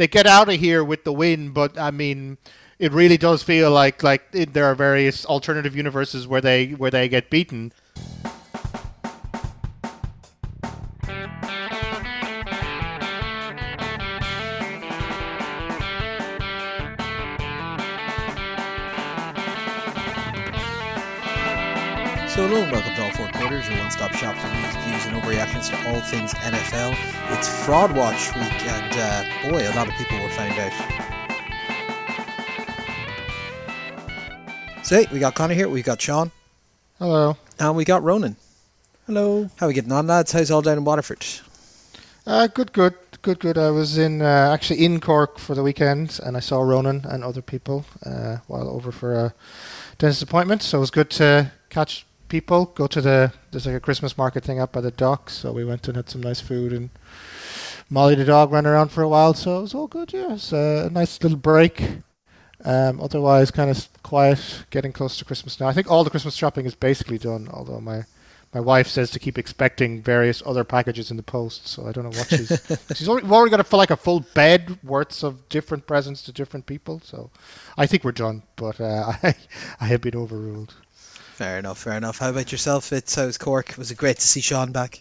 they get out of here with the win, but I mean, it really does feel like like it, there are various alternative universes where they where they get beaten. One-stop shop for news, views, and overreactions to all things NFL. It's Fraud Watch week, and uh, boy, a lot of people were found out. So we got Connor here, we got Sean, Hello. and we got Ronan. Hello. How are we getting on, lads? How's all down in Waterford? Uh, good, good, good, good. I was in uh, actually in Cork for the weekend, and I saw Ronan and other people uh, while over for a dentist appointment. So it was good to catch people. Go to the there's like a Christmas market thing up by the docks. So we went and had some nice food, and Molly the dog ran around for a while. So it was all good. Yeah, it was a nice little break. Um, otherwise, kind of quiet. Getting close to Christmas now. I think all the Christmas shopping is basically done. Although my my wife says to keep expecting various other packages in the post, so I don't know what she's. she's already, we've already got a, for like a full bed worth of different presents to different people, so I think we're done. But uh, I, I have been overruled. Fair enough, fair enough. How about yourself, It's How's Cork? Was it great to see Sean back?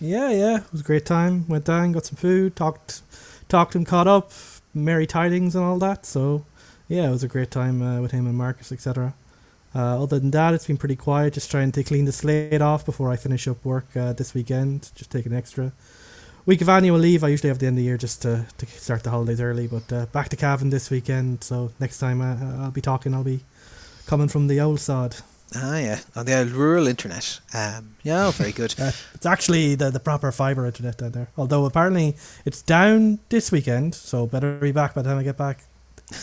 Yeah, yeah, it was a great time. Went down, got some food, talked, talked him, caught up, merry tidings and all that. So, yeah, it was a great time uh, with him and Marcus, etc. Uh, other than that, it's been pretty quiet. Just trying to clean the slate off before I finish up work uh, this weekend. Just take an extra week of annual leave. I usually have the end of the year just to, to start the holidays early. But uh, back to Cavan this weekend. So next time uh, I'll be talking, I'll be coming from the old sod. Ah, yeah, on the old rural internet. Um, yeah, oh, very good. Uh, it's actually the, the proper fibre internet down there. Although apparently it's down this weekend, so better be back by the time I get back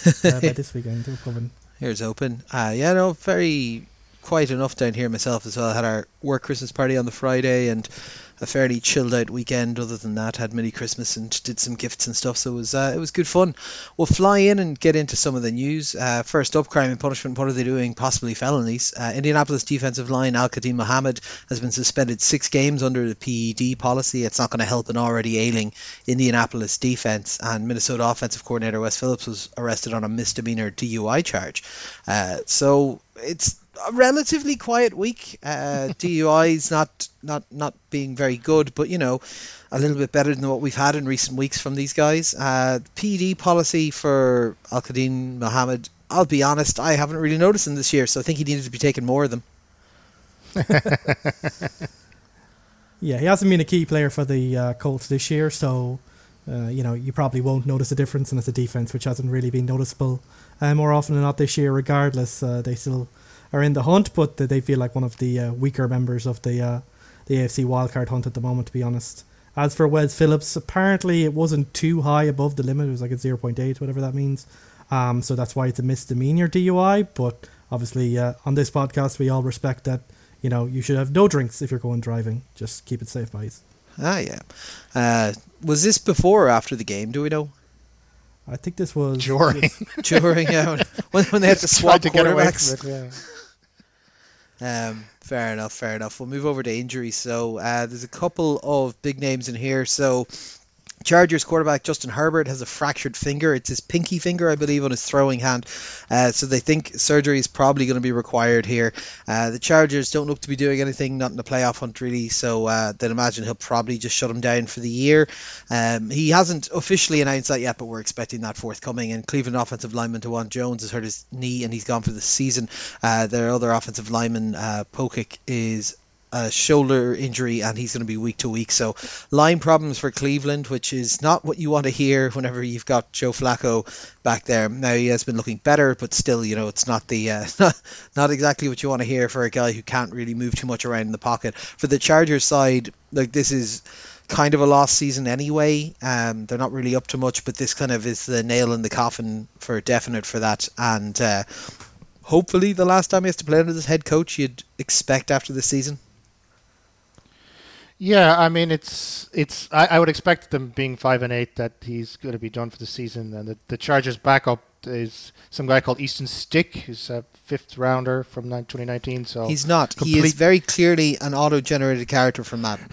uh, by this weekend. We're coming. Here's open. Uh, yeah, no, very quiet enough down here myself as well. I had our work Christmas party on the Friday and a fairly chilled out weekend. Other than that, had mini Christmas and did some gifts and stuff. So it was uh, it was good fun. We'll fly in and get into some of the news. Uh, first up, crime and punishment. What are they doing? Possibly felonies. Uh, Indianapolis defensive line Al Qadim Mohammed has been suspended six games under the PED policy. It's not going to help an already ailing Indianapolis defense. And Minnesota offensive coordinator Wes Phillips was arrested on a misdemeanor DUI charge. Uh, so it's a relatively quiet week. Uh, DUI's not not not being very good, but you know, a little bit better than what we've had in recent weeks from these guys. Uh, PD policy for Al Qadim Mohammed. I'll be honest, I haven't really noticed him this year, so I think he needed to be taking more of them. yeah, he hasn't been a key player for the uh, Colts this year, so uh, you know you probably won't notice a difference, and it's a defense which hasn't really been noticeable uh, more often than not this year. Regardless, uh, they still are in the hunt, but they feel like one of the uh, weaker members of the uh, the AFC wildcard hunt at the moment, to be honest. As for Wes Phillips, apparently it wasn't too high above the limit. It was like a 0.8, whatever that means. Um, so that's why it's a misdemeanor DUI. But obviously, uh, on this podcast, we all respect that, you know, you should have no drinks if you're going driving. Just keep it safe, guys. Ah, yeah. Uh, was this before or after the game? Do we know? I think this was during. during, yeah. When, when they had to swap to get away quarterbacks. from it. Yeah. Um, fair enough, fair enough. We'll move over to injuries. So uh, there's a couple of big names in here. So Chargers quarterback Justin Herbert has a fractured finger. It's his pinky finger, I believe, on his throwing hand. Uh, so they think surgery is probably going to be required here. Uh, the Chargers don't look to be doing anything, not in the playoff hunt really. So uh, they'd imagine he'll probably just shut him down for the year. Um, he hasn't officially announced that yet, but we're expecting that forthcoming. And Cleveland offensive lineman Dawand Jones has hurt his knee and he's gone for the season. Uh, their other offensive lineman uh, Pocic is a shoulder injury and he's going to be week to week. So line problems for Cleveland, which is not what you want to hear whenever you've got Joe Flacco back there. Now he has been looking better, but still, you know, it's not the uh, not, exactly what you want to hear for a guy who can't really move too much around in the pocket. For the Chargers side, like this is kind of a lost season anyway. Um, they're not really up to much, but this kind of is the nail in the coffin for definite for that. And uh, hopefully, the last time he has to play under this head coach, you'd expect after the season. Yeah, I mean it's it's. I, I would expect them being five and eight that he's going to be done for the season, and the, the Chargers' backup is some guy called Easton Stick, who's a fifth rounder from 2019. So he's not. Complete... He is very clearly an auto-generated character from Madden.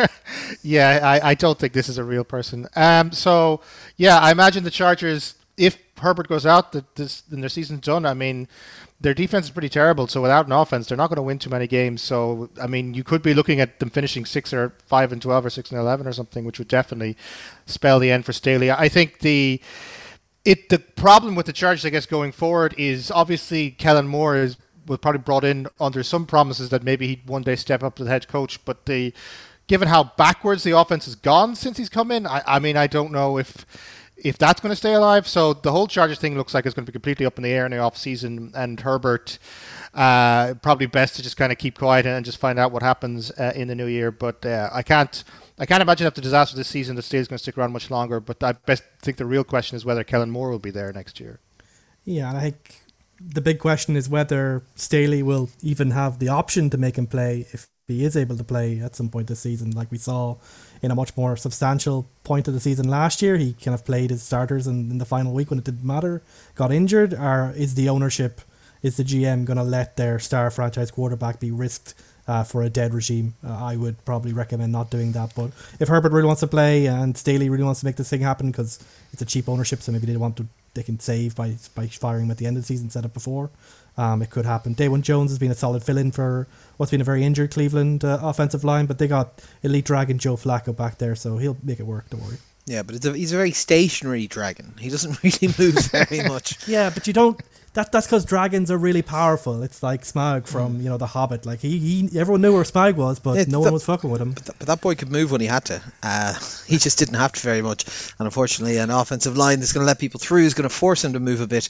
yeah, I, I don't think this is a real person. Um, so yeah, I imagine the Chargers, if Herbert goes out, that this then their season's done. I mean, their defense is pretty terrible. So without an offense, they're not going to win too many games. So I mean, you could be looking at them finishing six or five and twelve or six and eleven or something, which would definitely spell the end for Staley. I think the it the problem with the Chargers, I guess, going forward is obviously Kellen Moore is was probably brought in under some promises that maybe he'd one day step up to the head coach, but the given how backwards the offense has gone since he's come in, I, I mean, I don't know if if that's going to stay alive. So the whole Chargers thing looks like it's going to be completely up in the air in the off season. And Herbert, uh, probably best to just kind of keep quiet and just find out what happens uh, in the new year. But uh, I can't. I can't imagine after the disaster this season that Staley's going to stick around much longer. But I best think the real question is whether Kellen Moore will be there next year. Yeah, and I think the big question is whether Staley will even have the option to make him play if he is able to play at some point this season, like we saw in a much more substantial point of the season last year. He kind of played his starters in, in the final week when it didn't matter, got injured, or is the ownership, is the GM going to let their star franchise quarterback be risked uh, for a dead regime? Uh, I would probably recommend not doing that. But if Herbert really wants to play and Staley really wants to make this thing happen because it's a cheap ownership, so maybe they want to they can save by by firing him at the end of the season instead of before. Um, it could happen. Dawand Jones has been a solid fill-in for what's been a very injured Cleveland uh, offensive line, but they got elite dragon Joe Flacco back there, so he'll make it work. Don't worry. Yeah, but a, he's a very stationary dragon. He doesn't really move very much. yeah, but you don't that that's because dragons are really powerful. It's like Smaug from mm. you know the Hobbit. Like he, he everyone knew where Smaug was, but yeah, no that, one was fucking with him. But, but, that boy could move when he had to. Uh, he just didn't have to very much, and unfortunately, an offensive line that's going to let people through is going to force him to move a bit.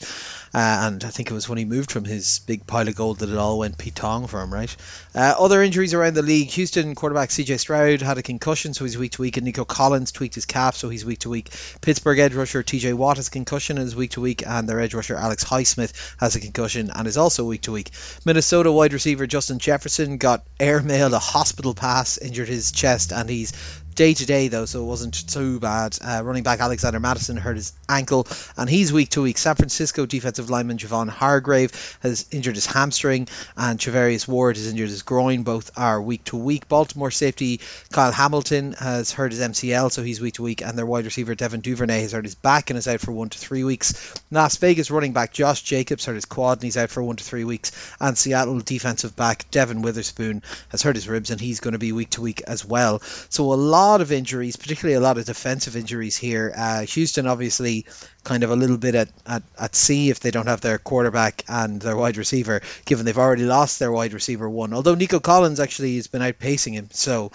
Uh, and I think it was when he moved from his big pile of gold that it all went pitong for him, right? Uh, other injuries around the league: Houston quarterback C.J. Stroud had a concussion, so he's week to week, and Nico Collins tweaked his calf, so he's week to week. Pittsburgh edge rusher T.J. Watt has concussion and is week to week, and their edge rusher Alex Highsmith has a concussion and is also week to week. Minnesota wide receiver Justin Jefferson got airmailed a hospital pass, injured his chest, and he's day to day though, so it wasn't too bad. Uh, running back Alexander Mattison hurt his ankle, and he's week to week. San Francisco defensive lineman Javon Hargrave has injured his hamstring, and Charvarius Ward has injured his groin. Both are week to week. Baltimore safety Kyle Hamilton has hurt his MCL, so he's week to week, and their wide receiver Devin Duvernay has hurt his back and is out for one to three weeks. Las Vegas running back Josh Jacobs hurt his quad and he's out for one to three weeks, and Seattle defensive back Devon Witherspoon has hurt his ribs and he's going to be week to week as well. So a lot lot of injuries, particularly a lot of defensive injuries here. Uh, Houston obviously kind of a little bit at, at, at sea if they don't have their quarterback and their wide receiver, given they've already lost their wide receiver one. Although Nico Collins actually has been outpacing him, so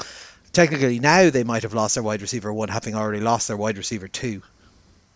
technically now they might have lost their wide receiver one, having already lost their wide receiver two.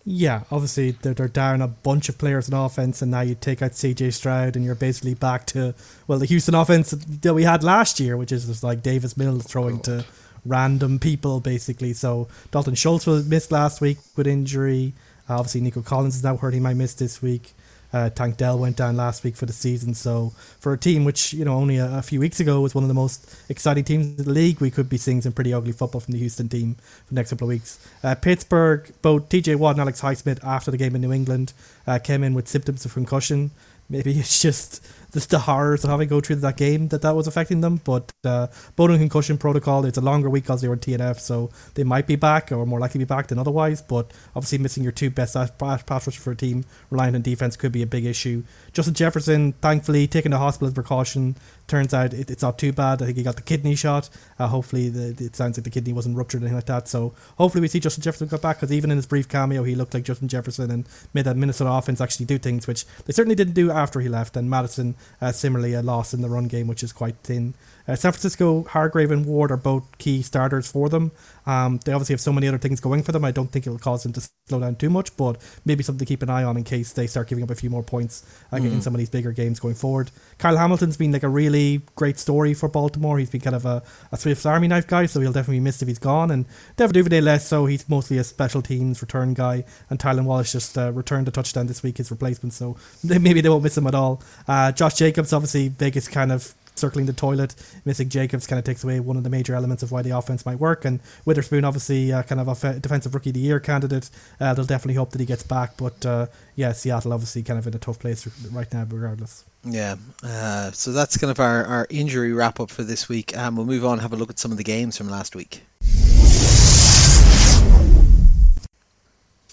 Yeah, obviously they're, they're down a bunch of players in offense, and now you take out CJ Stroud, and you're basically back to well the Houston offense that we had last year, which is just like Davis Mills throwing oh. to random people basically. So Dalton Schultz was missed last week with injury. Uh, obviously, Nico Collins is now hurt; he might miss this week. Uh, Tank Dell went down last week for the season. So for a team which you know only a, a, few weeks ago was one of the most exciting teams in the league, we could be seeing some pretty ugly football from the Houston team for the next couple of weeks. Uh, Pittsburgh, both T.J. Watt and Alex Highsmith after the game in New England uh, came in with symptoms of concussion. Maybe it's just just the horrors of having to go through that game that that was affecting them. But uh, bone and concussion protocol, it's a longer week because they were TNF, so they might be back or more likely to be back than otherwise. But obviously, missing your two best pass rushers for a team relying on defense could be a big issue. Justin Jefferson, thankfully, taking the hospital as precaution. Turns out it, it's not too bad. I think he got the kidney shot. Uh, hopefully, the, it sounds like the kidney wasn't ruptured or anything like that. So hopefully, we see Justin Jefferson come back because even in his brief cameo, he looked like Justin Jefferson and made that Minnesota offense actually do things which they certainly didn't do after he left. And Mattison uh, similarly, a loss in the run game, which is quite thin. Uh, San Francisco, Hargrave and Ward are both key starters for them. Um, they obviously have so many other things going for them. I don't think it'll cause them to slow down too much, but maybe something to keep an eye on in case they start giving up a few more points uh, mm. in some of these bigger games going forward. Kyle Hamilton's been like a really great story for Baltimore. He's been kind of a, a Swiss Army knife guy, so he'll definitely be missed if he's gone. And Devin Duvernay less so. He's mostly a special teams return guy. And Tylan Wallace just uh, returned a touchdown this week, his replacement, so maybe they won't miss him at all. Uh, Josh Jacobs, obviously, Vegas kind of circling the toilet. Missing Jacobs kind of takes away one of the major elements of why the offense might work. And Witherspoon, obviously, uh, kind of a defensive rookie of the year candidate. Uh, they'll definitely hope that he gets back. But uh, yeah, Seattle obviously kind of in a tough place right now, regardless. Yeah, uh, so that's kind of our, our injury wrap up for this week. Um, we'll move on and have a look at some of the games from last week.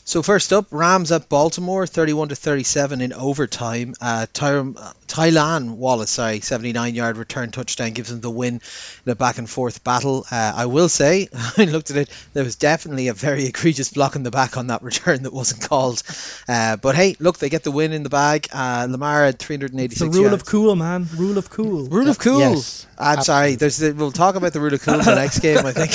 So first up, Rams at Baltimore, 31 to 37 in overtime. Uh, Ty- Tylan Wallace, sorry, 79 yard return touchdown gives them the win in a back and forth battle. Uh, I will say, I looked at it, there was definitely a very egregious block in the back on that return that wasn't called. Uh, but hey, look, they get the win in the bag. Uh, Lamar had 386 it's the rule yards. of cool, man. Rule of cool. Rule of cool. Yes, I'm sorry. There's the, we'll talk about the rule of cool in the next game, I think.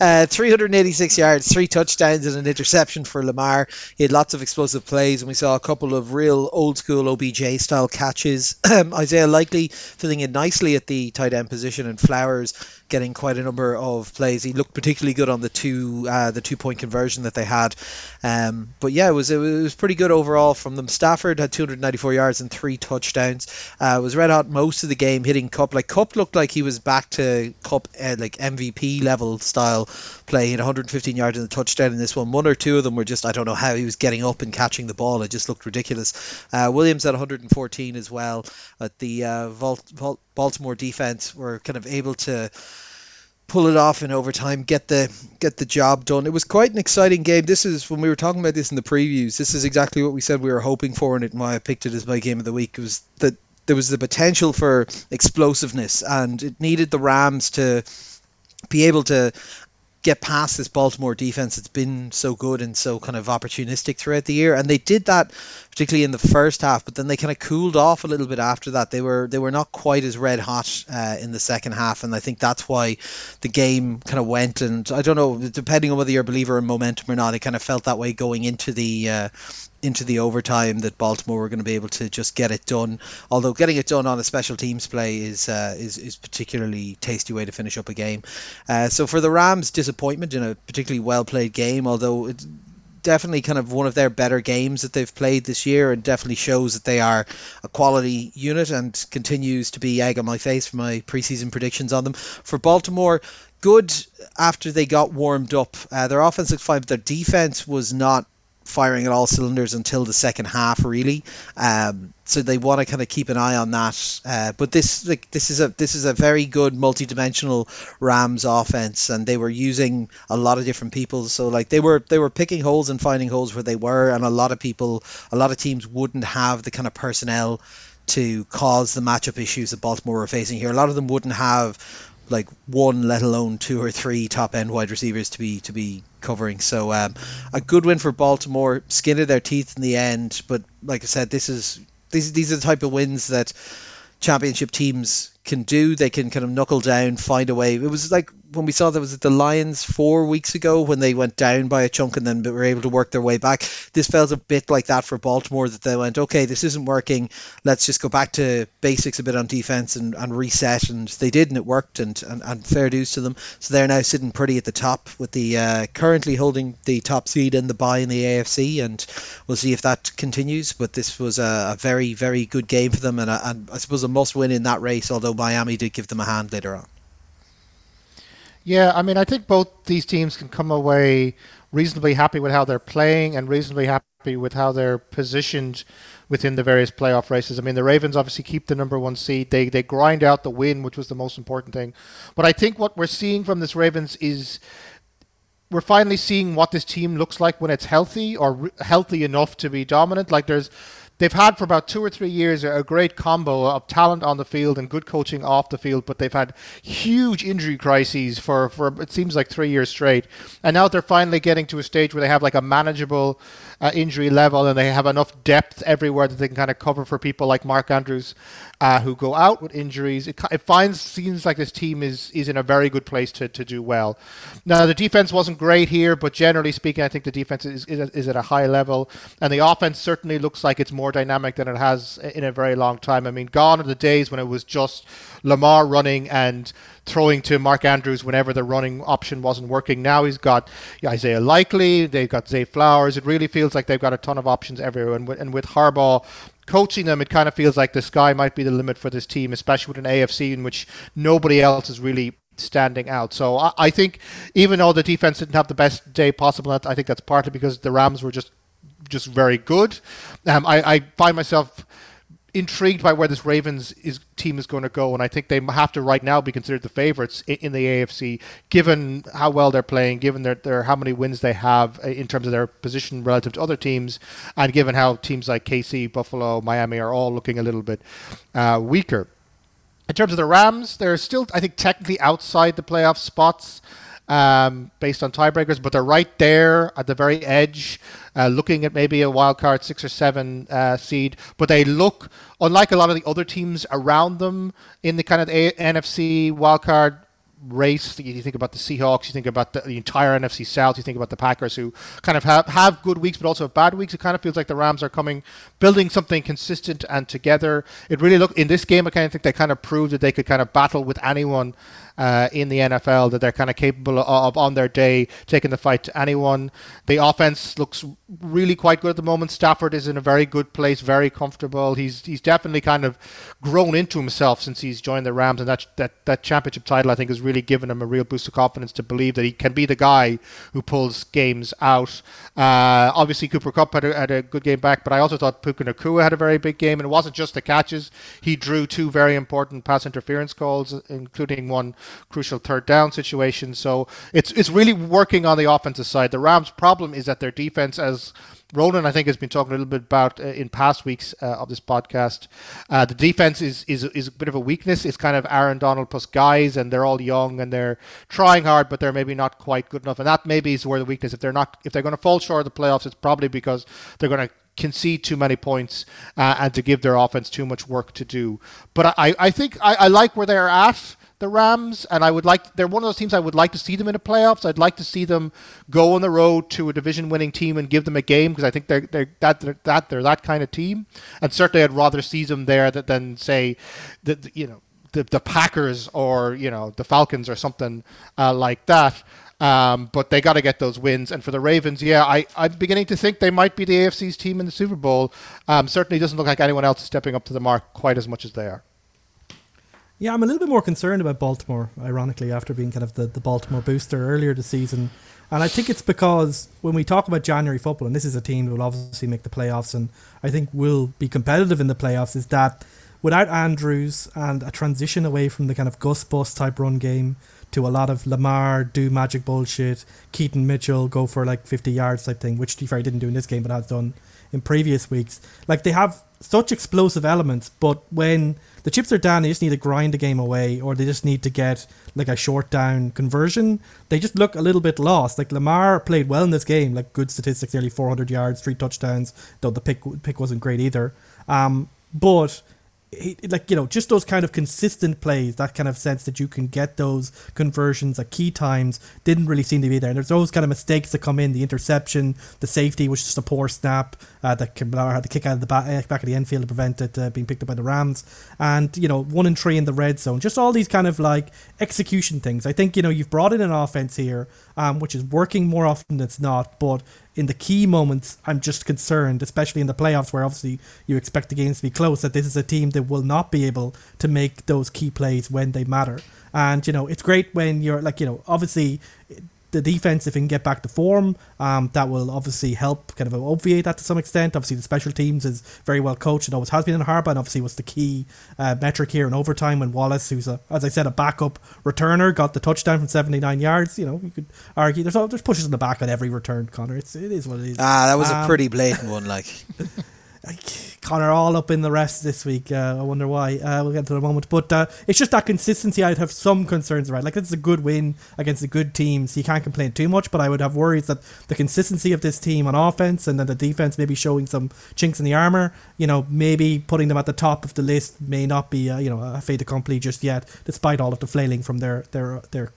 Uh, 386 yards, three touchdowns, and an interception for Lamar. He had lots of explosive plays, and we saw a couple of real old school OBJ style catches. Isaiah Likely filling in nicely at the tight end position, and Flowers getting quite a number of plays. He looked particularly good on the two uh, the two point conversion that they had. Um, but yeah, it was it was pretty good overall from them. Stafford had 294 yards and three touchdowns. Uh, was red hot most of the game, hitting Kupp. Like Kupp looked like he was back to Kupp uh, like MVP level style play. He had 115 yards and a touchdown in this one. One or two of them were just I don't know how he was getting up and catching the ball. It just looked ridiculous. Uh, Williams at 114 as well. At the uh, Vault, Vault Baltimore defense were kind of able to pull it off in overtime, get the get the job done. It was quite an exciting game. This is when we were talking about this in the previews. This is exactly what we said we were hoping for, and it why I picked it as my game of the week. It was that there was the potential for explosiveness, and it needed the Rams to be able to get past this Baltimore defense that's been so good and so kind of opportunistic throughout the year. And they did that particularly in the first half, but then they kind of cooled off a little bit after that. They were they were not quite as red hot uh, in the second half, and I think that's why the game kind of went. And I don't know, depending on whether you're a believer in momentum or not, it kind of felt that way going into the uh, into the overtime that Baltimore were going to be able to just get it done. Although getting it done on a special teams play is uh, is is particularly tasty way to finish up a game. Uh, so for the Rams, disappointment in a particularly well played game. Although it's definitely kind of one of their better games that they've played this year, and definitely shows that they are a quality unit and continues to be egg on my face for my preseason predictions on them. For Baltimore, good after they got warmed up. Uh, their fine, but their defense was not firing at all cylinders until the second half, really. Um, so they want to kind of keep an eye on that. Uh, but this like this is a this is a very good multi-dimensional Rams offense, and they were using a lot of different people. So like they were they were picking holes and finding holes where they were, and a lot of people, a lot of teams wouldn't have the kind of personnel to cause the matchup issues that Baltimore were facing here. A lot of them wouldn't have like one, let alone two or three top end wide receivers to be to be covering. So um, a good win for Baltimore. Skin of their teeth in the end, but like I said, this is these these are the type of wins that championship teams can do. They can kind of knuckle down, find a way. It was like when we saw that was the Lions four weeks ago when they went down by a chunk and then were able to work their way back. This felt a bit like that for Baltimore that they went, okay, this isn't working. Let's just go back to basics a bit on defense and, and reset. And they did, and it worked. And, and, and fair dues to them. So they're now sitting pretty at the top with the uh, currently holding the top seed in the bye in the AFC. And we'll see if that continues. But this was a, a very, very good game for them, and, a, and I suppose a must win in that race. Although Miami did give them a hand later on. Yeah, I mean, I think both these teams can come away reasonably happy with how they're playing and reasonably happy with how they're positioned within the various playoff races. I mean, the Ravens obviously keep the number one seed. They they grind out the win, which was the most important thing. But I think what we're seeing from this Ravens is we're finally seeing what this team looks like when it's healthy or re- healthy enough to be dominant. Like there's they've had for about two or three years a great combo of talent on the field and good coaching off the field, but they've had huge injury crises for, for it seems like three years straight. And now they're finally getting to a stage where they have like a manageable uh, injury level and they have enough depth everywhere that they can kind of cover for people like Mark Andrews uh, who go out with injuries. It, it finds seems like this team is is in a very good place to, to do well. Now the defense wasn't great here, but generally speaking, I think the defense is, is, is at a high level, and the offense certainly looks like it's more dynamic than it has in a very long time. I mean, gone are the days when it was just Lamar running and throwing to Mark Andrews whenever the running option wasn't working. Now he's got Isaiah Likely, they've got Zay Flowers. It really feels like they've got a ton of options everywhere. And with, and with Harbaugh coaching them, it kind of feels like the sky might be the limit for this team, especially with an AFC in which nobody else is really standing out. So I, I think even though the defense didn't have the best day possible, I think that's partly because the Rams were just just very good. Um, I, I find myself intrigued by where this Ravens is, team is going to go, and I think they have to right now be considered the favorites in, in the AFC, given how well they're playing, given their, their how many wins they have uh, in terms of their position relative to other teams, and given how teams like KC, Buffalo, Miami are all looking a little bit uh, weaker. In terms of the Rams, they're still, I think, technically outside the playoff spots um, based on tiebreakers, but they're right there at the very edge, uh, looking at maybe a wild card six or seven uh, seed. But they look, unlike a lot of the other teams around them in the kind of a- NFC wild card race. You think about the Seahawks, you think about the, the, entire NFC South, you think about the Packers, who kind of have, have good weeks but also have bad weeks. It kind of feels like the Rams are coming, building something consistent and together. It really looked in this game. I kind of think they kind of proved that they could kind of battle with anyone uh, in the NFL that they're kind of capable of on their day taking the fight to anyone. The offense looks really quite good at the moment. Stafford is in a very good place, very comfortable. He's he's definitely kind of grown into himself since he's joined the Rams, and that that that championship title I think has really given him a real boost of confidence to believe that he can be the guy who pulls games out. Uh, obviously, Cooper Kupp had a, had a good game back, but I also thought Puka Nacua had a very big game, and it wasn't just the catches. He drew two very important pass interference calls, including one crucial third down situation. So it's it's really working on the offensive side. The Rams' problem is that their defense, as Ronan, I think, has been talking a little bit about uh, in past weeks uh, of this podcast. Uh, the defense is, is is a bit of a weakness. It's kind of Aaron Donald plus guys, and they're all young and they're trying hard, but they're maybe not quite good enough. And that maybe is where the weakness. If they're not, if they're going to fall short of the playoffs, it's probably because they're going to concede too many points uh, and to give their offense too much work to do. But I, I think I, I like where they're at the Rams, and I would like they're one of those teams I would like to see them in the playoffs. I'd like to see them go on the road to a division-winning team and give them a game because I think they're they're that they're, that they're that kind of team, and certainly I'd rather see them there than say that you know the the Packers or you know the Falcons or something uh, like that. Um, but they got to get those wins. And for the Ravens, yeah, I, I'm beginning to think they might be the AFC's team in the Super Bowl. Um, certainly doesn't look like anyone else is stepping up to the mark quite as much as they are. Yeah, I'm a little bit more concerned about Baltimore, ironically, after being kind of the, the Baltimore booster earlier this season. And I think it's because when we talk about January football, and this is a team that will obviously make the playoffs and I think will be competitive in the playoffs, is that without Andrews and a transition away from the kind of Gus Bus type run game to a lot of Lamar do magic bullshit, Keaton Mitchell go for like 50 yards type thing, which Fair didn't do in this game but has done in previous weeks. Like they have such explosive elements, but when the chips are down, they just need to grind the game away, or they just need to get like a short down conversion. They just look a little bit lost. Like Lamar played well in this game, like good statistics, nearly 400 yards, three touchdowns. Though the pick pick wasn't great either. Um, but he, like you know just those kind of consistent plays that kind of sense that you can get those conversions at key times didn't really seem to be there and there's those kind of mistakes that come in the interception the safety was just a poor snap uh, that Kamara had to kick out of the back, uh, back of the infield to prevent it uh, being picked up by the Rams. And you know one and three in the red zone. Just all these kind of like execution things. I think you know you've brought in an offense here um, which is working more often than it's not. But in the key moments, I'm just concerned, especially in the playoffs, where obviously you expect the games to be close, that this is a team that will not be able to make those key plays when they matter. And you know, it's great when you're like, you know, obviously the defense, if it can get back to form, um, that will obviously help kind of obviate that to some extent. Obviously, the special teams is very well coached. It always has been in Harbaugh, and obviously was the key uh, metric here in overtime when Wallace, who's a, as I said, a backup returner, got the touchdown from 79 yards. You know, you could argue there's all, there's pushes in the back on every return. Connor, it's it is what it is. Ah, that was um, a pretty blatant one, like. Connor all up in the rest this week. Uh, I wonder why. Uh, we'll get to the moment, but uh, it's just that consistency. I'd have some concerns about. Like it's a good win against the good teams. You can't complain too much, but I would have worries that the consistency of this team on offense and then the defense maybe showing some chinks in the armor. You know, maybe putting them at the top of the list may not be uh, you know a fait accompli just yet, despite all of the flailing from their their their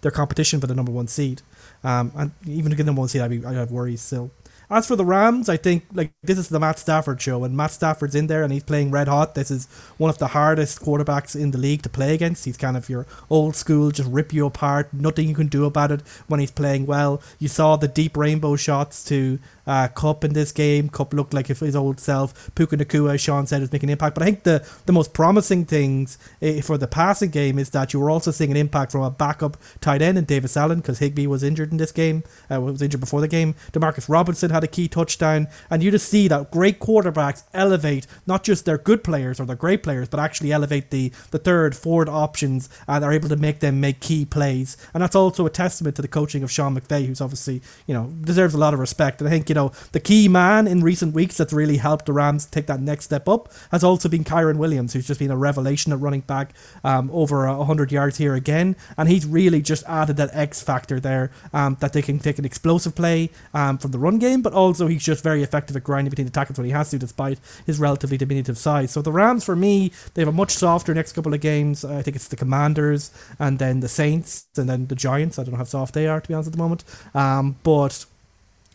their competition for the number one seed. Um, and even to get number one seed, I'd, be, I'd have worries still. As for the Rams, I think like this is the Matt Stafford show, and Matt Stafford's in there and he's playing red hot. This is one of the hardest quarterbacks in the league to play against. He's kind of your old school, just rip you apart. Nothing you can do about it when he's playing well. You saw the deep rainbow shots to uh, Kupp in this game. Kupp looked like his old self. Puka Nacua, as Sean said, is making an impact. But I think the, the most promising things uh, for the passing game is that you were also seeing an impact from a backup tight end in Davis Allen because Higbee was injured in this game, uh, was injured before the game. Demarcus Robinson had a key touchdown. And you just see that great quarterbacks elevate not just their good players or their great players, but actually elevate the, the third, fourth options and are able to make them make key plays. And that's also a testament to the coaching of Sean McVay, who's obviously, you know, deserves a lot of respect. And I think, you know, the key man in recent weeks that's really helped the Rams take that next step up has also been Kyren Williams, who's just been a revelation at running back, um, over hundred yards here again, and he's really just added that X factor there, um, that they can take an explosive play um, from the run game, but also he's just very effective at grinding between the tackles when he has to, despite his relatively diminutive size. So the Rams, for me, they have a much softer next couple of games. I think it's the Commanders and then the Saints and then the Giants. I don't know how soft they are to be honest at the moment, um, but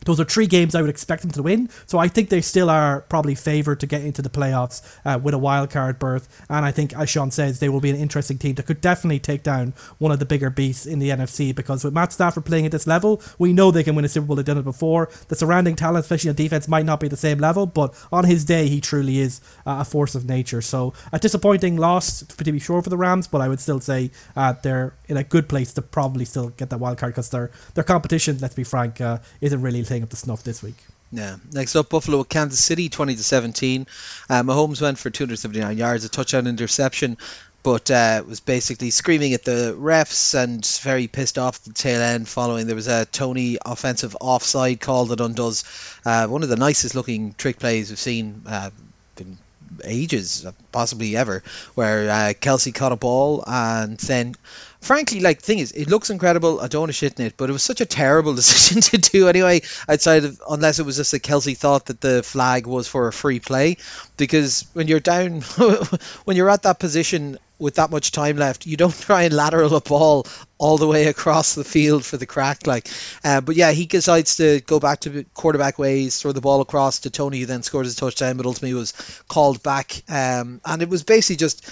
those are three games I would expect them to win. So I think they still are probably favoured to get into the playoffs uh, with a wild card berth. And I think, as Sean says, they will be an interesting team that could definitely take down one of the bigger beasts in the NFC. Because with Matt Stafford playing at this level, we know they can win a Super Bowl. They've done it before. The surrounding talent, especially on defense, might not be the same level, but on his day, he truly is uh, a force of nature. So a disappointing loss to be sure for the Rams, but I would still say uh, they're in a good place to probably still get that wild card because their their competition, let's be frank, uh, isn't really up to snuff this week. Yeah. Next up, Buffalo Kansas City, twenty to seventeen. Uh, Mahomes went for two hundred seventy nine yards, a touchdown interception, but uh, was basically screaming at the refs and very pissed off at the tail end. Following there was a Toney offensive offside call that undoes uh, one of the nicest looking trick plays we've seen. Uh, in ages, possibly ever, where uh, Kelce caught a ball and then frankly, like thing is, it looks incredible. I don't want to shit in it, but it was such a terrible decision to do anyway. Outside of unless it was just that Kelce thought that the flag was for a free play, because when you're down, when you're at that position with that much time left, you don't try and lateral a ball all the way across the field for the crack. Like, uh, but yeah, he decides to go back to quarterback ways, throw the ball across to Toney, who then scores a touchdown, but ultimately was called back. Um, and it was basically just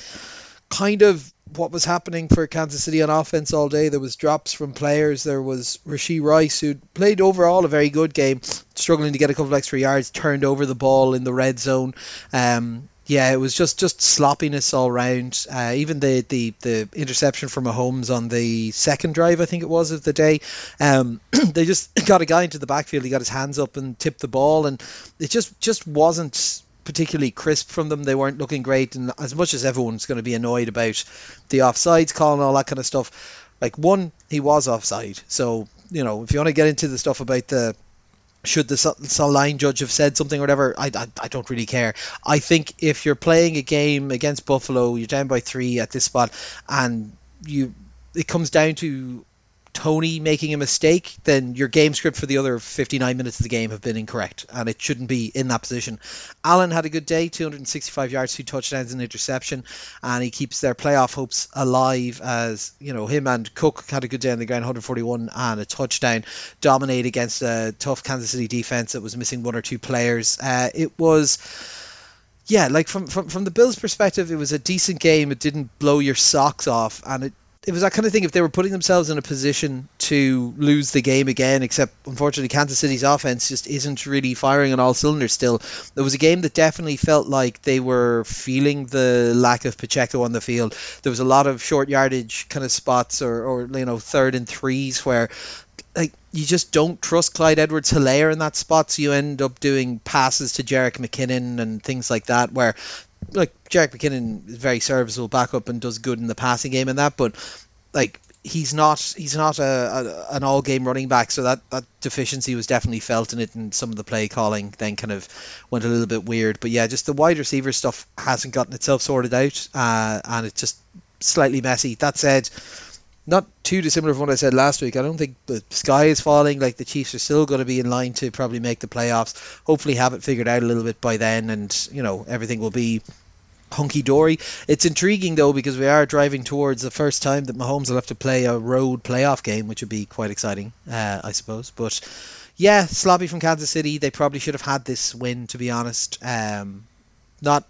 kind of what was happening for Kansas City on offense all day. There was drops from players. There was Rashee Rice, who played overall a very good game, struggling to get a couple extra yards, turned over the ball in the red zone. Um, yeah, it was just just sloppiness all round. Uh, even the, the the interception from Mahomes on the second drive, I think it was of the day. Um, they just got a guy into the backfield. He got his hands up and tipped the ball, and it just just wasn't particularly crisp from them. They weren't looking great, and as much as everyone's going to be annoyed about the offsides call and all that kind of stuff, like one, he was offside. So you know, if you want to get into the stuff about the should the line judge have said something or whatever, I, I, I don't really care. I think if you're playing a game against Buffalo, you're down by three at this spot, and you it comes down to Toney making a mistake, then your game script for the other 59 minutes of the game have been incorrect, and it shouldn't be in that position. Allen had a good day, 265 yards, two touchdowns, and interception, and he keeps their playoff hopes alive. As you know, him and Cook had a good day on the ground, 141 and a touchdown, dominate against a tough Kansas City defense that was missing one or two players. Uh, it was yeah, like from, from from the Bills' perspective, it was a decent game. It didn't blow your socks off, and it it was that kind of thing if they were putting themselves in a position to lose the game again except unfortunately Kansas City's offense just isn't really firing on all cylinders still. There was a game that definitely felt like they were feeling the lack of Pacheco on the field. There was a lot of short yardage kind of spots or, or you know third and threes where like you just don't trust Clyde Edwards Hilaire in that spot so you end up doing passes to Jerick McKinnon and things like that where like Jerick McKinnon is very serviceable backup and does good in the passing game and that, but like he's not he's not a, a, an all game running back, so that, that deficiency was definitely felt in it, and some of the play calling then kind of went a little bit weird. But yeah, just the wide receiver stuff hasn't gotten itself sorted out, uh, and it's just slightly messy. That said. Not too dissimilar from what I said last week. I don't think the sky is falling. Like the Chiefs are still going to be in line to probably make the playoffs. Hopefully, have it figured out a little bit by then, and you know everything will be hunky dory. It's intriguing though because we are driving towards the first time that Mahomes will have to play a road playoff game, which would be quite exciting, uh, I suppose. But yeah, sloppy from Kansas City. They probably should have had this win, to be honest. Um, not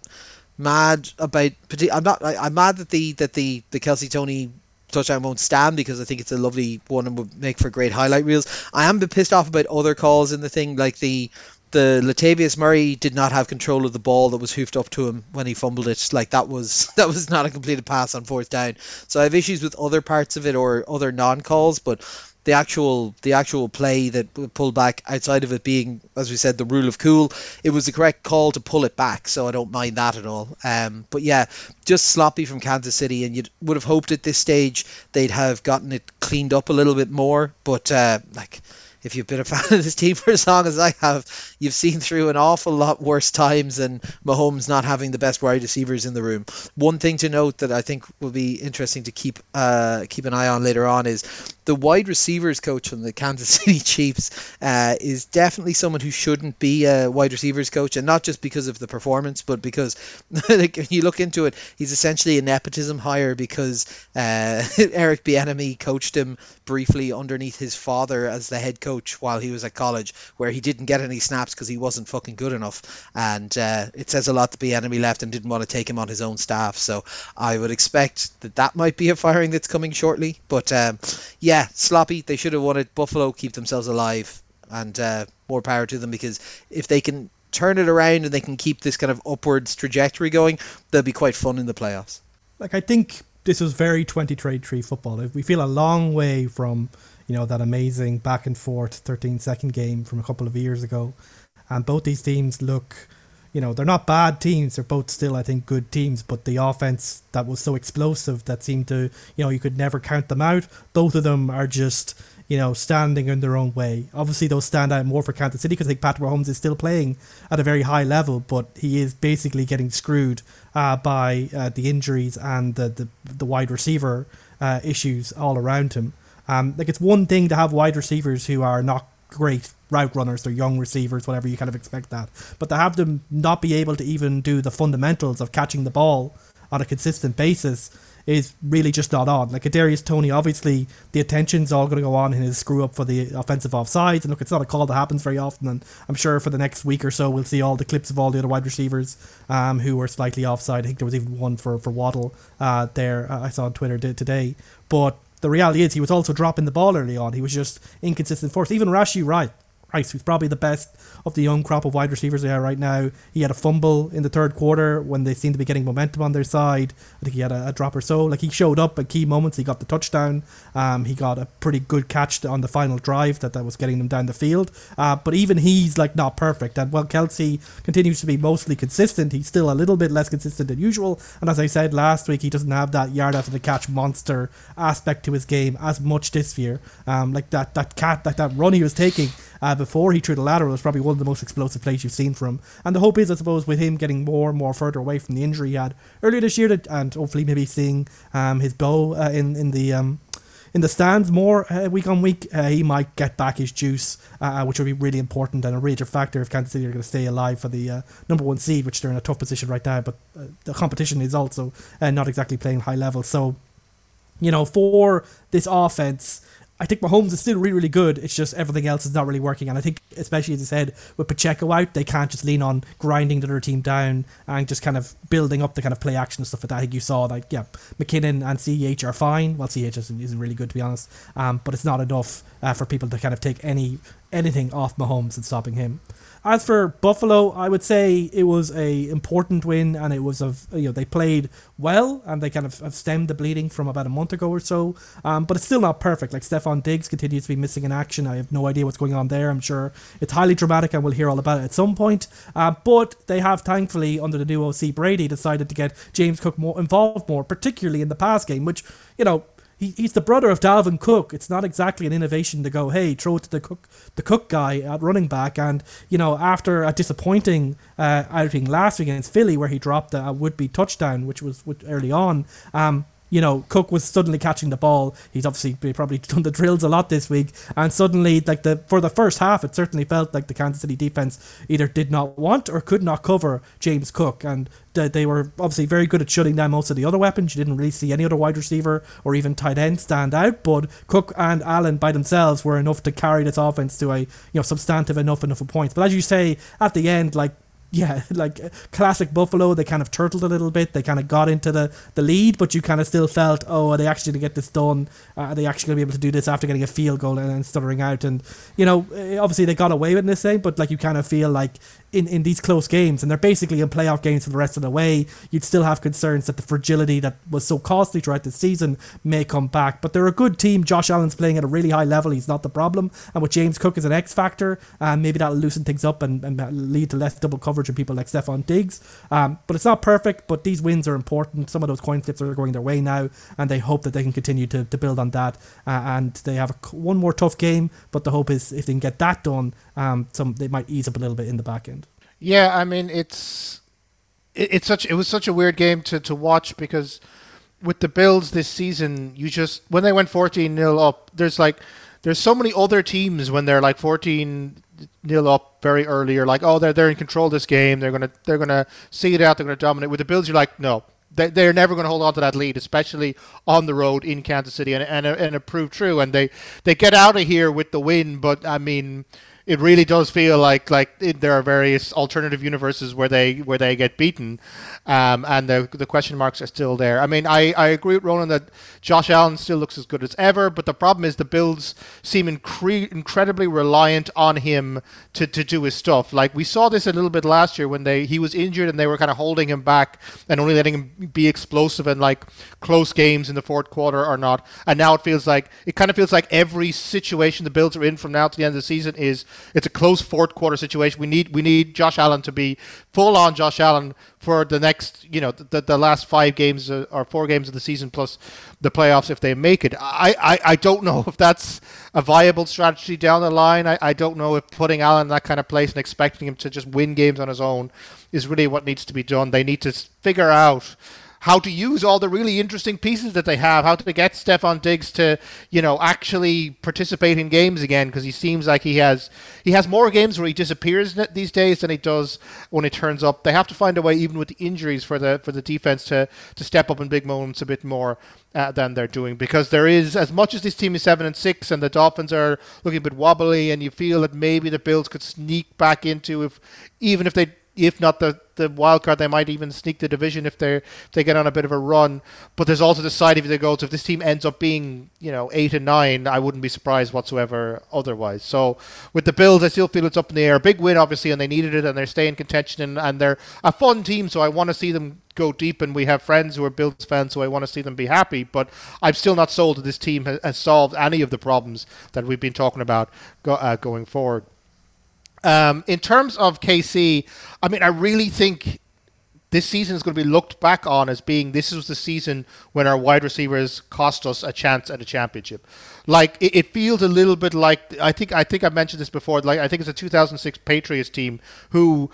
mad about. I'm not. I, am mad that the that the the Kelce Toney touchdown won't stand because I think it's a lovely one and would make for great highlight reels. I am a bit pissed off about other calls in the thing, like the the Latavius Murray did not have control of the ball that was hoofed up to him when he fumbled it. Like that was that was not a completed pass on fourth down. So I have issues with other parts of it or other non calls, but the actual the actual play that pulled back outside of it being as we said the rule of cool it was the correct call to pull it back so I don't mind that at all um, but yeah just sloppy from Kansas City and you would have hoped at this stage they'd have gotten it cleaned up a little bit more but uh, like if you've been a fan of this team for as long as I have, you've seen through an awful lot worse times than Mahomes not having the best wide receivers in the room. One thing to note that I think will be interesting to keep uh, keep an eye on later on is the wide receivers coach from the Kansas City Chiefs uh, is definitely someone who shouldn't be a wide receivers coach, and not just because of the performance, but because like, when you look into it, he's essentially a nepotism hire because uh, Eric Bieniemy coached him briefly underneath his father as the head coach while he was at college, where he didn't get any snaps because he wasn't fucking good enough, and uh, it says a lot that Bieniemy left and didn't want to take him on his own staff. So I would expect that that might be a firing that's coming shortly, but um, yeah yeah, sloppy. They should have it. Buffalo keep themselves alive, and uh, more power to them because if they can turn it around and they can keep this kind of upwards trajectory going, they'll be quite fun in the playoffs. Like I think this was very 2023 football. We feel a long way from you know that amazing back and forth 13 second game from a couple of years ago, and both these teams look you know, they're not bad teams. They're both still, I think, good teams. But the offense that was so explosive that seemed to, you know, you could never count them out. Both of them are just, you know, standing in their own way. Obviously, those stand out more for Kansas City because I think Patrick Mahomes is still playing at a very high level, but he is basically getting screwed uh, by uh, the injuries and the, the, the wide receiver uh, issues all around him. Um, like, it's one thing to have wide receivers who are not great route runners, they're young receivers, whatever you kind of expect that. But to have them not be able to even do the fundamentals of catching the ball on a consistent basis is really just not on. Like Kadarius Toney, obviously the attention's all going to go on in his screw up for the offensive offsides, and look, it's not a call that happens very often. And I'm sure for the next week or so, we'll see all the clips of all the other wide receivers um, who were slightly offside. I think there was even one for for Waddle uh, there. Uh, I saw on Twitter today, but the reality is he was also dropping the ball early on. He was just inconsistent force. Even Rashee Wright, Who's probably the best of the young crop of wide receivers they are right now. He had a fumble in the third quarter when they seemed to be getting momentum on their side. I think he had a, a drop or so. Like he showed up at key moments. He got the touchdown. Um, he got a pretty good catch on the final drive that, that was getting them down the field. Uh, but even he's like not perfect. And while Kelce continues to be mostly consistent, he's still a little bit less consistent than usual. And as I said last week, he doesn't have that yard after the catch monster aspect to his game as much this year. Um, like that that cat that that run he was taking uh, before he threw the lateral was probably one of the most explosive plays you've seen from him. And the hope is, I suppose, with him getting more and more further away from the injury he had earlier this year, that, and hopefully maybe seeing um, his bow uh, in in the um, in the stands more uh, week on week, uh, he might get back his juice, uh, which would be really important and a major factor if Kansas City are going to stay alive for the uh, number one seed, which they're in a tough position right now. But uh, the competition is also uh, not exactly playing high level. So, you know, for this offense, I think Mahomes is still really, really good. It's just everything else is not really working. And I think, especially as I said, with Pacheco out, they can't just lean on grinding the other team down and just kind of building up the kind of play action and stuff like that. I think you saw, like, yeah, McKinnon and CEH are fine. Well, CEH isn't, isn't really good, to be honest. Um, but it's not enough uh, for people to kind of take any anything off Mahomes and stopping him. As for Buffalo, I would say it was a important win, and it was of you know they played well, and they kind of have stemmed the bleeding from about a month ago or so. Um, but it's still not perfect. Like Stefon Diggs continues to be missing in action. I have no idea what's going on there. I'm sure it's highly dramatic, and we'll hear all about it at some point. Uh, but they have thankfully under the new OC Brady decided to get James Cook more involved more, particularly in the pass game, which you know he, he's the brother of Dalvin Cook. It's not exactly an innovation to go, hey, throw it to the Cook the Cook guy at running back. And you know, after a disappointing uh, outing last week against Philly, where he dropped a would be touchdown, which was early on, um, you know, Cook was suddenly catching the ball. He's obviously probably done the drills a lot this week, and suddenly, like the for the first half, it certainly felt like the Kansas City defense either did not want or could not cover James Cook, and they were obviously very good at shutting down most of the other weapons. You didn't really see any other wide receiver or even tight end stand out, but Cook and Allen by themselves were enough to carry this offense to a you know substantive enough enough of points. But as you say, at the end, like yeah, like classic Buffalo, they kind of turtled a little bit. They kind of got into the, the lead, but you kind of still felt, oh, are they actually going to get this done? Uh, are they actually going to be able to do this after getting a field goal and, stuttering out? And, you know, eh, obviously they got away with this thing, but like you kind of feel like in, in these close games, and they're basically in playoff games for the rest of the way, you'd still have concerns that the fragility that was so costly throughout the season may come back. But they're a good team. Josh Allen's playing at a really high level. He's not the problem. And with James Cook as an X factor, um, maybe that'll loosen things up and, and lead to less double coverage of people like Stefon Diggs. Um, but it's not perfect, but these wins are important. Some of those coin flips are going their way now, and they hope that they can continue to, to build on that. Uh, and they have a, one more tough game, but the hope is if they can get that done, um, some they might ease up a little bit in the back end. Yeah, I mean it's it, it's such it was such a weird game to, to watch because with the Bills this season, you just when they went 14 0 up, there's like there's so many other teams when they're like 14 0 up very early. You're like, oh, they're they're in control of this game. They're gonna they're gonna see it out. They're gonna dominate. With the Bills, you're like, no, they, they're never going to hold on to that lead, especially on the road in Kansas City, and and, and it proved true. And they they get out of here with the win, but I mean it really does feel like like it, there are various alternative universes where they where they get beaten, um, and the the question marks are still there. I mean, I, I agree with Ronan that Josh Allen still looks as good as ever, but the problem is the Bills seem incre- incredibly reliant on him to, to do his stuff. Like we saw this a little bit last year when they he was injured and they were kind of holding him back and only letting him be explosive in like close games in the fourth quarter or not. And now it feels like it kind of feels like every situation the Bills are in from now to the end of the season is it's a close fourth quarter situation. We need we need Josh Allen to be full on Josh Allen for the next, you know, the, the last five games uh, or four games of the season plus the playoffs if they make it. I, I, I don't know if that's a viable strategy down the line. I, I don't know if putting Allen in that kind of place and expecting him to just win games on his own is really what needs to be done. They need to figure out how to use all the really interesting pieces that they have, how to get Stefon Diggs to, you know, actually participate in games again because he seems like he has he has more games where he disappears these days than he does when he turns up. They have to find a way, even with the injuries, for the for the defense to to step up in big moments a bit more uh, than they're doing because there is as much as this team is seven and six and the Dolphins are looking a bit wobbly and you feel that maybe the Bills could sneak back into if even if they if not the, the wild card, they might even sneak the division if they they get on a bit of a run. But there's also the side of the goals. If this team ends up being you know eight and nine, I wouldn't be surprised whatsoever otherwise. So with the Bills, I still feel it's up in the air. Big win, obviously, and they needed it, and they're staying contention, and, and they're a fun team. So I want to see them go deep, and we have friends who are Bills fans, so I want to see them be happy. But I'm still not sold that this team has, has solved any of the problems that we've been talking about go, uh, going forward. Um, in terms of KC, I mean, I really think this season is going to be looked back on as being this was the season when our wide receivers cost us a chance at a championship. Like it, it, feels a little bit like I think I think I mentioned this before. Like I think it's a 2006 Patriots team who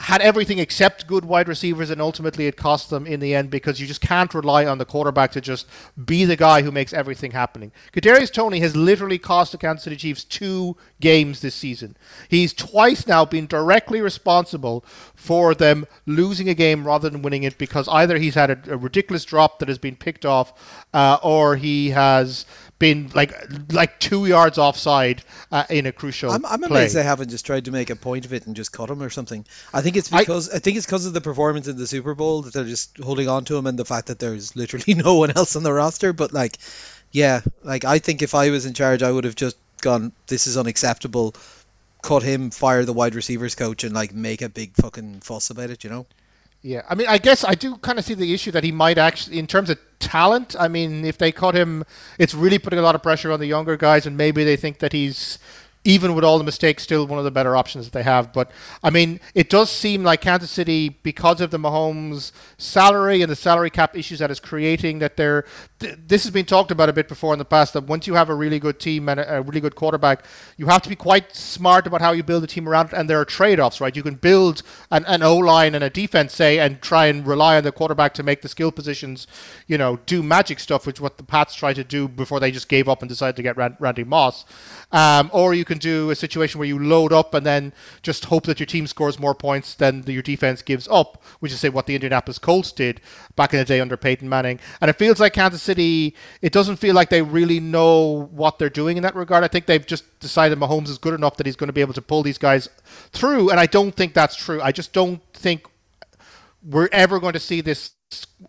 had everything except good wide receivers, and ultimately it cost them in the end because you just can't rely on the quarterback to just be the guy who makes everything happening. Kadarius Toney has literally cost the Kansas City Chiefs two games this season. He's twice now been directly responsible for them losing a game rather than winning it because either he's had a, a ridiculous drop that has been picked off, uh, or he has been like like two yards offside uh, in a crucial. I'm, I'm amazed they haven't just tried to make a point of it and just cut him or something. I think it's because I, I think it's because of the performance in the Super Bowl that they're just holding on to him and the fact that there's literally no one else on the roster. But like, yeah, like I think if I was in charge, I would have just gone. This is unacceptable. Cut him, fire the wide receivers coach, and like make a big fucking fuss about it. You know. Yeah, I mean, I guess I do kind of see the issue that he might actually, in terms of talent. I mean, if they cut him, it's really putting a lot of pressure on the younger guys, and maybe they think that he's even with all the mistakes, still one of the better options that they have. But I mean, it does seem like Kansas City, because of the Mahomes salary and the salary cap issues that is creating, that they're. Th- this has been talked about a bit before in the past. That once you have a really good team and a, a really good quarterback, you have to be quite smart about how you build a team around it. And there are trade-offs, right? You can build an, an O line and a defense, say, and try and rely on the quarterback to make the skill positions, you know, do magic stuff, which what the Pats tried to do before they just gave up and decided to get Randy Moss. Um, or you can do a situation where you load up and then just hope that your team scores more points than the, your defense gives up, which is say what the Indianapolis Colts did back in the day under Peyton Manning. And it feels like Kansas It doesn't feel like they really know what they're doing in that regard. I think they've just decided Mahomes is good enough that he's going to be able to pull these guys through, and I don't think that's true. I just don't think we're ever going to see this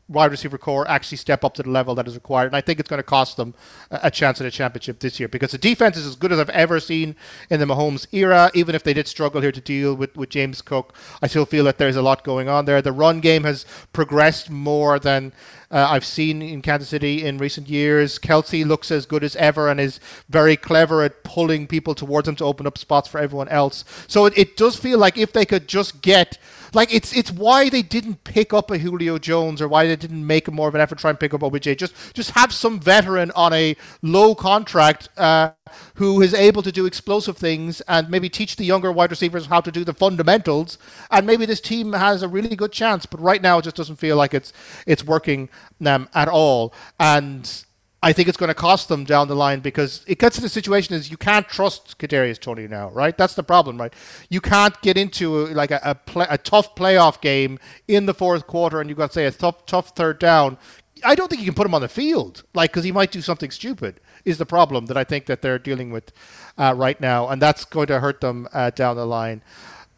wide receiver core actually step up to the level that is required. And I think it's going to cost them a chance at a championship this year because the defense is as good as I've ever seen in the Mahomes era. Even if they did struggle here to deal with, with James Cook, I still feel that there's a lot going on there. The run game has progressed more than uh, I've seen in Kansas City in recent years. Kelce looks as good as ever and is very clever at pulling people towards him to open up spots for everyone else. So it, it does feel like if they could just get like it's it's why they didn't pick up a Julio Jones or why they didn't make more of an effort to try and pick up OBJ. Just just have some veteran on a low contract uh, who is able to do explosive things and maybe teach the younger wide receivers how to do the fundamentals. And maybe this team has a really good chance. But right now, it just doesn't feel like it's it's working um, at all. And I think it's going to cost them down the line because it gets to the situation is you can't trust Kadarius Toney now, right? That's the problem, right? You can't get into a, like a a, play, a tough playoff game in the fourth quarter, and you've got to say a tough tough third down. I don't think you can put him on the field, like because he might do something stupid. Is the problem that I think that they're dealing with uh, right now, and that's going to hurt them uh, down the line.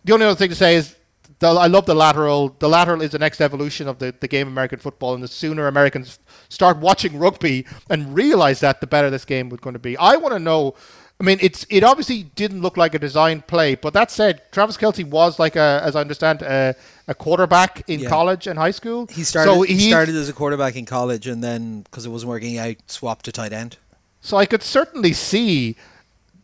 The only other thing to say is I love the lateral. The lateral is the next evolution of the, the game of American football, and the sooner Americans start watching rugby and realize that, the better this game was going to be. I want to know. I mean, it's it obviously didn't look like a designed play, but that said, Travis Kelce was like a, as I understand, a, a quarterback in Yeah. college and high school. He started. So he started as a quarterback in college, and then because it wasn't working out, swapped to tight end. So I could certainly see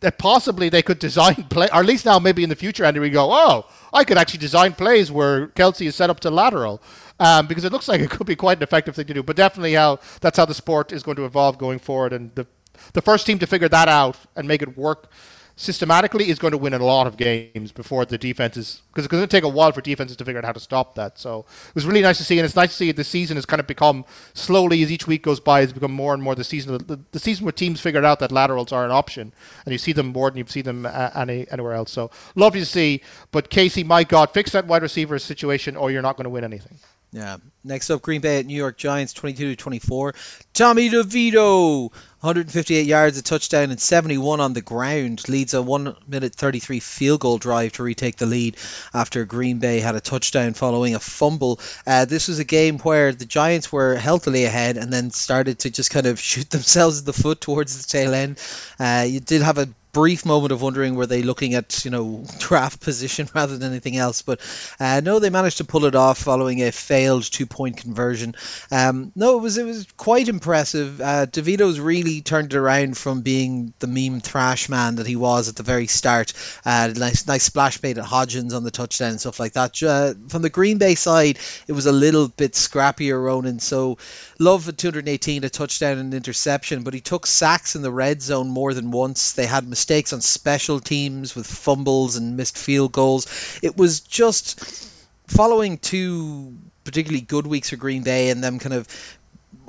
that possibly they could design play, or at least now maybe in the future, Andy, we go, oh, I could actually design plays where Kelce is set up to lateral. Um, because it looks like it could be quite an effective thing to do, but definitely how that's how the sport is going to evolve going forward, and the the first team to figure that out and make it work systematically is going to win a lot of games before the defenses because it's going to take a while for defenses to figure out how to stop that. So it was really nice to see, and it's nice to see the season has kind of become slowly as each week goes by, has become more and more the season. The, the season where teams figured out that laterals are an option, and you see them more than you see them uh, any anywhere else. So lovely to see. But KC, my God, fix that wide receiver situation, or you're not going to win anything. Yeah. Next up, Green Bay at New York Giants, 22 to 24. Tommy DeVito, 158 yards, a touchdown, and 71 on the ground. Leads a 1 minute 33 field goal drive to retake the lead after Green Bay had a touchdown following a fumble. Uh, this was a game where the Giants were healthily ahead and then started to just kind of shoot themselves in the foot towards the tail end. Uh, you did have a brief moment of wondering were they looking at you know draft position rather than anything else but uh, no they managed to pull it off following a failed two point conversion. Um, no it was it was quite impressive. Uh, DeVito's really turned it around from being the meme thrash man that he was at the very start. Uh, nice nice splash made at Hodgins on the touchdown and stuff like that. Uh, from the Green Bay side it was a little bit scrappier Ronan so Love at 218, a touchdown and interception, but he took sacks in the red zone more than once. They had mistakes on special teams with fumbles and missed field goals. It was just following two particularly good weeks for Green Bay and them kind of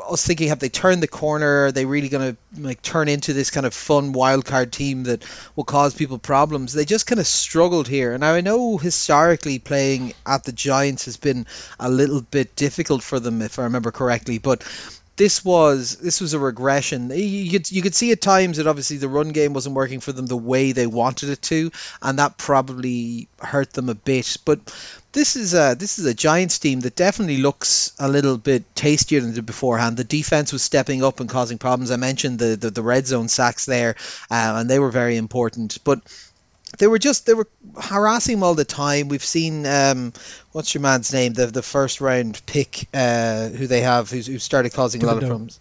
I was thinking, have they turned the corner? Are they really going to like turn into this kind of fun wild card team that will cause people problems? They just kind of struggled here, and I know historically playing at the Giants has been a little bit difficult for them, if I remember correctly. But this was this was a regression. You could you could see at times that obviously the run game wasn't working for them the way they wanted it to, and that probably hurt them a bit. But this is a this is a Giants team that definitely looks a little bit tastier than did beforehand. The defense was stepping up and causing problems. I mentioned the the, the red zone sacks there, uh, and they were very important. But they were just they were harassing him all the time. We've seen um, what's your man's name, the the first round pick, uh, who they have, who's, who started causing a lot of problems.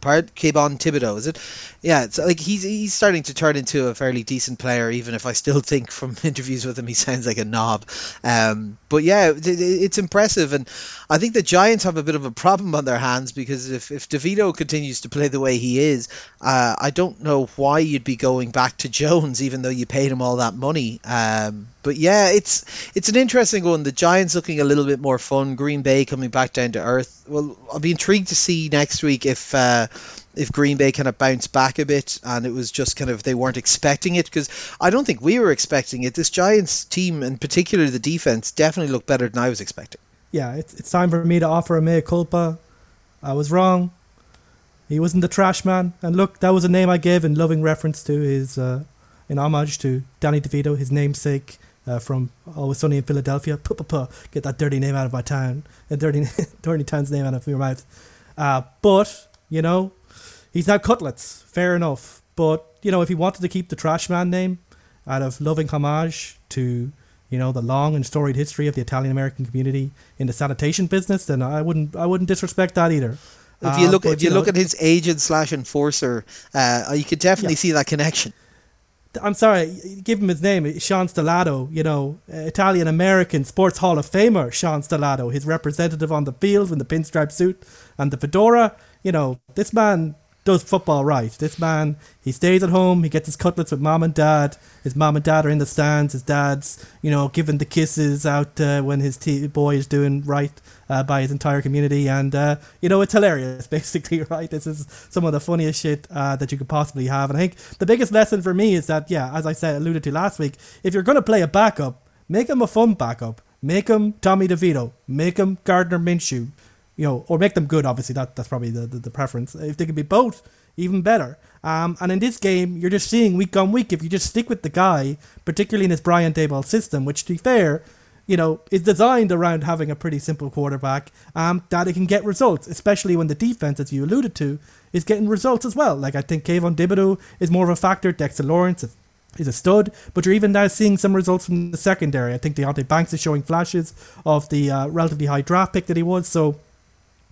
part Kayvon Thibodeaux, is it? Yeah, it's like he's he's starting to turn into a fairly decent player, even if I still think from interviews with him he sounds like a knob. Um, but yeah, it, it's impressive, and I think the Giants have a bit of a problem on their hands because if if DeVito continues to play the way he is, uh, I don't know why you'd be going back to Jones, even though you paid him all that money. Um, but yeah, it's it's an interesting one. The Giants looking a little bit more fun. Green Bay coming back down to earth. Well, I'll be intrigued to see next week if uh, if Green Bay kind of bounced back a bit and it was just kind of they weren't expecting it because I don't think we were expecting it. This Giants team, and particularly the defense, definitely looked better than I was expecting. Yeah, it's it's time for me to offer a mea culpa. I was wrong. He wasn't the trash man, and look, that was a name I gave in loving reference to his, uh, in homage to Danny DeVito, his namesake uh, from Always Sunny in Philadelphia. Puh, puh, puh, get that dirty name out of my town, and dirty, dirty town's name out of your mouth. Uh, but you know, he's now cutlets. Fair enough. But you know, if he wanted to keep the trash man name out of loving homage to you know the long and storied history of the Italian American community in the sanitation business, then I wouldn't I wouldn't disrespect that either. If you look, uh, but, if you, you know, look at his agent slash enforcer, uh, you could definitely yeah. see that connection. I'm sorry, give him his name, Sean Stellato, you know, Italian American Sports Hall of Famer Sean Stellato, his representative on the field in the pinstripe suit and the fedora. You know, this man does football right. This man, he stays at home, he gets his cutlets with mom and dad. His mom and dad are in the stands. His dad's, you know, giving the kisses out uh, when his t- boy is doing right uh, by his entire community. And, uh, you know, it's hilarious, basically, right? This is some of the funniest shit uh, that you could possibly have. And I think the biggest lesson for me is that, yeah, as I said, alluded to last week, if you're going to play a backup, make him a fun backup. Make him Tommy DeVito. Make him Gardner Minshew you know, or make them good. Obviously, that that's probably the, the, the preference. If they can be both, even better. Um, and in this game, you're just seeing week on week if you just stick with the guy, particularly in his Brian Daboll system, which to be fair, you know, is designed around having a pretty simple quarterback, um, that it can get results, especially when the defense, as you alluded to, is getting results as well. Like I think Kayvon Thibodeaux is more of a factor. Dexter Lawrence is a stud, but you're even now seeing some results from the secondary. I think Deonte Banks is showing flashes of the uh, relatively high draft pick that he was. So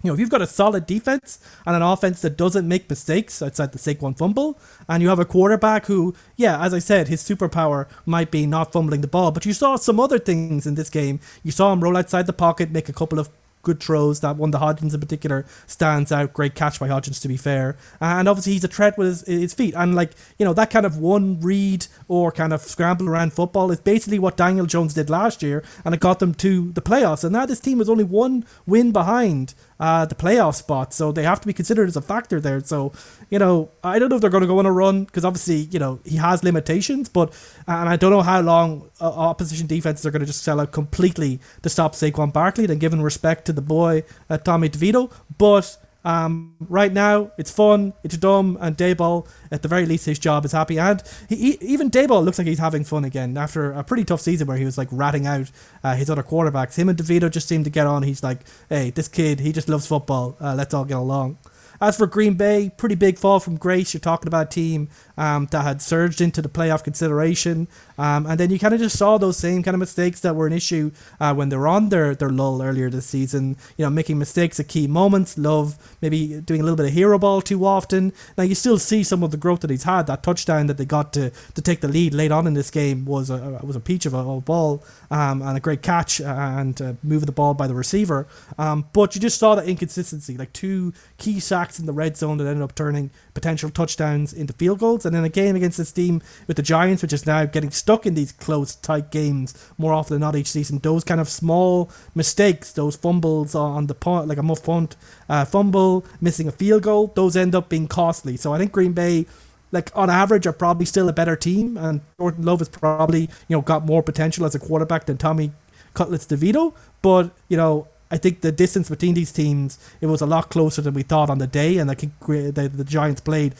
you know, if you've got a solid defense and an offense that doesn't make mistakes outside the Saquon fumble, and you have a quarterback who, yeah, as I said, his superpower might be not fumbling the ball, but you saw some other things in this game. You saw him roll outside the pocket, make a couple of good throws. That one, the Hodgins in particular, stands out. Great catch by Hodgins, to be fair. And obviously, he's a threat with his, his feet. And, like, you know, that kind of one read or kind of scramble around football is basically what Daniel Jones did last year, and it got them to the playoffs. And now this team is only one win behind uh, the playoff spot, so they have to be considered as a factor there. So, you know, I don't know if they're going to go on a run because obviously, you know, he has limitations, but and I don't know how long uh, opposition defenses are going to just sell out completely to stop Saquon Barkley. Then, given respect to the boy uh, Tommy DeVito, but um, right now, it's fun, it's dumb, and Daboll, at the very least, his job is happy. And he, he, even Daboll looks like he's having fun again after a pretty tough season where he was like ratting out uh, his other quarterbacks. Him and DeVito just seem to get on. He's like, hey, this kid, he just loves football. Uh, let's all get along. As for Green Bay, pretty big fall from grace. You're talking about a team um, that had surged into the playoff consideration. Um, and then you kind of just saw those same kind of mistakes that were an issue uh, when they were on their, their lull earlier this season. You know, making mistakes at key moments, love maybe doing a little bit of hero ball too often. Now, you still see some of the growth that he's had. That touchdown that they got to, to take the lead late on in this game was a, was a peach of a, a ball um, and a great catch and uh, moving the ball by the receiver. Um, but you just saw that inconsistency, like two key sacks in the red zone that ended up turning potential touchdowns into field goals. And then a game against this team with the Giants, which is now getting stuck in these close, tight games more often than not each season, those kind of small mistakes, those fumbles on the point, like a muff punt, uh, fumble, missing a field goal, those end up being costly. So I think Green Bay like on average are probably still a better team and Jordan Love has probably, you know, got more potential as a quarterback than Tommy Cutlets DeVito. But, you know, I think the distance between these teams it was a lot closer than we thought on the day, and I think the, the Giants played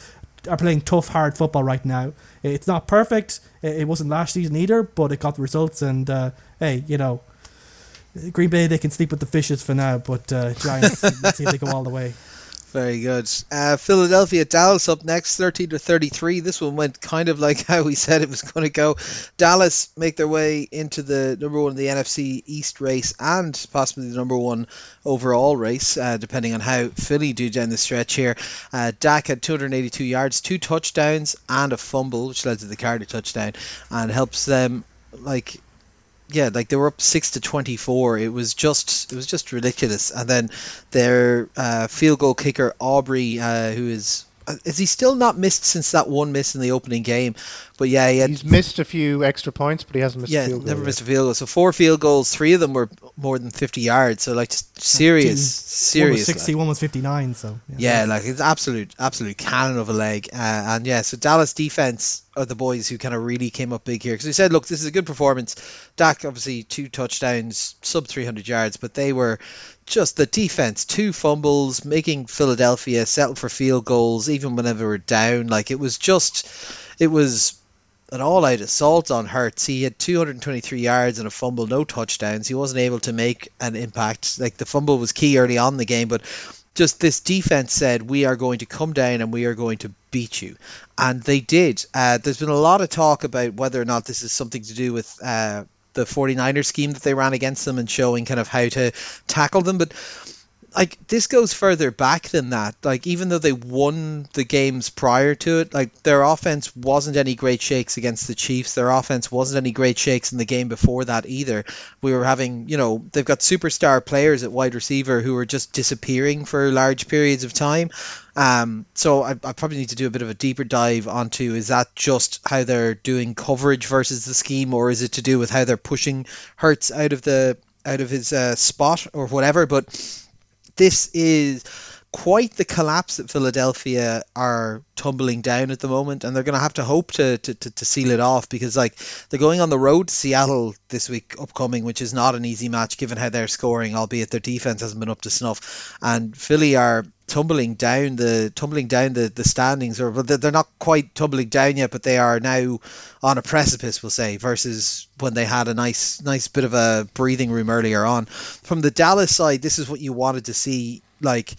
are playing tough, hard football right now. It's not perfect. It wasn't last season either, but it got the results. And uh, hey, you know, Green Bay they can sleep with the fishes for now, but uh, Giants let's see if they go all the way. Very good. Uh, Philadelphia Dallas up next, 13 to 33. This one went kind of like how we said it was going to go. Dallas make their way into the number one in the NFC East race and possibly the number one overall race, uh, depending on how Philly do down the stretch here. Uh, Dak had 282 yards, two touchdowns, and a fumble, which led to the Carter touchdown, and helps them like yeah, like they were up six to twenty four. It was just it was just ridiculous. And then their uh, field goal kicker Aubrey, uh, who is uh, is he still not missed since that one miss in the opening game? But yeah, he had, he's missed a few extra points, but he hasn't missed. Yeah, a field never goal missed a field goal. So four field goals, three of them were more than fifty yards. So like just serious, serious. One was sixty, like. one was fifty nine. So yeah, yeah like it's absolute, absolute cannon of a leg. Uh, and yeah, so Dallas defense are the boys who kind of really came up big here because we said, look, this is a good performance. Dak obviously two touchdowns, sub three hundred yards, but they were just the defense, two fumbles, making Philadelphia settle for field goals even whenever we're down. Like it was just, it was an all-out assault on Hurts. He had 223 yards and a fumble, no touchdowns. He wasn't able to make an impact. Like the fumble was key early on the game, but just this defense said we are going to come down and we are going to beat you, and they did. Uh, there's been a lot of talk about whether or not this is something to do with. Uh, the 49ers scheme that they ran against them and showing kind of how to tackle them but like this goes further back than that. Like even though they won the games prior to it, like their offense wasn't any great shakes against the Chiefs. Their offense wasn't any great shakes in the game before that either. We were having, you know, they've got superstar players at wide receiver who are just disappearing for large periods of time. Um, so I, I probably need to do a bit of a deeper dive onto is that just how they're doing coverage versus the scheme, or is it to do with how they're pushing Hurts out of the out of his uh, spot or whatever? But this is quite the collapse that Philadelphia are tumbling down at the moment, and they're going to have to hope to, to, to, to, seal it off because like they're going on the road to Seattle this week upcoming, which is not an easy match given how they're scoring, albeit their defense hasn't been up to snuff, and Philly are tumbling down the tumbling down the, the standings or they're not quite tumbling down yet but they are now on a precipice we'll say versus when they had a nice nice bit of a breathing room earlier on. From the Dallas side this is what you wanted to see like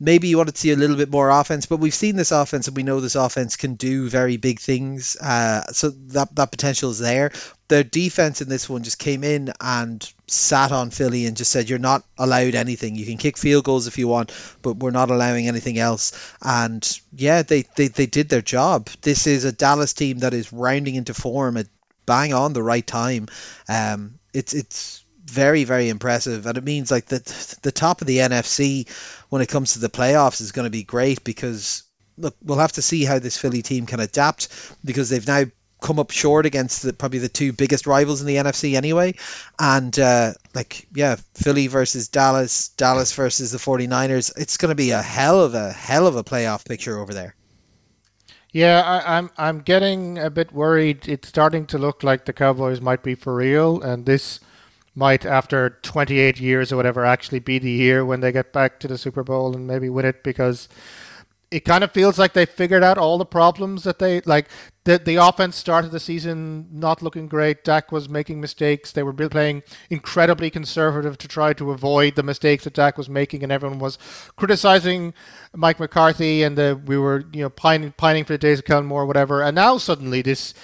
maybe you wanted to see a little bit more offense, but we've seen this offense and we know this offense can do very big things. Uh, so that that potential is there. Their defense in this one just came in and sat on Philly and just said, "You're not allowed anything. You can kick field goals if you want, but we're not allowing anything else." And yeah, they they, they did their job. This is a Dallas team that is rounding into form at bang on the right time. Um, it's it's very very impressive, and it means like the the top of the NFC when it comes to the playoffs is going to be great because look, we'll have to see how this Philly team can adapt because they've now come up short against the, probably the two biggest rivals in the NFC anyway. And uh, like, yeah, Philly versus Dallas, Dallas versus the 49ers. It's going to be a hell of a hell of a playoff picture over there. Yeah, I, I'm I'm getting a bit worried. It's starting to look like the Cowboys might be for real, and this might, after 28 years or whatever, actually be the year when they get back to the Super Bowl and maybe win it because it kind of feels like they figured out all the problems that they like. The the offense started the season not looking great. Dak was making mistakes. They were playing incredibly conservative to try to avoid the mistakes that Dak was making, and everyone was criticizing Mike McCarthy, and the, we were you know pining pining for the days of Kellen Moore, whatever. And now suddenly this.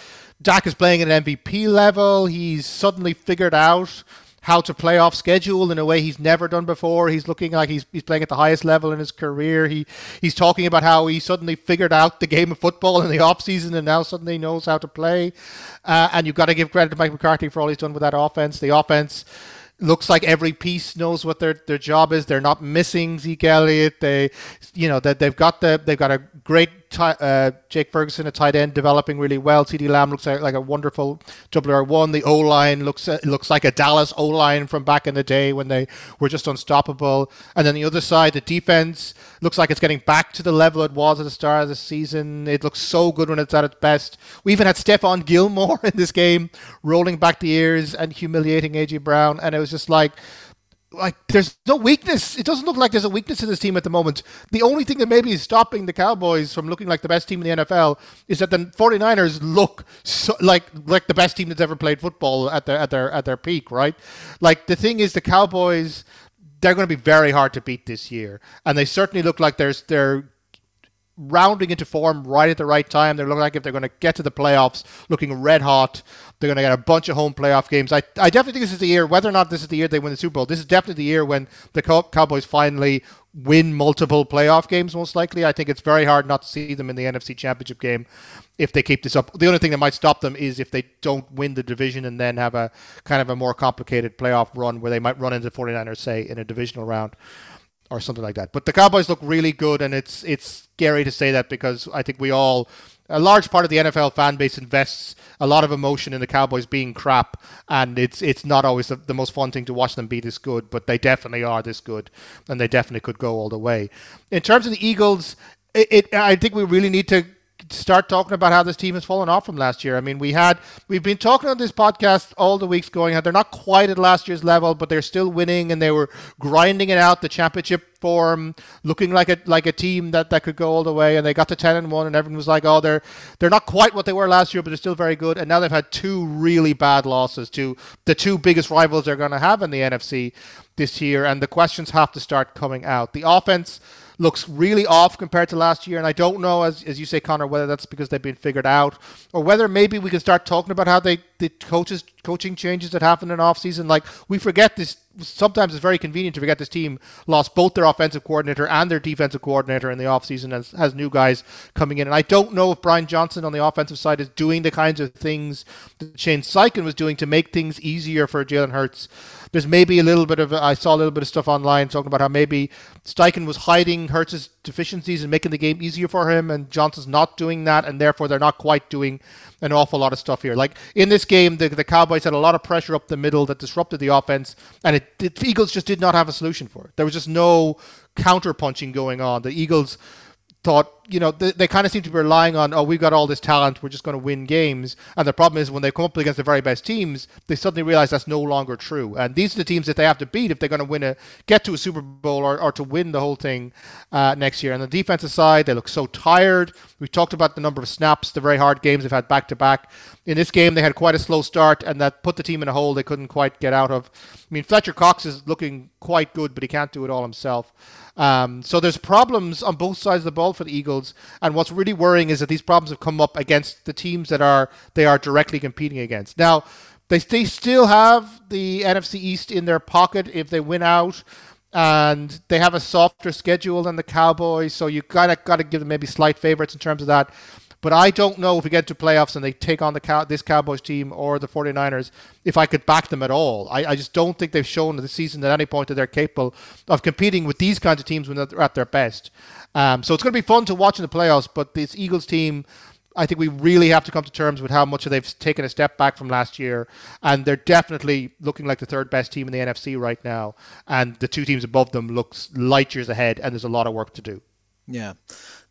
Dak is playing at an MVP level. He's suddenly figured out how to play off schedule in a way he's never done before. He's looking like he's, he's playing at the highest level in his career. He he's talking about how he suddenly figured out the game of football in the off season and now suddenly knows how to play. Uh, and you've got to give credit to Mike McCarthy for all he's done with that offense. The offense looks like every piece knows what their, their job is. They're not missing Zeke Elliott. They, you know, that they've got the they've got a great uh, Jake Ferguson, a tight end, developing really well. CeeDee Lamb looks like, a wonderful WR1. The O line looks uh, looks like a Dallas O line from back in the day when they were just unstoppable. And then the other side, the defense looks like it's getting back to the level it was at the start of the season. It looks so good when it's at its best. We even had Stephon Gilmore in this game, rolling back the ears and humiliating AJ Brown, and it was just like like there's no weakness. It doesn't look like there's a weakness in this team at the moment. The only thing that maybe is stopping the Cowboys from looking like the best team in the NFL is that the 49ers look so, like like the best team that's ever played football at their at their at their peak, right? Like the thing is the Cowboys they're going to be very hard to beat this year, and they certainly look like there's they're rounding into form right at the right time. They look like if they're going to get to the playoffs looking red hot. They're going to get a bunch of home playoff games. I, I definitely think this is the year, whether or not this is the year they win the Super Bowl, this is definitely the year when the Cowboys finally win multiple playoff games, most likely. I think it's very hard not to see them in the NFC Championship game if they keep this up. The only thing that might stop them is if they don't win the division and then have a kind of a more complicated playoff run where they might run into 49ers, say, in a divisional round or something like that. But the Cowboys look really good, and it's it's scary to say that because I think we all a large part of the NFL fan base invests a lot of emotion in the Cowboys being crap, and it's it's not always the, the, most fun thing to watch them be this good, but they definitely are this good, and they definitely could go all the way. In terms of the Eagles, it, it I think we really need to start talking about how this team has fallen off from last year. I mean, we had we've been talking on this podcast all the weeks going. They're not quite at last year's level, but they're still winning, and they were grinding it out. The championship form, looking like a like a team that, that could go all the way. And they got to ten and one, and everyone was like, "Oh, they're they're not quite what they were last year, but they're still very good." And now they've had two really bad losses to the two biggest rivals they're going to have in the NFC this year, and the questions have to start coming out. The offense looks really off compared to last year. And I don't know, as, as you say, Connor, whether that's because they've been figured out or whether maybe we can start talking about how they the coaches coaching changes that happened in off season. Like we forget this. Sometimes it's very convenient to forget this team lost both their offensive coordinator and their defensive coordinator in the offseason as has new guys coming in. And I don't know if Brian Johnson on the offensive side is doing the kinds of things that Shane Steichen was doing to make things easier for Jalen Hurts there's maybe a little bit of I saw a little bit of stuff online talking about how maybe Steichen was hiding Hurts's deficiencies and making the game easier for him, and Johnson's not doing that, and therefore they're not quite doing an awful lot of stuff here. Like in this game, the, the Cowboys had a lot of pressure up the middle that disrupted the offense, and it, the Eagles just did not have a solution for it. There was just no counter punching going on. The Eagles thought, you know, they, they kind of seem to be relying on, oh, we've got all this talent, we're just going to win games. And the problem is when they come up against the very best teams, they suddenly realize that's no longer true. And these are the teams that they have to beat if they're going to win a, get to a Super Bowl or, or to win the whole thing uh, next year. And the defensive side, they look so tired. We talked about the number of snaps, the very hard games they've had back to back. In this game, they had quite a slow start, and that put the team in a hole they couldn't quite get out of. I mean, Fletcher Cox is looking quite good, but he can't do it all himself. Um, so there's problems on both sides of the ball for the Eagles, and what's really worrying is that these problems have come up against the teams that are they are directly competing against. Now, they they still have the NFC East in their pocket if they win out. And they have a softer schedule than the Cowboys, so you kind of got to give them maybe slight favorites in terms of that. But I don't know if we get to playoffs and they take on the Cow- this Cowboys team or the 49ers, if I could back them at all. I, I just don't think they've shown this season at any point that they're capable of competing with these kinds of teams when they're at their best. Um, so it's going to be fun to watch in the playoffs, but this Eagles team. I think we really have to come to terms with how much they've taken a step back from last year, and they're definitely looking like the third best team in the NFC right now. And the two teams above them looks light years ahead, and there's a lot of work to do. Yeah.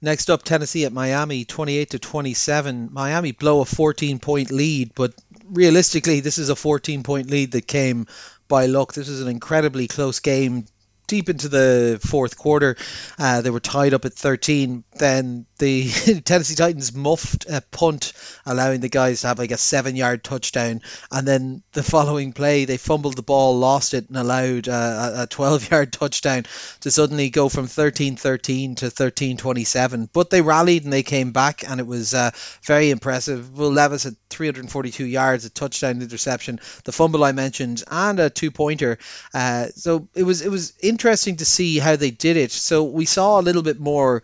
Next up, Tennessee at Miami, 28 to 27. Miami blow a 14 point lead, but realistically, this is a 14 point lead that came by luck. This was an incredibly close game deep into the fourth quarter. Uh, they were tied up at 13. Then the Tennessee Titans muffed a punt, allowing the guys to have like a seven yard touchdown. And then the following play, they fumbled the ball, lost it, and allowed uh, a 12 yard touchdown to suddenly go from 13 13 to 13 27. But they rallied and they came back, and it was uh, very impressive. Will Levis had 342 yards, a touchdown interception, the fumble I mentioned, and a two pointer. Uh, so it was, it was interesting to see how they did it. So we saw a little bit more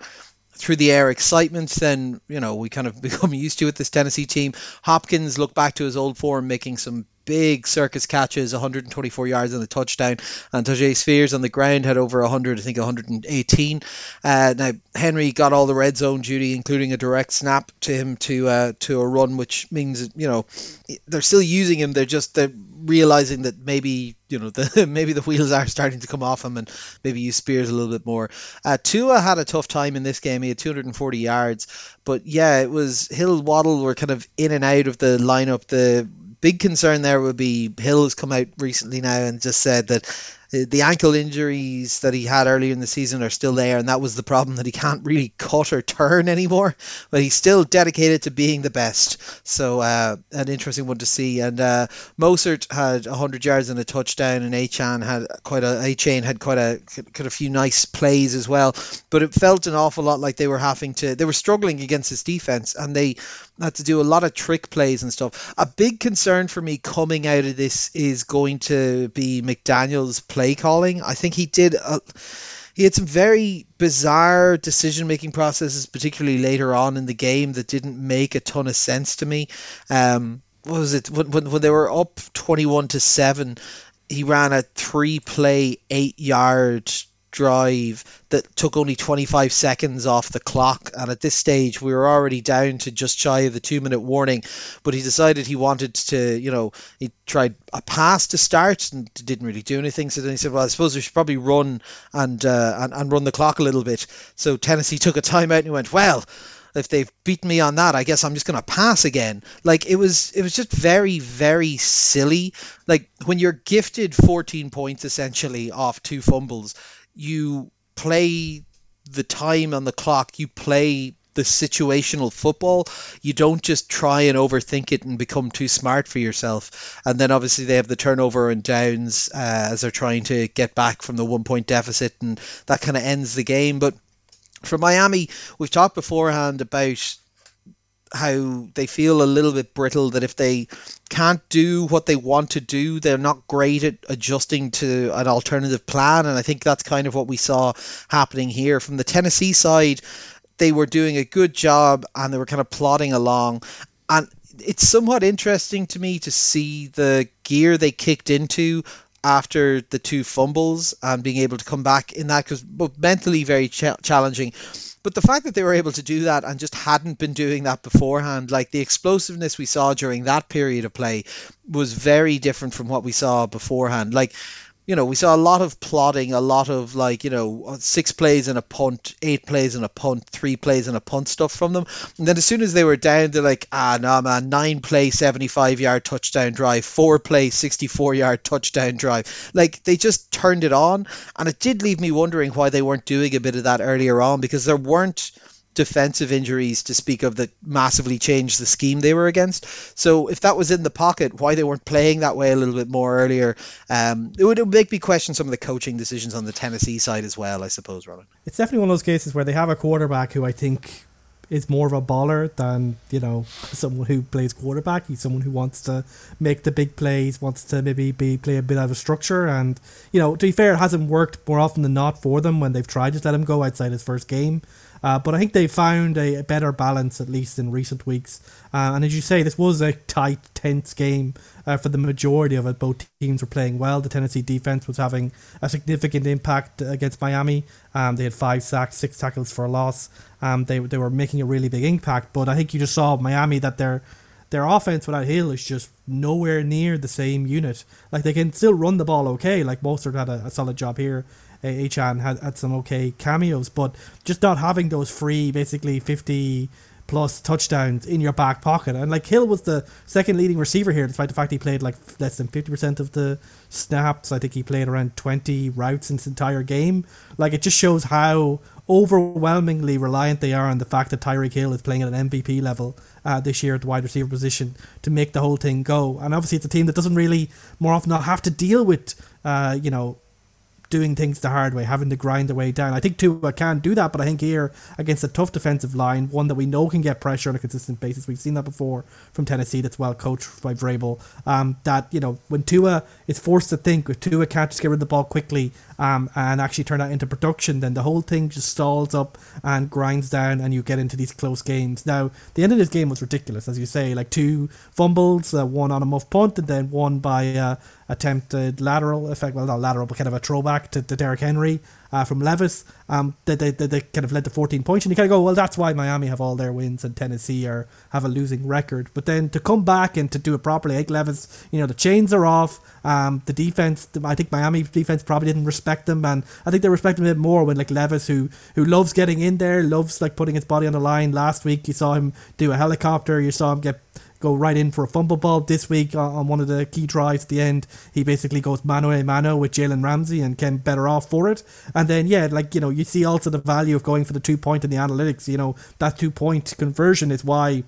through the air excitement than you know we kind of become used to with this Tennessee team. Hopkins looked back to his old form, making some big circus catches, 124 yards on the touchdown, and Tyjae Spears on the ground had over 100, I think 118. Uh, now Henry got all the red zone duty, including a direct snap to him to uh, to a run, which means you know they're still using him. They're just they're realizing that maybe you know the maybe the wheels are starting to come off him, and maybe use Spears a little bit more. Uh, Tua had a tough time in this game. He had 240 yards, but yeah, it was Hill Waddle were kind of in and out of the lineup. The big concern there would be Hill has come out recently now and just said that the ankle injuries that he had earlier in the season are still there, and that was the problem that he can't really cut or turn anymore. But he's still dedicated to being the best. So uh, an interesting one to see. And uh, Mostert had 100 yards and a touchdown, and Achan had quite a Achane had quite a quite a few nice plays as well. But it felt an awful lot like they were having to they were struggling against his defense, and they had to do a lot of trick plays and stuff. A big concern for me coming out of this is going to be McDaniel's play calling. I think he did. A, he had some very bizarre decision making processes, particularly later on in the game, that didn't make a ton of sense to me. Um, what was it when, when, when they were up 21 to 7 he ran a three play eight yard drive that took only 25 seconds off the clock and at this stage we were already down to just shy of the two minute warning but he decided he wanted to you know he tried a pass to start and didn't really do anything so then he said well I suppose we should probably run and uh, and, and run the clock a little bit so Tennessee took a timeout and he went well if they've beaten me on that, I guess I'm just gonna pass again. Like it was, it was just very, very silly. Like when you're gifted 14 points essentially off two fumbles, you play the time on the clock. You play the situational football. You don't just try and overthink it and become too smart for yourself. And then obviously they have the turnover and downs uh, as they're trying to get back from the one point deficit, and that kind of ends the game. But for Miami, we've talked beforehand about how they feel a little bit brittle that if they can't do what they want to do they're not great at adjusting to an alternative plan. And i think that's kind of what we saw happening here. From the tennessee side they were doing a good job and they were kind of plodding along. And it's somewhat interesting to me to see the gear they kicked into after the two fumbles and being able to come back in that because mentally very ch- challenging. But the fact that they were able to do that and just hadn't been doing that beforehand, like the explosiveness we saw during that period of play was very different from what we saw beforehand. Like you know, we saw a lot of plotting, a lot of like, you know, six plays and a punt, eight plays and a punt, three plays and a punt stuff from them. And then as soon as they were down, they're like, ah, no, man, nine play, 75 yard touchdown drive, four play, 64 yard touchdown drive. Like they just turned it on. And it did leave me wondering why they weren't doing a bit of that earlier on because there weren't defensive injuries to speak of that massively changed the scheme they were against. So if that was in the pocket, why they weren't playing that way a little bit more earlier, um, it would make me question some of the coaching decisions on the Tennessee side as well, I suppose, Robin. It's definitely one of those cases where they have a quarterback who I think is more of a baller than you know someone who plays quarterback. He's someone who wants to make the big plays, wants to maybe be play a bit out of structure, and you know to be fair, it hasn't worked more often than not for them when they've tried to let him go outside his first game. Uh, but I think they found a, better balance, at least in recent weeks. Uh, and as you say, this was a tight, tense game uh, for the majority of it. Both teams were playing well. The Tennessee defense was having a significant impact against Miami. Um, they had five sacks, six tackles for a loss. Um, they, they were making a really big impact. But I think you just saw Miami that their their offense without Hill is just nowhere near the same unit. Like they can still run the ball okay. Like Mostert had a, a solid job here Achane had, had some okay cameos, but just not having those free, basically 50 plus touchdowns in your back pocket. And like Hill was the second leading receiver here, despite the fact he played like less than 50% of the snaps. I think he played around 20 routes in this entire game. Like it just shows how overwhelmingly reliant they are on the fact that Tyreek Hill is playing at an MVP level uh, this year at the wide receiver position to make the whole thing go. And obviously, it's a team that doesn't really more often not have to deal with, uh, you know, doing things the hard way, having to grind their way down. I think Tua can do that, but I think here against a tough defensive line, one that we know can get pressure on a consistent basis, we've seen that before from Tennessee. That's well coached by Vrabel. Um, that you know when Tua is forced to think, if Tua can't just get rid of the ball quickly um, and actually turn that into production, then the whole thing just stalls up and grinds down, and you get into these close games. Now the end of this game was ridiculous, as you say, like two fumbles, uh, one on a muff punt, and then one by uh, attempted lateral effect, well, not lateral, but kind of a throwback to, to Derrick Henry uh, from Levis. Um, they, they, they, they kind of led to 14 points, and you kind of go, well, that's why Miami have all their wins and Tennessee are have a losing record. But then to come back and to do it properly, Ike Levis, you know, the chains are off. Um, the defense, I think Miami defense probably didn't respect them, and I think they respect him a bit more when like Levis, who who loves getting in there, loves like putting his body on the line. Last week, you saw him do a helicopter, you saw him get go right in for a fumble ball. This week on, on one of the key drives at the end, he basically goes mano a mano with Jalen Ramsey and came better off for it. And then yeah, like you know, you see also the value of going for the two point in the analytics. You know, that two point conversion is why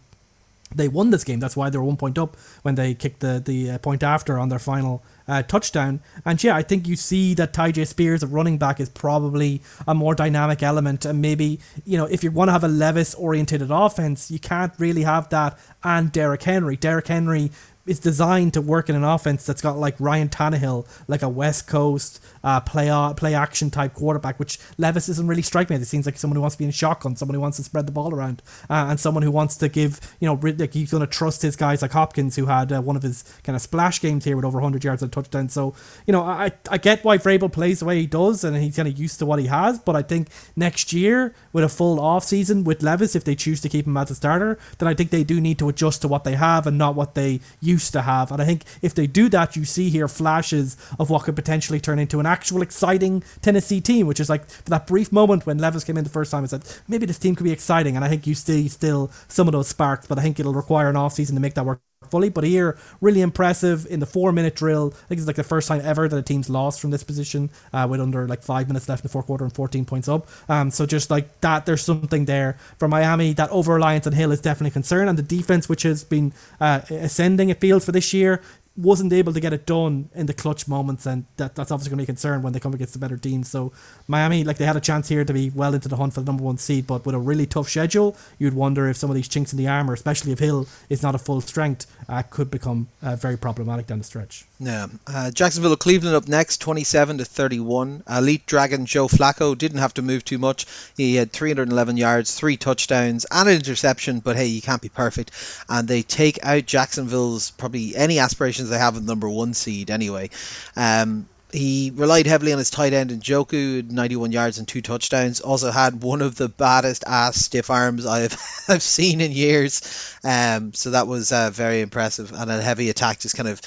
they won this game. That's why they were one point up when they kicked the the uh, point after on their final uh, touchdown. And yeah, I think you see that Tyjae Spears a running back is probably a more dynamic element. And maybe you know if you want to have a Levis orientated offense, you can't really have that and Derrick Henry. Derrick Henry is designed to work in an offense that's got like Ryan Tannehill, like a West Coast uh, play play action type quarterback, which Levis doesn't really strike me. It seems like someone who wants to be in shotgun, someone who wants to spread the ball around, uh, and someone who wants to give you know like he's going to trust his guys like Hopkins, who had uh, one of his kind of splash games here with over 100 yards and touchdown. So you know I I get why Vrabel plays the way he does, and he's kind of used to what he has. But I think next year with a full off season with Levis, if they choose to keep him as a starter, then I think they do need to adjust to what they have and not what they used to have. And I think if they do that, you see here flashes of what could potentially turn into an actual exciting Tennessee team, which is like that brief moment when Levis came in the first time and said, maybe this team could be exciting. And I think you see still some of those sparks, but I think it'll require an off season to make that work fully. But here, really impressive in the four minute drill. I think it's like the first time ever that a team's lost from this position uh, with under like five minutes left in the fourth quarter and 14 points up. Um, so just like that, there's something there for Miami. That over reliance on Hill is definitely a concern. And the defense, which has been uh, ascending, a field for this year, wasn't able to get it done in the clutch moments, and that, that's obviously going to be a concern when they come against the better teams. So Miami, like they had a chance here to be well into the hunt for the number one seed, but with a really tough schedule, you'd wonder if some of these chinks in the armor, especially if Hill is not a full strength, uh, could become uh, very problematic down the stretch. Yeah, uh, Jacksonville, Cleveland up next, twenty-seven to thirty-one. Elite Dragon Joe Flacco didn't have to move too much. He had three hundred and eleven yards, three touchdowns, and an interception. But hey, you can't be perfect, and they take out Jacksonville's probably any aspirations they have of number one seed anyway. Um, he relied heavily on his tight end Njoku, 91 yards and two touchdowns. Also had one of the baddest ass stiff arms I've I've seen in years. Um, so that was uh, very impressive, and a heavy attack just kind of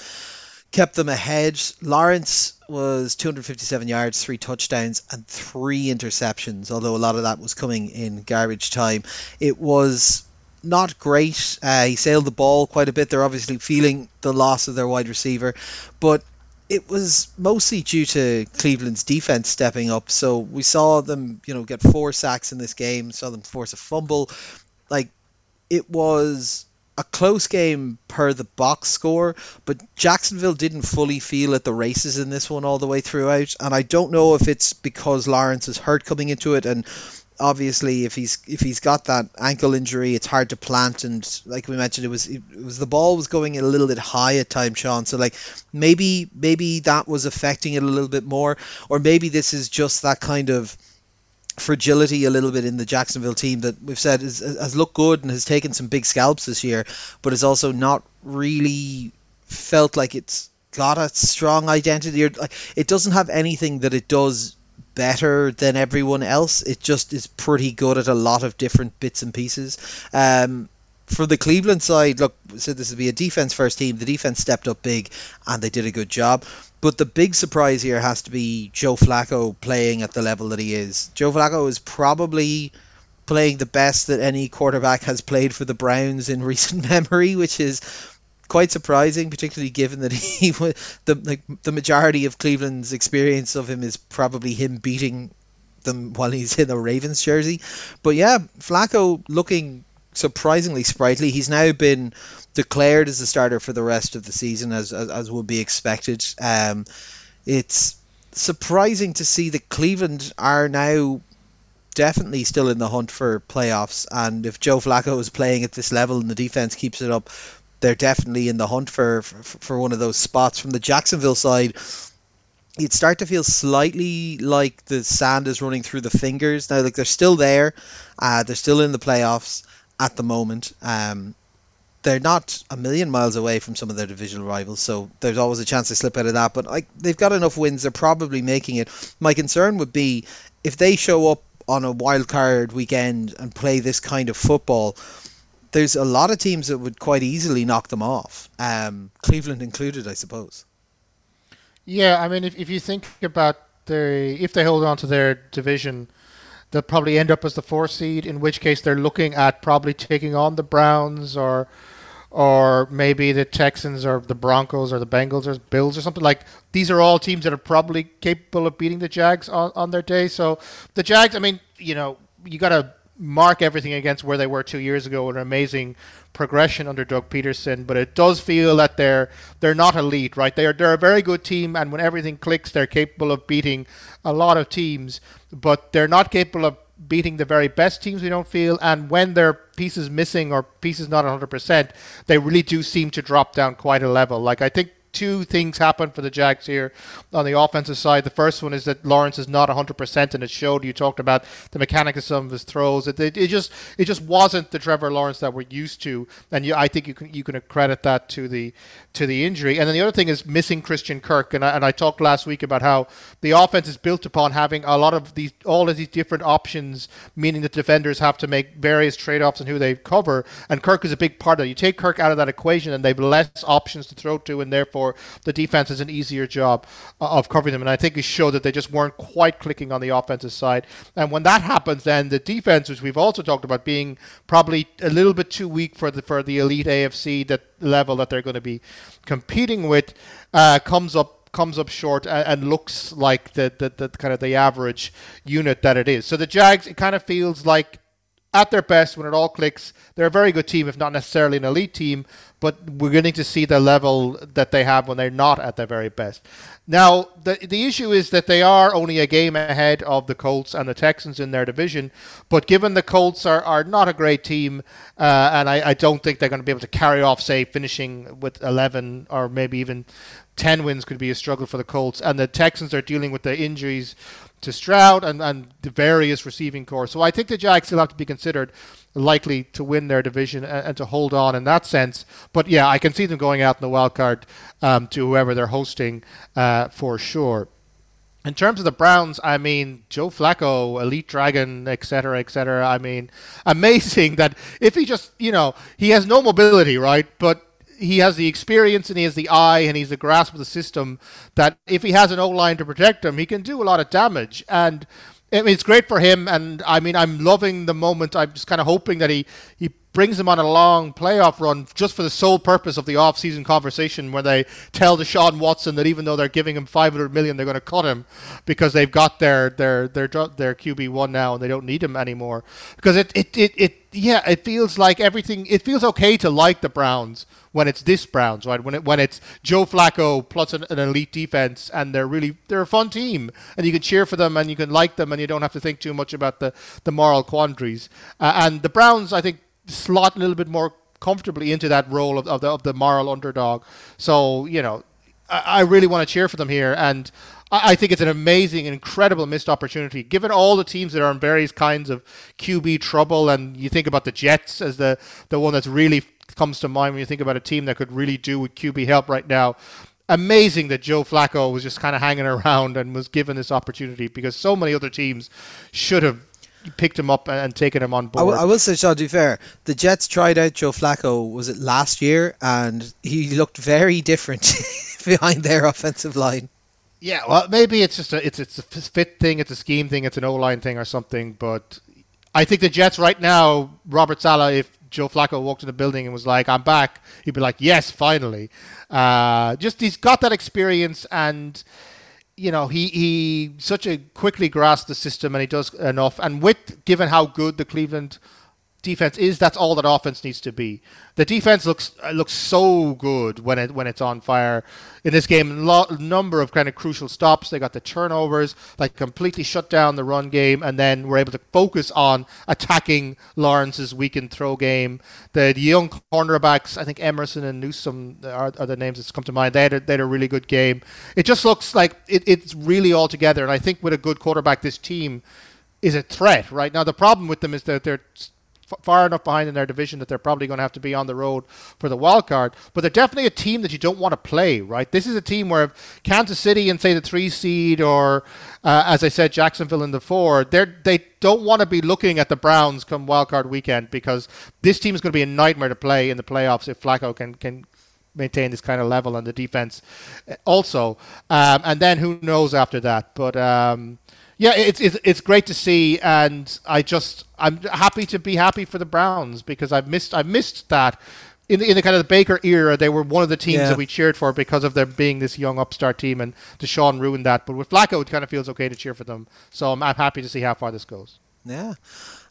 kept them ahead. Lawrence was 257 yards, three touchdowns, and three interceptions. Although a lot of that was coming in garbage time, it was not great. Uh, he sailed the ball quite a bit. They're obviously feeling the loss of their wide receiver, but it was mostly due to Cleveland's defense stepping up. So we saw them, you know, get four sacks in this game. Saw them force a fumble. Like it was a close game per the box score, but Jacksonville didn't fully feel at the races in this one all the way throughout. And I don't know if it's because Lawrence is hurt coming into it and obviously if he's if he's got that ankle injury it's hard to plant. And like we mentioned it was it was the ball was going a little bit high at time Sean. So like maybe maybe that was affecting it a little bit more. Or maybe this is just that kind of fragility a little bit in the Jacksonville team that we've said is, has looked good and has taken some big scalps this year but has also not really felt like it's got a strong identity. Or like it doesn't have anything that it does better than everyone else. It just is pretty good at a lot of different bits and pieces. Um, for the Cleveland side, look, said this would be a defense first team. The defense stepped up big and they did a good job. But the big surprise here has to be Joe Flacco playing at the level that he is. Joe Flacco is probably playing the best that any quarterback has played for the Browns in recent memory, which is quite surprising, particularly given that he the like the majority of Cleveland's experience of him is probably him beating them while he's in a Ravens jersey. But yeah, Flacco looking surprisingly sprightly. He's now been declared as a starter for the rest of the season, as as, as would be expected. Um, it's surprising to see that Cleveland are now definitely still in the hunt for playoffs. And if Joe Flacco is playing at this level and the defense keeps it up, they're definitely in the hunt for, for, for one of those spots. From the Jacksonville side, you'd start to feel slightly like the sand is running through the fingers. Now, like they're still there, uh, they're still in the playoffs at the moment. Um, they're not a million miles away from some of their divisional rivals, so there's always a chance they slip out of that. But like they've got enough wins, they're probably making it. My concern would be if they show up on a wild card weekend and play this kind of football there's a lot of teams that would quite easily knock them off, um, Cleveland included, I suppose. Yeah, I mean, if, if you think about the if they hold on to their division, they'll probably end up as the four seed. In which case, they're looking at probably taking on the Browns or or maybe the Texans or the Broncos or the Bengals or Bills or something like these are all teams that are probably capable of beating the Jags on, on their day. So the Jags, I mean, you know, you got to mark everything against where they were two years ago. An amazing progression under Doug Pederson, but it does feel that they're they're not elite, right? They're they're a very good team, and when everything clicks, they're capable of beating a lot of teams, but they're not capable of beating the very best teams we don't feel and when there are pieces missing or pieces not 100% they really do seem to drop down quite a level like i think two things happen for the Jags here on the offensive side. The first one is that Lawrence is not 100%, and it showed. You talked about the mechanics of some of his throws. It, it, it just it just wasn't the Trevor Lawrence that we're used to, and you, I think you can you can credit that to the to the injury. And then the other thing is missing Christian Kirk, and I, and I talked last week about how the offense is built upon having a lot of these all of these different options, meaning that defenders have to make various trade-offs in who they cover, and Kirk is a big part of it. You take Kirk out of that equation, and they've less options to throw to, and therefore the defense has an easier job uh, of covering them. And I think it showed that they just weren't quite clicking on the offensive side. And when that happens, then the defense, which we've also talked about being probably a little bit too weak for the for the elite AFC that level that they're going to be competing with, uh, comes up comes up short and, and looks like the, the, the kind of the average unit that it is. So the Jags, it kind of feels like at their best when it all clicks, they're a very good team, if not necessarily an elite team, but we're getting to see the level that they have when they're not at their very best. Now, the the issue is that they are only a game ahead of the Colts and the Texans in their division, but given the Colts are, are not a great team, uh, and I, I don't think they're going to be able to carry off, say, finishing with 11 or maybe even 10 wins could be a struggle for the Colts, and the Texans are dealing with the injuries to Stroud and, and the various receiving corps. So I think the Jags still have to be considered likely to win their division and, and to hold on in that sense. But yeah, I can see them going out in the wild card um, to whoever they're hosting uh, for sure. In terms of the Browns, I mean, Joe Flacco, Elite Dragon, etc., etc. I mean, amazing that if he just, you know, he has no mobility, right? But he has the experience and he has the eye and he's the grasp of the system that if he has an O line to protect him, he can do a lot of damage. And it's great for him. And I mean, I'm loving the moment. I'm just kind of hoping that he, he brings them on a long playoff run just for the sole purpose of the off-season conversation where they tell Deshaun Watson that even though they're giving him 500 million, they're going to cut him because they've got their their their their QB one now and they don't need him anymore. Because it it, it it yeah, it feels like everything. It feels okay to like the Browns when it's this Browns, right? When it when it's Joe Flacco plus an, an, elite defense, and they're really they're a fun team, and you can cheer for them, and you can like them, and you don't have to think too much about the the moral quandaries. Uh, and the Browns, I think, slot a little bit more comfortably into that role of, of the of the moral underdog. So you know, I, I really want to cheer for them here, and I think it's an amazing, incredible missed opportunity. Given all the teams that are in various kinds of QB trouble, and you think about the Jets as the the one that's really comes to mind when you think about a team that could really do with QB help right now. Amazing that Joe Flacco was just kind of hanging around and was given this opportunity because so many other teams should have picked him up and taken him on board. I, w- I will say, Sean, to be fair, the Jets tried out Joe Flacco, was it last year? And he looked very different behind their offensive line. Yeah, well, maybe it's just a it's it's a fit thing, it's a scheme thing, it's an O line thing or something. But I think the Jets right now, Robert Saleh, if Joe Flacco walked in the building and was like, "I'm back," he'd be like, "Yes, finally." Uh, just he's got that experience, and you know he he such a quickly grasps the system, and he does enough. And with given how good the Cleveland defense is, that's all that offense needs to be. The defense looks uh, looks so good when it when it's on fire. In this game, lo- number of kind of crucial stops. They got the turnovers, like completely shut down the run game, and then we're able to focus on attacking Lawrence's weakened throw game. The, the young cornerbacks, I think Emerson and Newsome are, are the names that come to mind. They had, a, they had a really good game. It just looks like it, it's really all together, and I think with a good quarterback, this team is a threat right now. The problem with them is that they're far enough behind in their division that they're probably going to have to be on the road for the wild card. But they're definitely a team that you don't want to play, right? This is a team where Kansas City and say the three seed, or uh, as I said, Jacksonville in the four, they they don't want to be looking at the Browns come wild card weekend because this team is going to be a nightmare to play in the playoffs if Flacco can can maintain this kind of level on the defense also. Um, and then who knows after that? But um, yeah, it's, it's it's great to see, and I just I'm happy to be happy for the Browns because I've missed I missed that in the, in the kind of the Baker era, they were one of the teams Yeah. that we cheered for because of them being this young upstart team, and Deshaun ruined that. But with Flacco, it kind of feels okay to cheer for them. So I'm, I'm happy to see how far this goes. Yeah.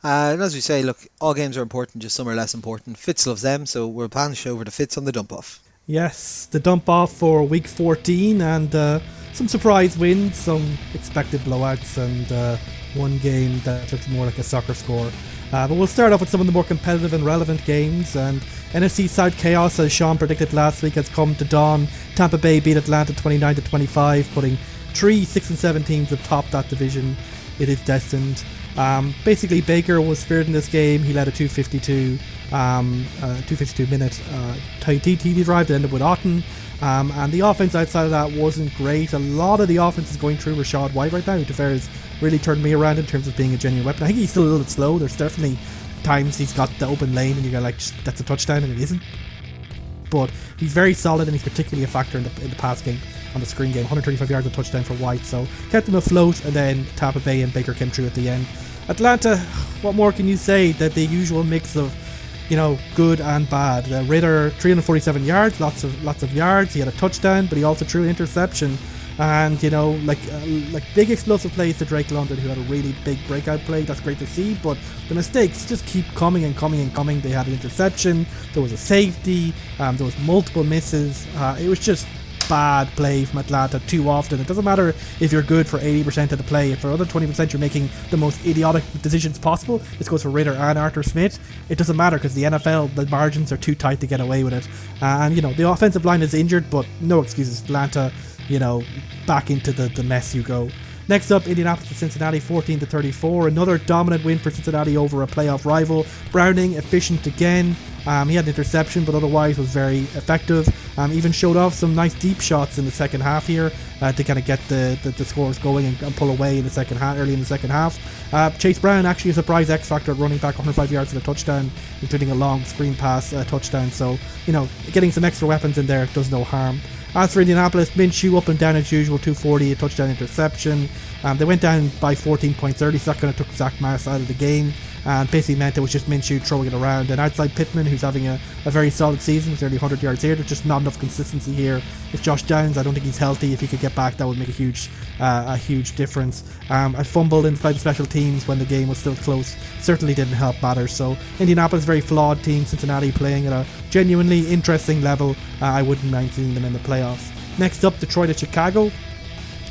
Uh, and as we say, look, all games are important, just some are less important. Fitz loves them, so we're planning to show over to Fitz on the dump off. Yes, the dump off for week 14 and uh, some surprise wins, some expected blowouts, and uh, one game that looked more like a soccer score. Uh, but we'll start off with some of the more competitive and relevant games. And NFC South chaos, as Sean predicted last week, has come to dawn. Tampa Bay beat Atlanta 29 to 25, putting three, six, and seven teams atop that division. It is destined. Um, basically, Baker was spared in this game. He led a 252, um, uh, 252 minute uh, TD drive to end up with Otton. Um, and the offense outside of that wasn't great. A lot of the offense is going through Rachaad White right now, who has really turned me around in terms of being a genuine weapon. I think he's still a little bit slow. There's definitely times he's got the open lane and you go like, that's a touchdown, and it isn't. But he's very solid and he's particularly a factor in the, in the pass game on the screen game. 135 yards of touchdown for White, so kept him afloat. And then Tampa Bay and Baker came through at the end. Atlanta, what more can you say? That the usual mix of you know, good and bad. Uh, Ridder, 347 yards, lots of lots of yards. He had a touchdown, but he also threw an interception. And you know, like uh, like big explosive plays to Drake London, who had a really big breakout play. That's great to see. But the mistakes just keep coming and coming and coming. They had an interception. There was a safety. Um, there was multiple misses. Uh, it was just bad play from Atlanta too often. It doesn't matter if you're good for 80% of the play. If for other 20% you're making the most idiotic decisions possible, this goes for Ridder and Arthur Smith. It doesn't matter because the NFL, the margins are too tight to get away with it. Uh, and, you know, the offensive line is injured, but no excuses. Atlanta, you know, back into the, the mess you go. Next up, Indianapolis to Cincinnati, 14 to 34. Another dominant win for Cincinnati over a playoff rival. Browning efficient again. Um, he had an interception, but otherwise was very effective. Um, even showed off some nice deep shots in the second half here uh, to kind of get the, the, the scores going and, and pull away in the second half, early in the second half. Uh, Chase Brown actually a surprise X factor at running back 105 yards and a touchdown, including a long screen pass uh, touchdown. So you know, getting some extra weapons in there does no harm. As for Indianapolis, Minshew up and down as usual, 240, a touchdown interception. Um, they went down by 14 points early, so that kind of took Zach Moss out of the game. And basically meant it was just Minshew throwing it around. And outside Pittman, who's having a, a very solid season with nearly 100 yards here, there's just not enough consistency here. If Josh Downs, I don't think he's healthy. If he could get back, that would make a huge, uh, a huge difference. Um, I fumbled inside the special teams when the game was still close. Certainly didn't help matters. So Indianapolis, very flawed team. Cincinnati playing at a genuinely interesting level. Uh, I wouldn't mind seeing them in the playoffs. Next up, Detroit at Chicago.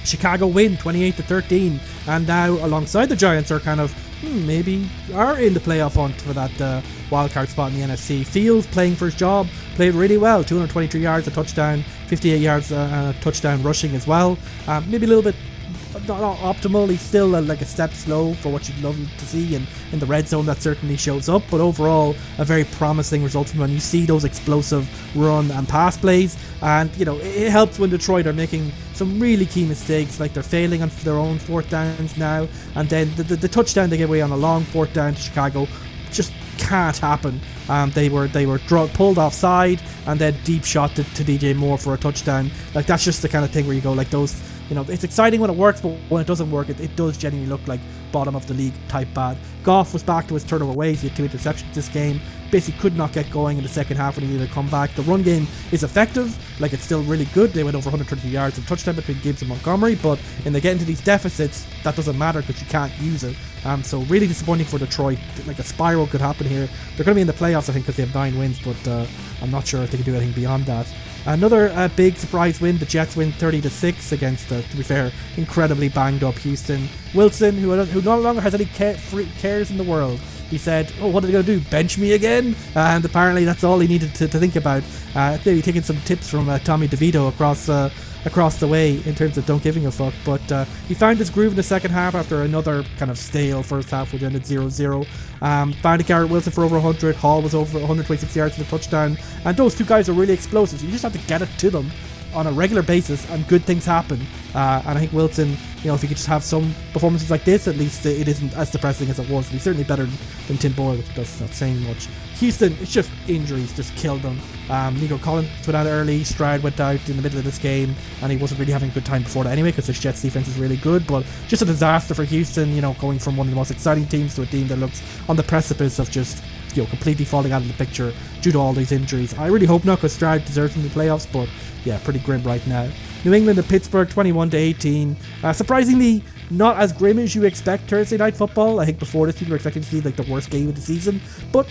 Chicago win 28 to 13, and now alongside the Giants are kind of hmm, maybe are in the playoff hunt for that uh, wild card spot in the NFC. Fields playing for his job, played really well, 223 yards, a touchdown, 58 yards, uh, a touchdown rushing as well. Um, maybe a little bit not, not optimal. He's still uh, like a step slow for what you'd love to see, and in the red zone that certainly shows up. But overall, a very promising result from when you see those explosive run and pass plays. And you know, it helps when Detroit are making some really key mistakes, like they're failing on their own fourth downs now, and then the, the, the touchdown they gave away on a long fourth down to Chicago just can't happen. Um, they were they were pulled offside and then deep shot to, to DJ Moore for a touchdown. Like that's just the kind of thing where you go like those. You know, it's exciting when it works, but when it doesn't work, it, it does genuinely look like bottom of the league type bad. Goff was back to his turnover ways. He had two interceptions this game. Basically, could not get going in the second half when he needed to come back. The run game is effective, like it's still really good. They went over 130 yards of touchdown between Gibbs and Montgomery, but when they get into these deficits, that doesn't matter because you can't use it. Um, so really disappointing for Detroit. Like a spiral could happen here. They're going to be in the playoffs, I think, because they have nine wins, but uh, I'm not sure if they can do anything beyond that. Another uh, big surprise win. The Jets win 30 to six against, uh, to be fair, incredibly banged up Houston. Wilson, who who no longer has any ca- free cares in the world, he said, "Oh, what are they going to do? Bench me again?" And apparently, that's all he needed to, to think about. Uh, maybe taking some tips from uh, Tommy DeVito across uh, across the way in terms of don't giving a fuck. But uh, he found his groove in the second half after another kind of stale first half, which ended 0-0. Um, found Garrett Wilson for over 100. Hall was over 126 yards for the touchdown. And those two guys are really explosive. So you just have to get it to them on a regular basis, and good things happen. Uh, and I think Wilson, you know, if he could just have some performances like this, at least it isn't as depressing as it was. And he's certainly better than Tim Boyle, which does not saying much. Houston, it's just injuries just killed them. Um, Nico Collins went out early, Stroud went out in the middle of this game, and he wasn't really having a good time before that anyway because the Jets defense is really good. But just a disaster for Houston, you know, going from one of the most exciting teams to a team that looks on the precipice of just you know completely falling out of the picture due to all these injuries. I really hope not, because Stroud deserves in the playoffs. But yeah, pretty grim right now. New England and Pittsburgh, 21 to 18. Uh, surprisingly, not as grim as you expect Thursday night football. I think before this, people were expecting to see like the worst game of the season, but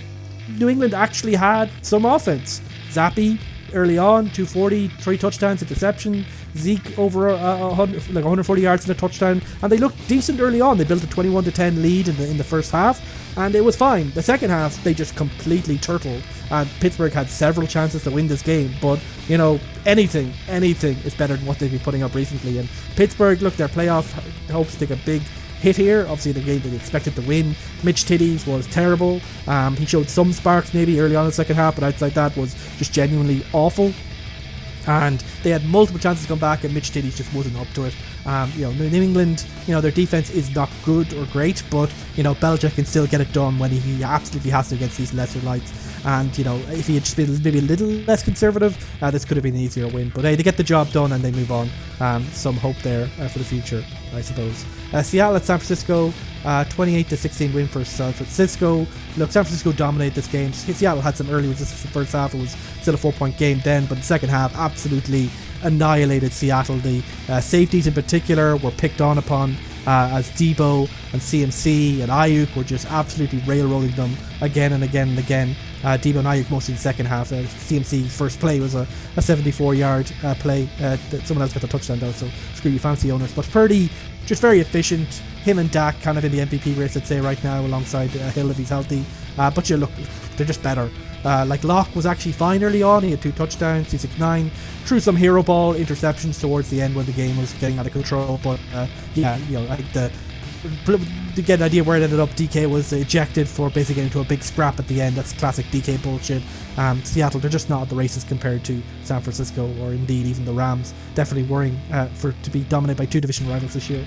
New England actually had some offense. Zappe early on, 240, three touchdowns, a deception. Zeke over uh, 100, like 140 yards and a touchdown, and they looked decent early on. They built a 21 to 10 lead in the in the first half, and it was fine. The second half, they just completely turtled, and Pittsburgh had several chances to win this game. But you know, anything, anything is better than what they've been putting up recently. And Pittsburgh, look, their playoff hopes take a big hit here. Obviously, the game they expected to win. Mitch Titties was terrible. Um, he showed some sparks maybe early on in the second half, but outside that was just genuinely awful. And they had multiple chances to come back, and Mitch Titties just wasn't up to it. Um, you know, New England, you know, their defense is not good or great, but you know, Belichick can still get it done when he absolutely has to against these lesser lights. And you know, if he had just been maybe a little less conservative, uh, this could have been an easier win. But hey, they get the job done and they move on. Um, some hope there uh, for the future, I suppose. Uh, Seattle at San Francisco, uh, 28 to 16 win for San Francisco. Look, San Francisco dominated this game. Seattle had some early resistance in the first half. It was still a four point game then, but the second half absolutely annihilated Seattle. The uh, safeties in particular were picked on upon uh, as Deebo and CMC and Aiyuk were just absolutely railroading them again and again and again. Uh, Deebo and Aiyuk mostly in the second half. Uh, first play was a, a 74 yard uh, play. Uh, someone else got the touchdown though, so screw you fancy owners. But Purdy, just very efficient. Him and Dak kind of in the MVP race, I'd say, right now, alongside uh, Hill if he's healthy. Uh, but you look, they're just better. Uh, like Lock was actually fine early on. He had two touchdowns, 269. Threw some hero ball interceptions towards the end when the game was getting out of control. But uh, yeah, you know, I think the to get an idea where it ended up, DK was ejected for basically getting into a big scrap at the end. That's classic DK bullshit. Um, Seattle, they're just not at the races compared to San Francisco or indeed even the Rams. Definitely worrying uh, for to be dominated by two division rivals this year.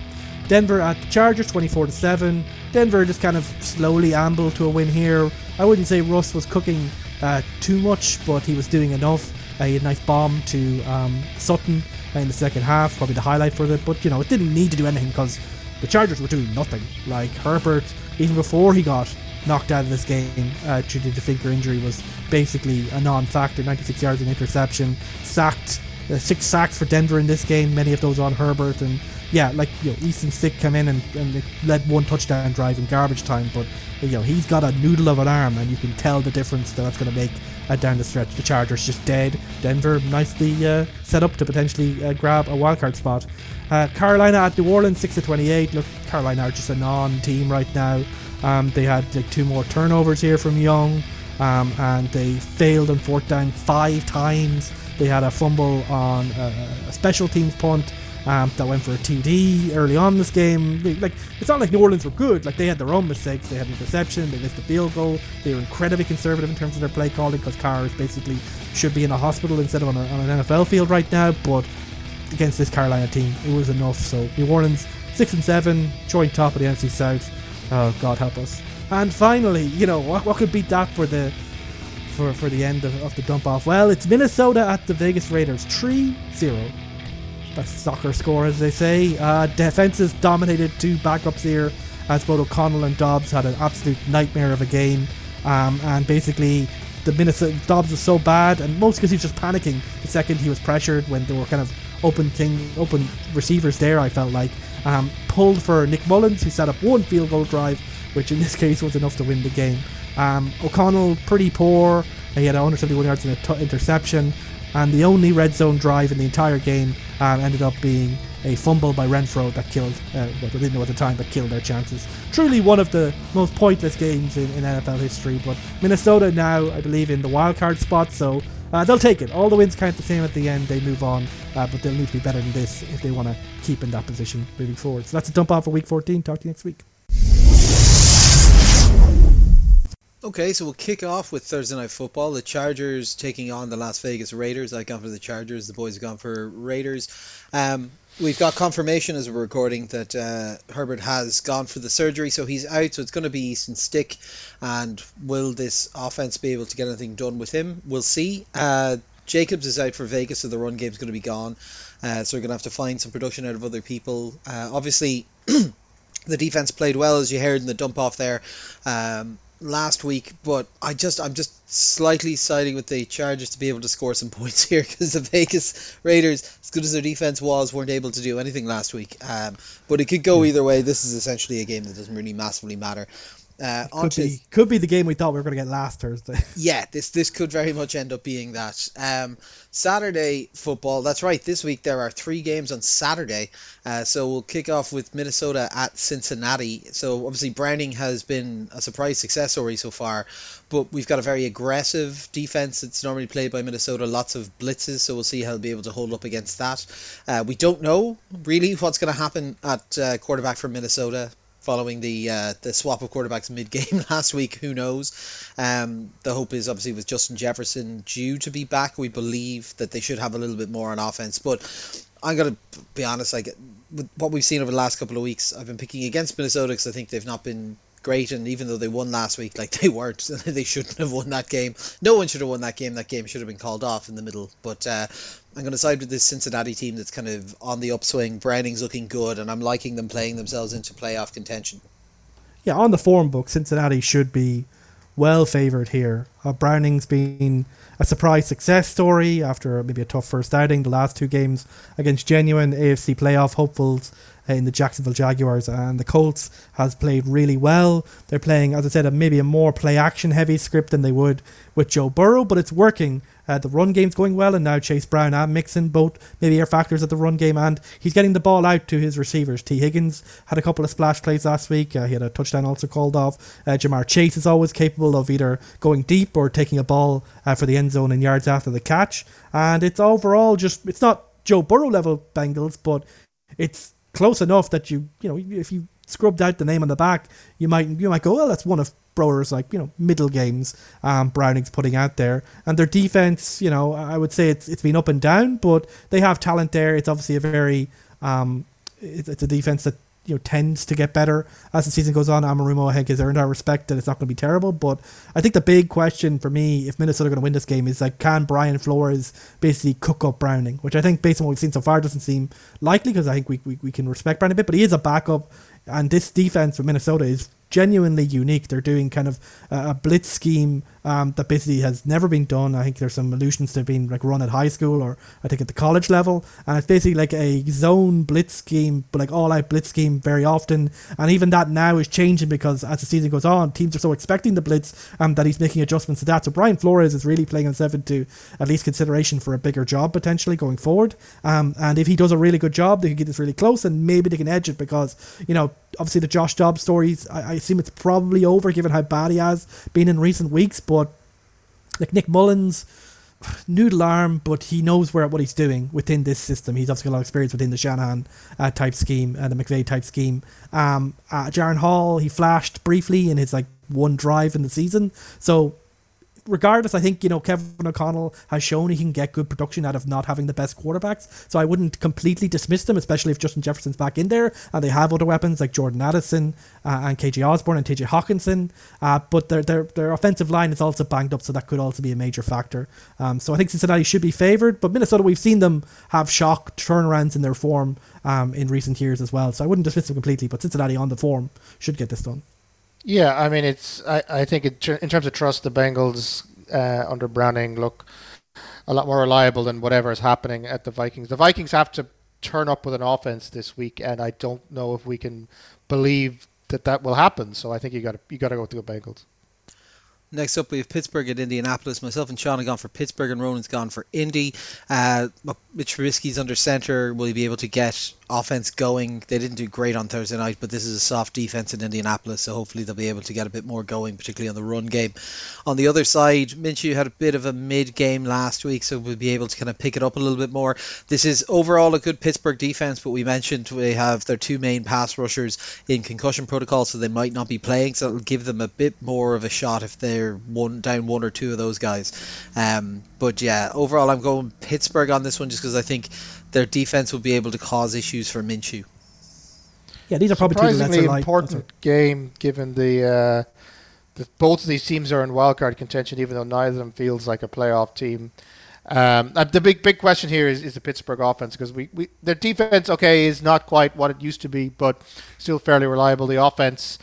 Denver at the Chargers, 24 to seven. Denver just kind of slowly ambled to a win here. I wouldn't say Russ was cooking uh, too much, but he was doing enough. Uh, he had a nice bomb to um, Sutton in the second half, probably the highlight for it. But you know, it didn't need to do anything because the Chargers were doing nothing. Like Herbert, even before he got knocked out of this game uh, due to the finger injury, was basically a non-factor. 96 yards and interception, sacked. Uh, six sacks for Denver in this game, many of those on Herbert, and yeah, like you know, Easton Stick came in and, and led one touchdown drive in garbage time, but you know he's got a noodle of an arm, and you can tell the difference that that's going to make uh, down the stretch. The Chargers just dead. Denver nicely uh, set up to potentially uh, grab a wildcard spot. Uh, Carolina at New Orleans, six to twenty-eight. Look, Carolina are just a non-team right now. Um, they had like two more turnovers here from Young, um, and they failed on fourth down five times. They had a fumble on a, a special teams punt. Um, that went for a TD early on this game. Like it's not like New Orleans were good. Like they had their own mistakes. They had interception. They missed a field goal. They were incredibly conservative in terms of their play calling because Carr basically should be in a hospital instead of on, a, on, an NFL field right now. But against this Carolina team, it was enough. So New Orleans six and seven, joint top of the NFC South. Oh God help us. And finally, you know what, what could beat that for the for, for the end of, of the dump off? Well, it's Minnesota at the Vegas Raiders 3 0. That's soccer score, as they say. Uh, defenses dominated two backups here, as both O'Connell and Dobbs had an absolute nightmare of a game. Um, and basically, the Minnesota Dobbs was so bad, and most because he was just panicking the second he was pressured when there were kind of open thing, open receivers there. I felt like um, pulled for Nick Mullens, who set up one field goal drive, which in this case was enough to win the game. Um, O'Connell pretty poor. He had 171 yards and an t- interception and the only red zone drive in the entire game um, ended up being a fumble by Renfrow that killed, uh, well, they didn't know at the time, but killed their chances. Truly one of the most pointless games in, in NFL history, but Minnesota now, I believe, in the wild card spot, so uh, they'll take it. All the wins count the same at the end, they move on, uh, but they'll need to be better than this if they want to keep in that position moving forward. So that's a dump off for week 14. Talk to you next week. Okay, so we'll kick off with Thursday Night Football. The Chargers taking on the Las Vegas Raiders. I've gone for the Chargers. The boys have gone for Raiders. Um, we've got confirmation as we're recording that uh, Herbert has gone for the surgery, so he's out. So it's going to be Easton Stick. And will this offense be able to get anything done with him? We'll see. Uh, Jacobs is out for Vegas, so the run game's going to be gone. Uh, so we're going to have to find some production out of other people. Uh, obviously. the defense played well, as you heard in the dump off there. Um, last week, but I just I'm just slightly siding with the Chargers to be able to score some points here because the Vegas Raiders, as good as their defense was, weren't able to do anything last week. Um, but it could go either way. This is essentially a game that doesn't really massively matter. Uh, could to, be could be the game we thought we were going to get last Thursday. yeah, this this could very much end up being that. Um, Saturday football. That's right. This week there are three games on Saturday. Uh, so we'll kick off with Minnesota at Cincinnati. So obviously Browning has been a surprise success story so far, but we've got a very aggressive defense that's normally played by Minnesota. Lots of blitzes. So we'll see how they'll be able to hold up against that. Uh, we don't know really what's going to happen at uh, quarterback for Minnesota following the uh, the swap of quarterbacks mid game last week. Who knows? Um, the hope is obviously with Justin Jefferson due to be back, we believe that they should have a little bit more on offense. But I'm gonna be honest, like with what we've seen over the last couple of weeks, I've been picking against Minnesota because I think they've not been great. And even though they won last week, like they weren't, they shouldn't have won that game. No one should have won that game. That game should have been called off in the middle. But uh, I'm going to side with this Cincinnati team that's kind of on the upswing. Browning's looking good, and I'm liking them playing themselves into playoff contention. Yeah, on the form book, Cincinnati should be well favoured here. Uh, Browning's been a surprise success story after maybe a tough first outing. The last two games against genuine AFC playoff hopefuls in the Jacksonville Jaguars and the Colts has played really well. They're playing, as I said, a, maybe a more play action heavy script than they would with Joe Burrow, but it's working. Uh, the run game's going well, and now Chase Brown and Mixon both maybe are factors at the run game, and he's getting the ball out to his receivers. Tee Higgins had a couple of splash plays last week. Uh, he had a touchdown also called off. Uh, Ja'Marr Chase is always capable of either going deep or taking a ball uh, for the end zone in yards after the catch. And it's overall just it's not Joe Burrow level Bengals, but it's close enough that you you know if you scrubbed out the name on the back, you might you might go, well, that's one of Burrow's like you know middle games. Um, Browning's putting out there, and their defense, you know, I would say it's it's been up and down, but they have talent there. It's obviously a very um, it's, it's a defense that you know tends to get better as the season goes on. Anarumo, I think, has earned our respect that it's not going to be terrible. But I think the big question for me, if Minnesota are going to win this game, is like can Brian Flores basically cook up Browning, which I think based on what we've seen so far doesn't seem likely because I think we, we, we can respect Browning a bit, but he is a backup, and this defense for Minnesota is genuinely unique. They're doing kind of a blitz scheme um, that basically has never been done. I think there's some allusions to being like run at high school or I think at the college level, and it's basically like a zone blitz scheme, but like all out blitz scheme very often. And even that now is changing because as the season goes on, teams are so expecting the blitz um, that he's making adjustments to that. So Brian Flores is really playing himself into at least consideration for a bigger job potentially going forward. Um, and if he does a really good job, they can get this really close, and maybe they can edge it because you know obviously the Josh Dobbs stories. I, I assume it's probably over given how bad he has been in recent weeks. But like Nick Mullens, noodle arm, but he knows where what he's doing within this system. He's obviously got a lot of experience within the Shanahan uh, type scheme and uh, the McVay type scheme. Um, uh, Jaren Hall, he flashed briefly in his like one drive in the season, so regardless, I think you know Kevin O'Connell has shown he can get good production out of not having the best quarterbacks. So I wouldn't completely dismiss them, especially if Justin Jefferson's back in there and they have other weapons like Jordan Addison uh, and KJ Osborn and TJ Hockenson. Uh, but their their their offensive line is also banged up, so that could also be a major factor. Um, so I think Cincinnati should be favored, but Minnesota we've seen them have shock turnarounds in their form um, in recent years as well. So I wouldn't dismiss them completely, but Cincinnati on the form should get this done. Yeah, I mean, it's. I, I think it, in terms of trust, the Bengals uh, under Browning look a lot more reliable than whatever is happening at the Vikings. The Vikings have to turn up with an offense this week, and I don't know if we can believe that that will happen. So I think you got you got to go with the Bengals. Next up, we have Pittsburgh at Indianapolis. Myself and Sean have gone for Pittsburgh, and Ronan's gone for Indy. Uh, Mitch Trubisky's under center. Will he be able to get offense going? They didn't do great on Thursday night, but this is a soft defense in Indianapolis, so hopefully they'll be able to get a bit more going, particularly on the run game. On the other side, Minshew had a bit of a mid game last week, so we'll be able to kind of pick it up a little bit more. This is overall a good Pittsburgh defense, but we mentioned we have their two main pass rushers in concussion protocol, so they might not be playing, so it'll give them a bit more of a shot if they're they're one down one or two of those guys. Um, but yeah, overall, I'm going Pittsburgh on this one just because I think their defense will be able to cause issues for Minshew. Yeah, these are probably surprisingly two important game given the. Uh, that both of these teams are in wildcard contention, even though neither of them feels like a playoff team. Um, uh, the big big question here is, is the Pittsburgh offense because we, we their defense okay is not quite what it used to be, but still fairly reliable. The offense,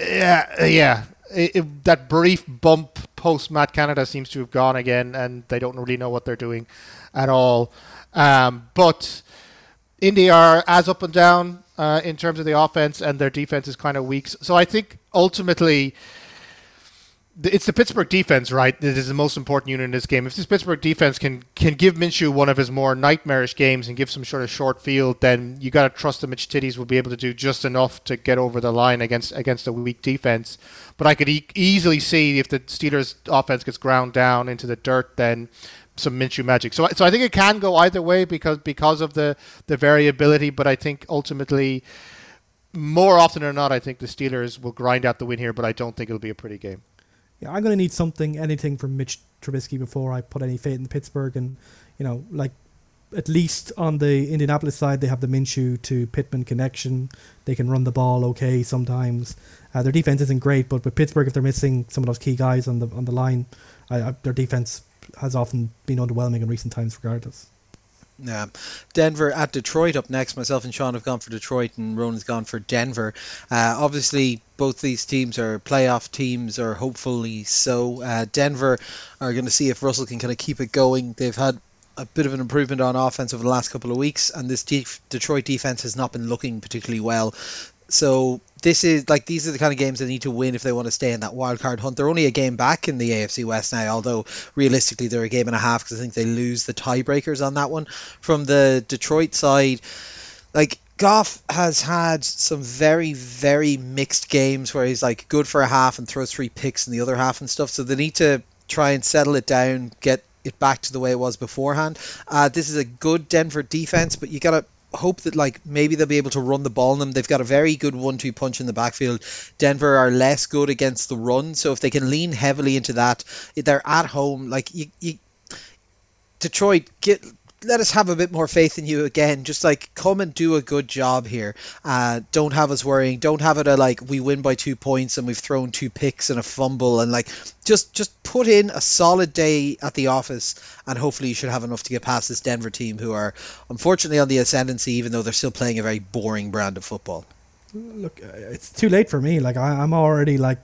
yeah, yeah, it, it, that brief bump post Matt Canada seems to have gone again, and they don't really know what they're doing at all. Um, but Indy are as up and down uh, in terms of the offense, and their defense is kind of weak. So I think ultimately it's the Pittsburgh defense, right? That is the most important unit in this game. If this Pittsburgh defense can can give Minshew one of his more nightmarish games and give some sort of short field, then you got to trust that Mitch Titties will be able to do just enough to get over the line against against a weak defense. But I could e- easily see if the Steelers' offense gets ground down into the dirt, then some Minshew magic. So so I think it can go either way because because of the the variability. But I think ultimately. More often than not, I think the Steelers will grind out the win here, but I don't think it'll be a pretty game yeah, I'm to need something, anything from Mitch Trubisky before I put any faith in Pittsburgh. And, you know, like at least on the Indianapolis side, they have the Minshew to Pittman connection. They can run the ball okay sometimes. Uh, their defense isn't great, but with Pittsburgh, if they're missing some of those key guys on the on the line, their defense has often been underwhelming in recent times, regardless. Yeah. Denver at Detroit up next. Myself and Sean have gone for Detroit, and Ronan's gone for Denver. Uh, obviously, both these teams are playoff teams, or hopefully so. Uh, Denver are going to see if Russell can kind of keep it going. They've had a bit of an improvement on offense over the last couple of weeks, and this Detroit defense has not been looking particularly well. So this is like these are the kind of games they need to win if they want to stay in that wild card hunt. They're only a game back in the AFC West now, although realistically they're a game and a half because I think they lose the tiebreakers on that one. From the Detroit side, like Goff has had some very, very mixed games where he's like good for a half and throws three picks in the other half and stuff. So they need to try and settle it down, get it back to the way it was beforehand. Uh, this is a good Denver defense, but you got to hope that like maybe they'll be able to run the ball on them. They've got a very good one-two punch in the backfield. Denver are less good against the run, so if they can lean heavily into that, they're at home. Like you, you Detroit get let us have a bit more faith in you again. Just like come and do a good job here. Uh, don't have us worrying. Don't have it a like we win by two points and we've thrown two picks and a fumble and like just just put in a solid day at the office and hopefully you should have enough to get past this Denver team who are unfortunately on the ascendancy even though they're still playing a very boring brand of football. Look, uh, it's too late for me. Like I, I'm already like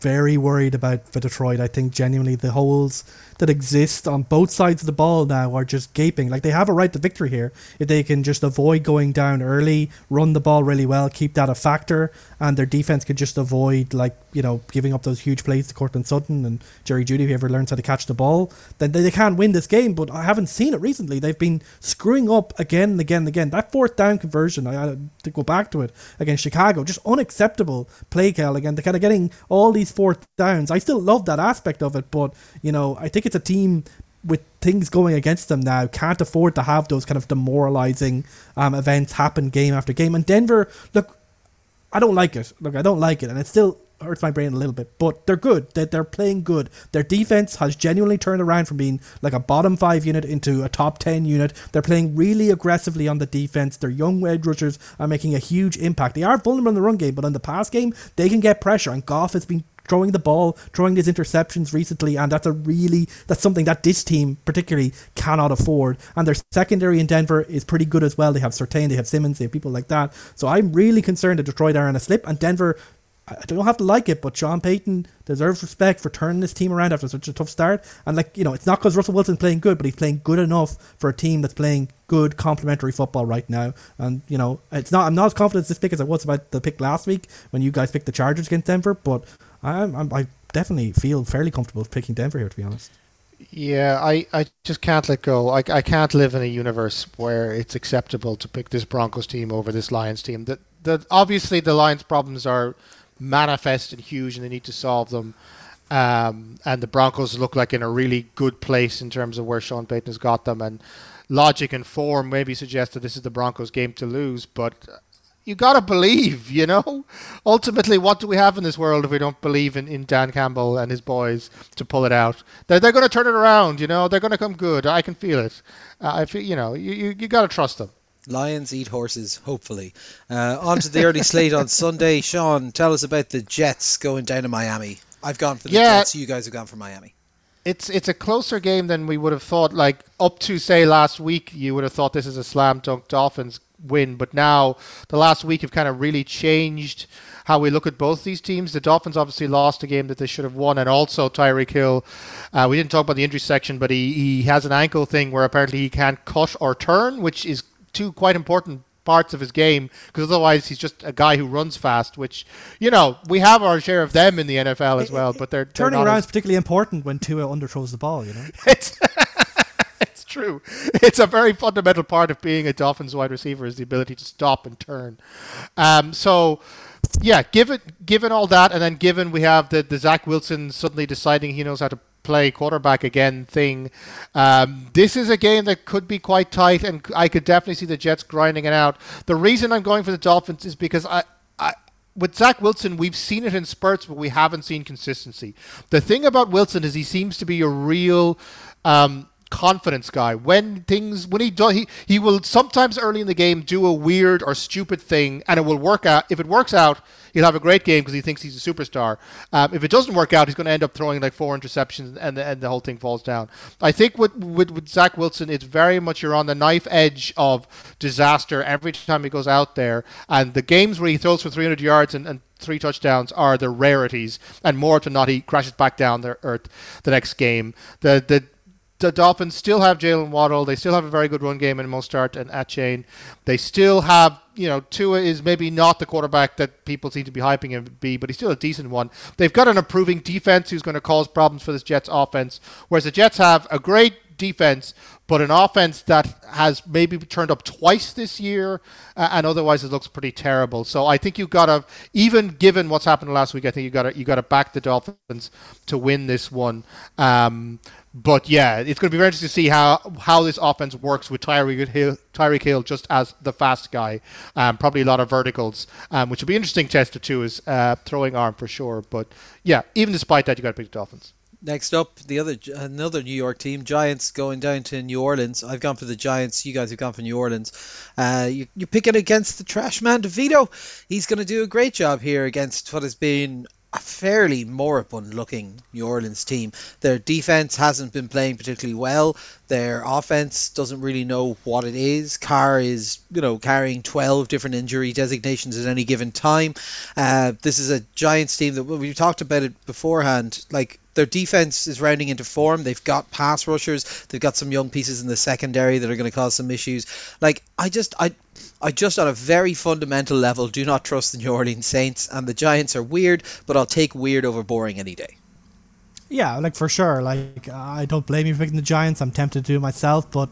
very worried about for Detroit. I think genuinely the holes that exist on both sides of the ball now are just gaping. Like they have a right to victory here if they can just avoid going down early, run the ball really well, keep that a factor, and their defense could just avoid like you know giving up those huge plays to Courtland Sutton and Jerry Jeudy If he ever learns how to catch the ball, then they, they can't win this game. But I haven't seen it recently. They've been screwing up again and again and again. That fourth down conversion, I had to go back to it against Chicago, just unacceptable play call again. They're kind of getting all these fourth downs. I still love that aspect of it, but you know I think it's a team with things going against them now can't afford to have those kind of demoralizing um, events happen game after game. And Denver, look, I don't like it. Look, I don't like it, and it still hurts my brain a little bit. But they're good. They're, they're playing good. Their defense has genuinely turned around from being like a bottom five unit into a top ten unit. They're playing really aggressively on the defense. Their young edge rushers are making a huge impact. They are vulnerable in the run game, but in the pass game, they can get pressure. And Goff has been throwing the ball, throwing these interceptions recently, and that's a really that's something that this team particularly cannot afford. And their secondary in Denver is pretty good as well. They have Surtain, they have Simmons, they have people like that. So I'm really concerned that Detroit are in a slip, and Denver. I don't have to like it, but Sean Payton deserves respect for turning this team around after such a tough start. And like you know, it's not because Russell Wilson's playing good, but he's playing good enough for a team that's playing good complementary football right now. And you know, it's not I'm not as confident this pick as I was about the pick last week when you guys picked the Chargers against Denver, but I, I, I definitely feel fairly comfortable picking Denver here, to be honest. Yeah, I, I just can't let go. I, I can't live in a universe where it's acceptable to pick this Broncos team over this Lions team. That that obviously the Lions' problems are manifest and huge, and they need to solve them. Um, and the Broncos look like in a really good place in terms of where Sean Payton has got them, and logic and form maybe suggest that this is the Broncos' game to lose. But you gotta believe, you know. Ultimately, what do we have in this world if we don't believe in, in Dan Campbell and his boys to pull it out? They're they're gonna turn it around, you know. They're gonna come good. I can feel it. Uh, I feel, you know, you, you you gotta trust them. Lions eat horses, hopefully. Uh, on to the early slate on Sunday. Sean, tell us about the Jets going down to Miami. I've gone for the yeah. Jets. You guys have gone for Miami it's it's a closer game than we would have thought. Like up to say last week, you would have thought this is a slam dunk Dolphins win. But now the last week have kind of really changed how we look at both these teams. The Dolphins obviously lost a game that they should have won, and also Tyreek Hill. Uh, we didn't talk about the injury section, but he, he has an ankle thing where apparently he can't cut or turn, which is two quite important parts of his game because otherwise he's just a guy who runs fast which you know we have our share of them in the NFL as well but they're, they're turning around is particularly important when Tua underthrows the ball you know it's it's true it's a very fundamental part of being a Dolphins wide receiver is the ability to stop and turn um, so yeah given given all that and then given we have the, the Zach Wilson suddenly deciding he knows how to play quarterback again thing. Um, this is a game that could be quite tight, and I could definitely see the Jets grinding it out. The reason I'm going for the Dolphins is because I, I with Zach Wilson, we've seen it in spurts, but we haven't seen consistency. The thing about Wilson is he seems to be a real um, confidence guy. When things when he does he he will sometimes early in the game do a weird or stupid thing and it will work out. If it works out, he'll have a great game because he thinks he's a superstar. Um, if it doesn't work out, he's going to end up throwing like four interceptions and the, and the whole thing falls down. I think with, with with Zach Wilson, it's very much you're on the knife edge of disaster every time he goes out there. And the games where he throws for 300 yards and, and three touchdowns are the rarities, and more to not, he crashes back down the earth the next game. The the the Dolphins still have Jaylen Waddle. They still have a very good run game in Mostert and Achane. They still have, you know, Tua is maybe not the quarterback that people seem to be hyping him to be, but he's still a decent one. They've got an improving defense who's going to cause problems for this Jets offense, whereas the Jets have a great defense, but an offense that has maybe turned up twice this year, uh, and otherwise it looks pretty terrible. So I think you've got to, even given what's happened last week, I think you got to you got to back the Dolphins to win this one. Um, but yeah, it's going to be very interesting to see how how this offense works with Tyreek Hill, Tyreek Hill just as the fast guy. Um, probably a lot of verticals, um, which will be interesting test to two is uh, throwing arm for sure. But yeah, even despite that, you got to pick the Dolphins. Next up, the other another New York team, Giants, going down to New Orleans. I've gone for the Giants. You guys have gone for New Orleans. Uh, you, you're picking against the trash man, DeVito. He's going to do a great job here against what has been a fairly moribund looking New Orleans team. Their defense hasn't been playing particularly well. Their offense doesn't really know what it is. Carr is, you know, carrying 12 different injury designations at any given time. Uh, this is a Giants team that we talked about it beforehand. Like their defense is rounding into form. They've got pass rushers. They've got some young pieces in the secondary that are going to cause some issues. Like I just I I just on a very fundamental level do not trust the New Orleans Saints and the Giants are weird, but I'll take weird over boring any day. Yeah, like for sure. Like I don't blame you for picking the Giants. I'm tempted to do it myself, but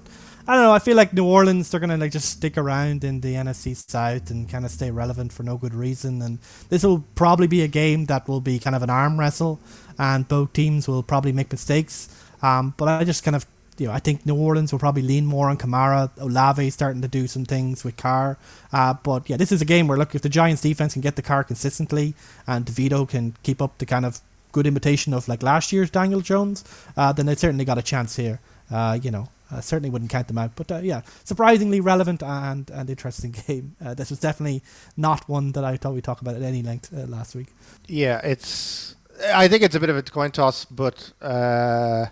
I don't know. I feel like New Orleans they're gonna like just stick around in the NFC South and kind of stay relevant for no good reason. And this will probably be a game that will be kind of an arm wrestle, and both teams will probably make mistakes. Um, but I just kind of you know I think New Orleans will probably lean more on Kamara. Olave starting to do some things with Carr. Uh, but yeah, this is a game where look if the Giants defense can get the Carr consistently and DeVito can keep up the kind of good imitation of like last year's Daniel Jones, uh, then they certainly got a chance here. Uh, you know, uh, certainly wouldn't count them out. But uh, yeah, surprisingly relevant and, and interesting game. Uh, this was definitely not one that I thought we'd talk about at any length uh, last week. Yeah, it's. I think it's a bit of a coin toss, but uh,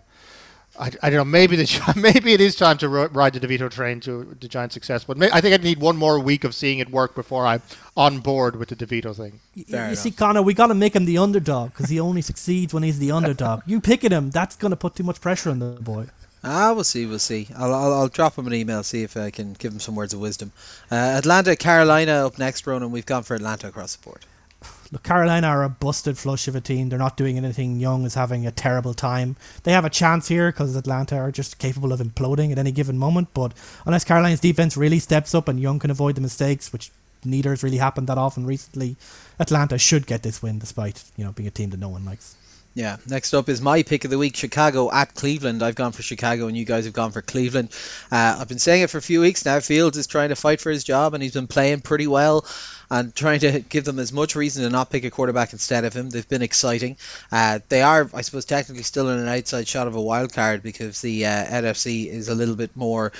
I, I don't know. Maybe the maybe it is time to ride the DeVito train to the giant success. But may, I think I need one more week of seeing it work before I'm on board with the DeVito thing. you, you see, Connor, we got to make him the underdog because he only succeeds when he's the underdog. You picking him, that's going to put too much pressure on the boy. Ah, we'll see, we'll see. I'll, I'll, I'll, drop him an email, see if I can give him some words of wisdom. Uh, Atlanta, Carolina up next, Ronan. We've gone for Atlanta across the board. Look, Carolina are a busted flush of a team. They're not doing anything. Young is having a terrible time. They have a chance here because Atlanta are just capable of imploding at any given moment. But unless Carolina's defense really steps up and Young can avoid the mistakes, which neither has really happened that often recently, Atlanta should get this win despite you know being a team that no one likes. Yeah, next up is my pick of the week Chicago at Cleveland. I've gone for Chicago and you guys have gone for Cleveland. Uh, I've been saying it for a few weeks now. Fields is trying to fight for his job and he's been playing pretty well and trying to give them as much reason to not pick a quarterback instead of him. They've been exciting. Uh, they are, I suppose, technically still in an outside shot of a wild card because the uh, NFC is a little bit more.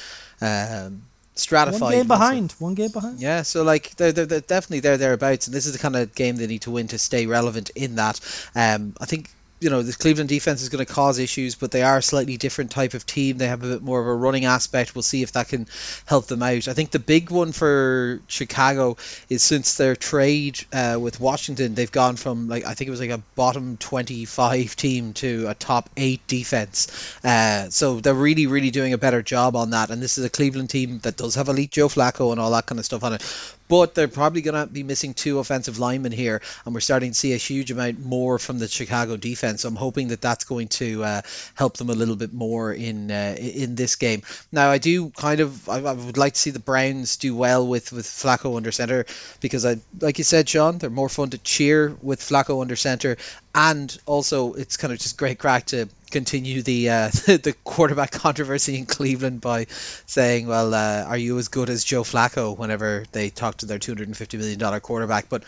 Um, stratified. One game behind. One game behind. Yeah, so like they're, they're, they're definitely there thereabouts, and this is the kind of game they need to win to stay relevant in that. Um, I think you know, this Cleveland defense is going to cause issues, but they are a slightly different type of team. They have a bit more of a running aspect. We'll see if that can help them out. I think the big one for Chicago is since their trade uh, with Washington, they've gone from like I think it was like a bottom 25 team to a top eight defense. Uh, so they're really, really doing a better job on that. And this is a Cleveland team that does have elite Joe Flacco and all that kind of stuff on it but they're probably going to be missing two offensive linemen here, and we're starting to see a huge amount more from the Chicago defense. So I'm hoping that that's going to uh, help them a little bit more in uh, in this game. Now, I do kind of I, I, would like to see the Browns do well with with Flacco under center because I like you said, Sean, they're more fun to cheer with Flacco under center, and also it's kind of just great crack to continue the uh, the quarterback controversy in Cleveland by saying, "Well, uh, are you as good as Joe Flacco?" Whenever they talk to their 250 million dollar quarterback, but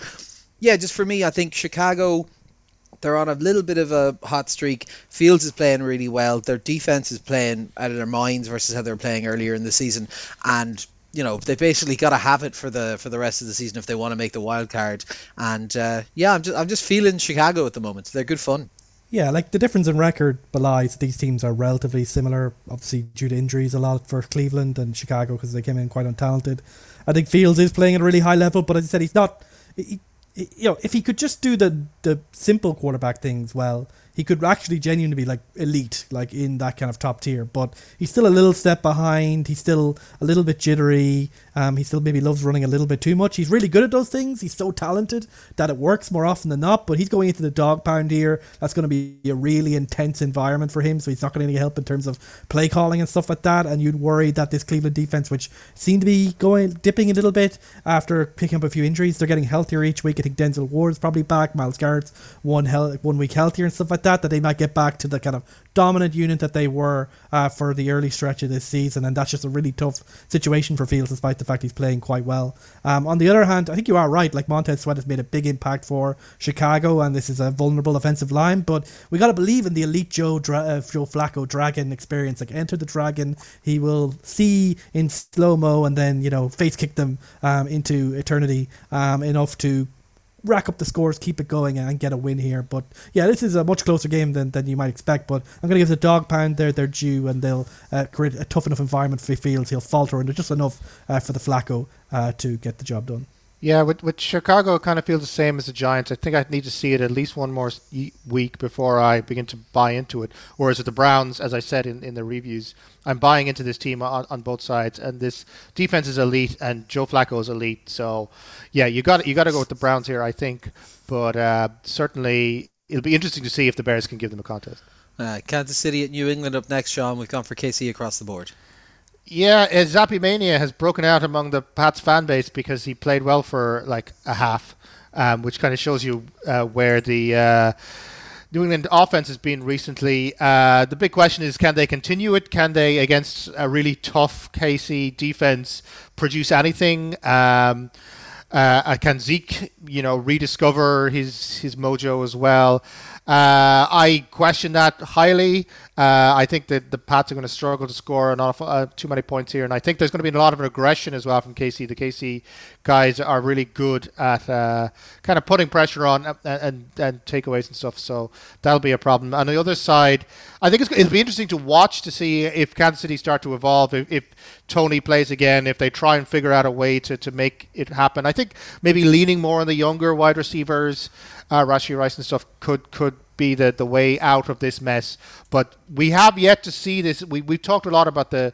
yeah, just for me, I think Chicago. They're on a little bit of a hot streak. Fields is playing really well. Their defense is playing out of their minds versus how they were playing earlier in the season. And you know they basically got to have it for the for the rest of the season if they want to make the wild card. And uh, yeah, I'm just I'm just feeling Chicago at the moment. They're good fun. Yeah, like the difference in record belies these teams are relatively similar, obviously due to injuries a lot for Cleveland and Chicago because they came in quite untalented. I think Fields is playing at a really high level, but as I said, he's not. He, you know, if he could just do the the simple quarterback things well, he could actually genuinely be like elite, like in that kind of top tier. But he's still a little step behind. He's still a little bit jittery. Um, he still maybe loves running a little bit too much. He's really good at those things. He's so talented that it works more often than not. But he's going into the dog pound here. That's going to be a really intense environment for him. So he's not going to get help in terms of play calling and stuff like that. And you'd worry that this Cleveland defense, which seemed to be going dipping a little bit after picking up a few injuries, they're getting healthier each week. I think Denzel Ward's probably back. Myles Garrett's one one week healthier and stuff like that. That they might get back to the kind of dominant unit that they were uh, for the early stretch of this season, and that's just a really tough situation for Fields, despite the fact he's playing quite well. Um, on the other hand, I think you are right. Like Montez Sweat has made a big impact for Chicago, and this is a vulnerable offensive line. But we got to believe in the elite Joe Dra- uh, Joe Flacco Dragon experience. Like enter the Dragon, he will see in slow mo, and then you know face kick them um, into eternity um, enough to rack up the scores, keep it going, and get a win here. But yeah, this is a much closer game than, than you might expect. But I'm going to give the dog pound there their due, and they'll uh, create a tough enough environment for the Fields. He'll falter, and just enough uh, for the Flacco uh, to get the job done. Yeah, with, with Chicago, I kind of feels the same as the Giants. I think I need to see it at least one more week before I begin to buy into it. Whereas with the Browns, as I said in, in the reviews, I'm buying into this team on, on both sides, and this defense is elite, and Joe Flacco is elite. So, yeah, you got you got to go with the Browns here, I think. But uh, certainly, it'll be interesting to see if the Bears can give them a contest. Uh, Kansas City at New England up next, Sean. We've gone for KC across the board. Yeah, uh, Zappe Mania has broken out among the Pats fan base because he played well for like a half, um, which kind of shows you uh, where the uh, New England offense has been recently. Uh, the big question is, can they continue it? Can they, against a really tough KC defense, produce anything? Um, uh, can Zeke, you know, rediscover his his mojo as well? Uh, I question that highly. Uh, I think that the Pats are going to struggle to score an awful, uh, too many points here, and I think there's going to be a lot of aggression as well from KC. The KC guys are really good at uh, kind of putting pressure on and, and, and takeaways and stuff, so that'll be a problem. On the other side, I think it'll be interesting to watch to see if Kansas City start to evolve, if, if Toney plays again, if they try and figure out a way to, to make it happen. I think maybe leaning more on the younger wide receivers uh, Rashee Rice and stuff could could be the, the way out of this mess. But we have yet to see this. We we've talked a lot about the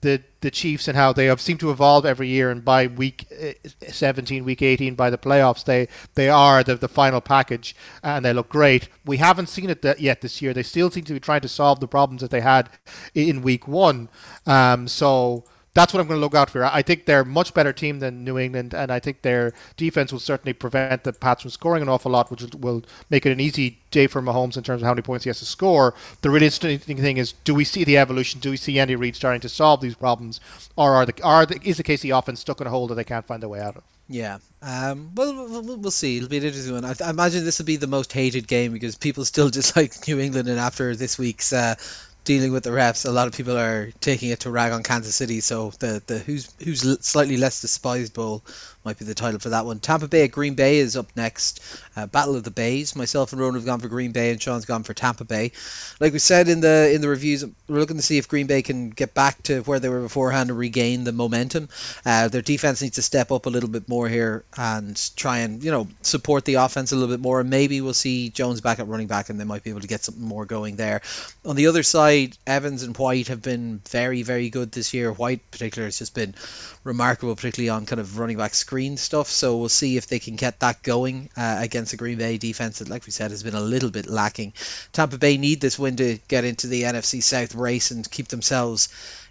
the the Chiefs and how they have seemed to evolve every year, and by week uh, 17, week 18, by the playoffs, they they are the, the final package, and they look great. We haven't seen it yet this year. They still seem to be trying to solve the problems that they had in week one. Um, so that's what I'm going to look out for. I think they're a much better team than New England, and I think their defense will certainly prevent the Pats from scoring an awful lot, which will make it an easy day for Mahomes in terms of how many points he has to score. The really interesting thing is, do we see the evolution? Do we see Andy Reid starting to solve these problems, or are the are the, is the KC offense stuck in a hole that they can't find their way out of? Yeah. Um, well, we'll, we'll see. It'll be an interesting one. I, I imagine this will be the most hated game because people still dislike New England, and after this week's uh, dealing with the refs, a lot of people are taking it to rag on Kansas City. So the the who's who's slightly less despised bowl might be the title for that one. Tampa Bay at Green Bay is up next. Uh, Battle of the Bays. Myself and Ronan have gone for Green Bay, and Sean's gone for Tampa Bay. Like we said in the in the reviews, we're looking to see if Green Bay can get back to where they were beforehand and regain the momentum. Uh, their defense needs to step up a little bit more here and try and you know support the offense a little bit more. And maybe we'll see Jones back at running back, and they might be able to get something more going there. On the other side, Evans and White have been very very good this year. White, particular, has just been remarkable, particularly on kind of running back screen stuff. So we'll see if they can get that going uh, against the Green Bay defense that, like we said, has been a little bit lacking. Tampa Bay need this win to get into the NFC South race and keep themselves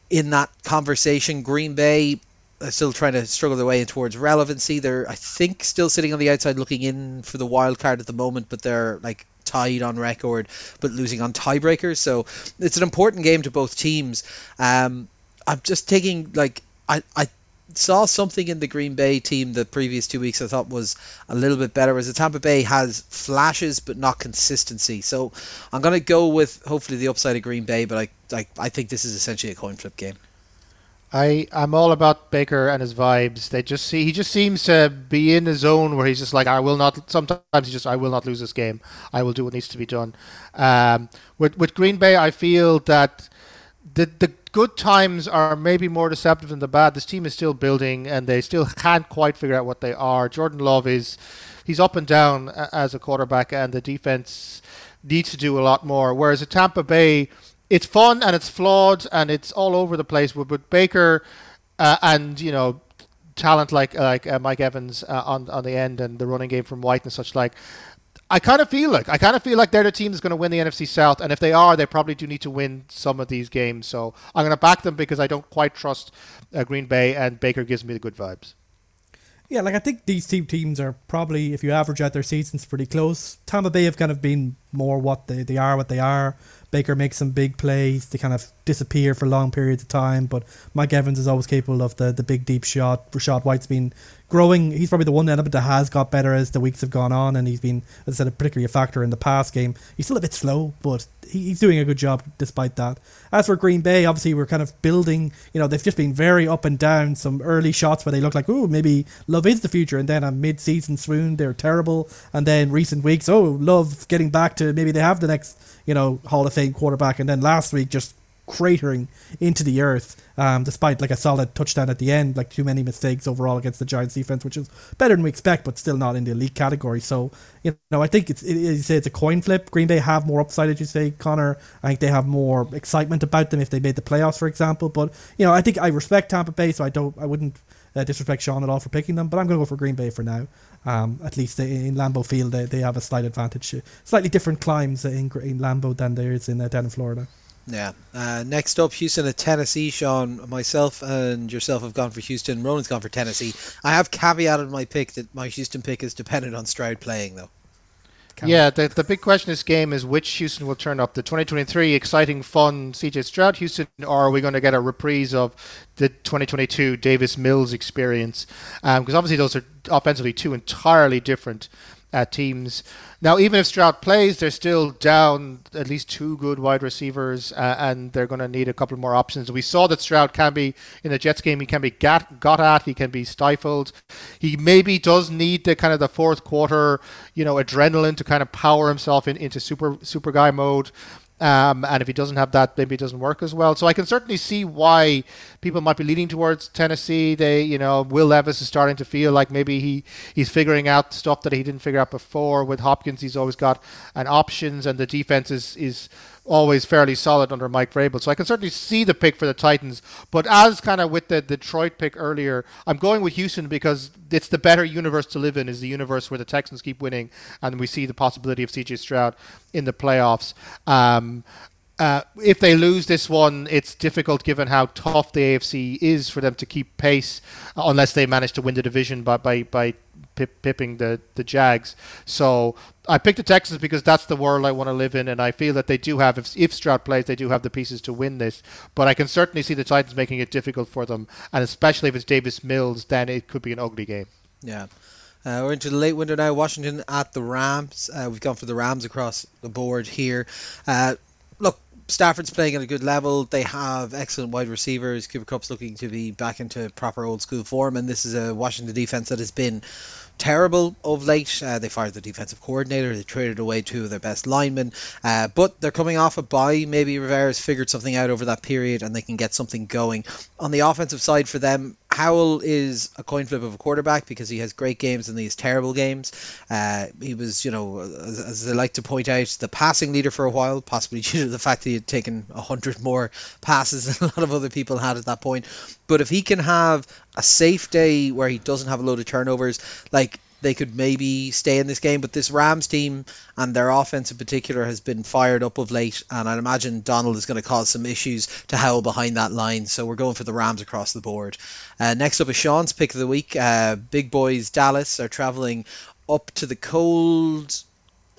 in that conversation. Green Bay are still trying to struggle their way in towards relevancy. They're, I think, still sitting on the outside looking in for the wild card at the moment, but they're like tied on record, but losing on tiebreakers. So it's an important game to both teams. Um, I'm just taking like I, I saw something in the Green Bay team the previous two weeks I thought was a little bit better. Whereas the Tampa Bay has flashes but not consistency. So I'm going to go with hopefully the upside of Green Bay, but I, I I think this is essentially a coin flip game. I I'm all about Baker and his vibes. They just see he just seems to be in a zone where he's just like I will not. Sometimes he just I will not lose this game. I will do what needs to be done. Um, with with Green Bay, I feel that the the good times are maybe more deceptive than the bad. This team is still building, and they still can't quite figure out what they are. Jordan Love is he's up and down as a quarterback, and the defense needs to do a lot more. Whereas at Tampa Bay, it's fun and it's flawed and it's all over the place. But, but Baker uh, and you know talent like like uh, Mike Evans uh, on on the end and the running game from White and such like I kind of feel like I kind of feel like they're the team that's going to win the NFC South, and if they are, they probably do need to win some of these games. So I'm going to back them because I don't quite trust uh, Green Bay, and Baker gives me the good vibes. Yeah, like I think these two teams are probably, if you average out their seasons, pretty close. Tampa Bay have kind of been more what they, they are, what they are. Baker makes some big plays. They kind of disappear for long periods of time, but Mike Evans is always capable of the, the big deep shot. Rachaad White's been growing. He's probably the one element that has got better as the weeks have gone on, and he's been, as I said, particularly a factor in the past game. He's still a bit slow, but he's doing a good job despite that. As for Green Bay, obviously we're kind of building. You know, they've just been very up and down. Some early shots where they look like, oh, maybe Love is the future, and then a mid-season swoon, they're terrible. And then recent weeks, oh, Love getting back to maybe they have the next, you know, Hall of Fame quarterback, and then last week just cratering into the earth, um, despite like a solid touchdown at the end, like too many mistakes overall against the Giants defense, which is better than we expect, but still not in the elite category. So you know, I think it's it, you say it's a coin flip. Green Bay have more upside, as you say, Connor. I think they have more excitement about them if they made the playoffs, for example. But you know, I think I respect Tampa Bay, so I don't, I wouldn't uh, disrespect Sean at all for picking them. But I'm going to go for Green Bay for now. Um, at least in Lambeau Field, they, they have a slight advantage. Slightly different climes in, in Lambeau than there is in uh, down in Florida. Yeah. Uh, next up, Houston at Tennessee. Sean, myself and yourself have gone for Houston. Ronan's gone for Tennessee. I have caveated my pick that my Houston pick is dependent on Stroud playing, though. Yeah, the, the big question this game is which Houston will turn up. The 2023 exciting, fun CJ Stroud Houston, or are we going to get a reprise of the 2022 Davis Mills experience? Because um, obviously those are offensively two entirely different uh, teams. Now, even if Stroud plays, they're still down at least two good wide receivers, uh, and they're going to need a couple more options. We saw that Stroud can be in the Jets game. He can be got, got at. He can be stifled. He maybe does need the kind of the fourth quarter, you know, adrenaline to kind of power himself in, into super super guy mode. Um, and if he doesn't have that, maybe it doesn't work as well. So I can certainly see why people might be leaning towards Tennessee. They, you know, Will Levis is starting to feel like maybe he, he's figuring out stuff that he didn't figure out before. With Hopkins, he's always got an options, and the defense is is always fairly solid under Mike Vrabel. So I can certainly see the pick for the Titans. But as kind of with the Detroit pick earlier, I'm going with Houston because it's the better universe to live in. Is the universe where the Texans keep winning, and we see the possibility of C.J. Stroud in the playoffs. Um, uh, if they lose this one, it's difficult given how tough the AFC is for them to keep pace, uh, unless they manage to win the division by by, by pip, pipping the the Jags. So I picked the Texans because that's the world I want to live in, and I feel that they do have, if, if Stroud plays, they do have the pieces to win this. But I can certainly see the Titans making it difficult for them, and especially if it's Davis Mills, then it could be an ugly game. Yeah. Uh, we're into the late winter now. Washington at the Rams. Uh, we've gone for the Rams across the board here. Uh, look, Stafford's playing at a good level. They have excellent wide receivers. Cooper Kupp's looking to be back into proper old school form, and this is a Washington defense that has been terrible of late. Uh, they fired the defensive coordinator. They traded away two of their best linemen. Uh, but they're coming off a bye. Maybe Rivera's figured something out over that period and they can get something going. On the offensive side for them, Howell is a coin flip of a quarterback because he has great games and these terrible games. Uh, he was, you know, as, as, they like to point out, the passing leader for a while, possibly due to the fact that he had taken 100 more passes than a lot of other people had at that point. But if he can have a safe day where he doesn't have a load of turnovers, like they could maybe stay in this game. But this Rams team and their offense in particular has been fired up of late, and I imagine Donald is going to cause some issues to Howell behind that line. So we're going for the Rams across the board. Uh, next up is Sean's pick of the week. Uh, big boys Dallas are traveling up to the cold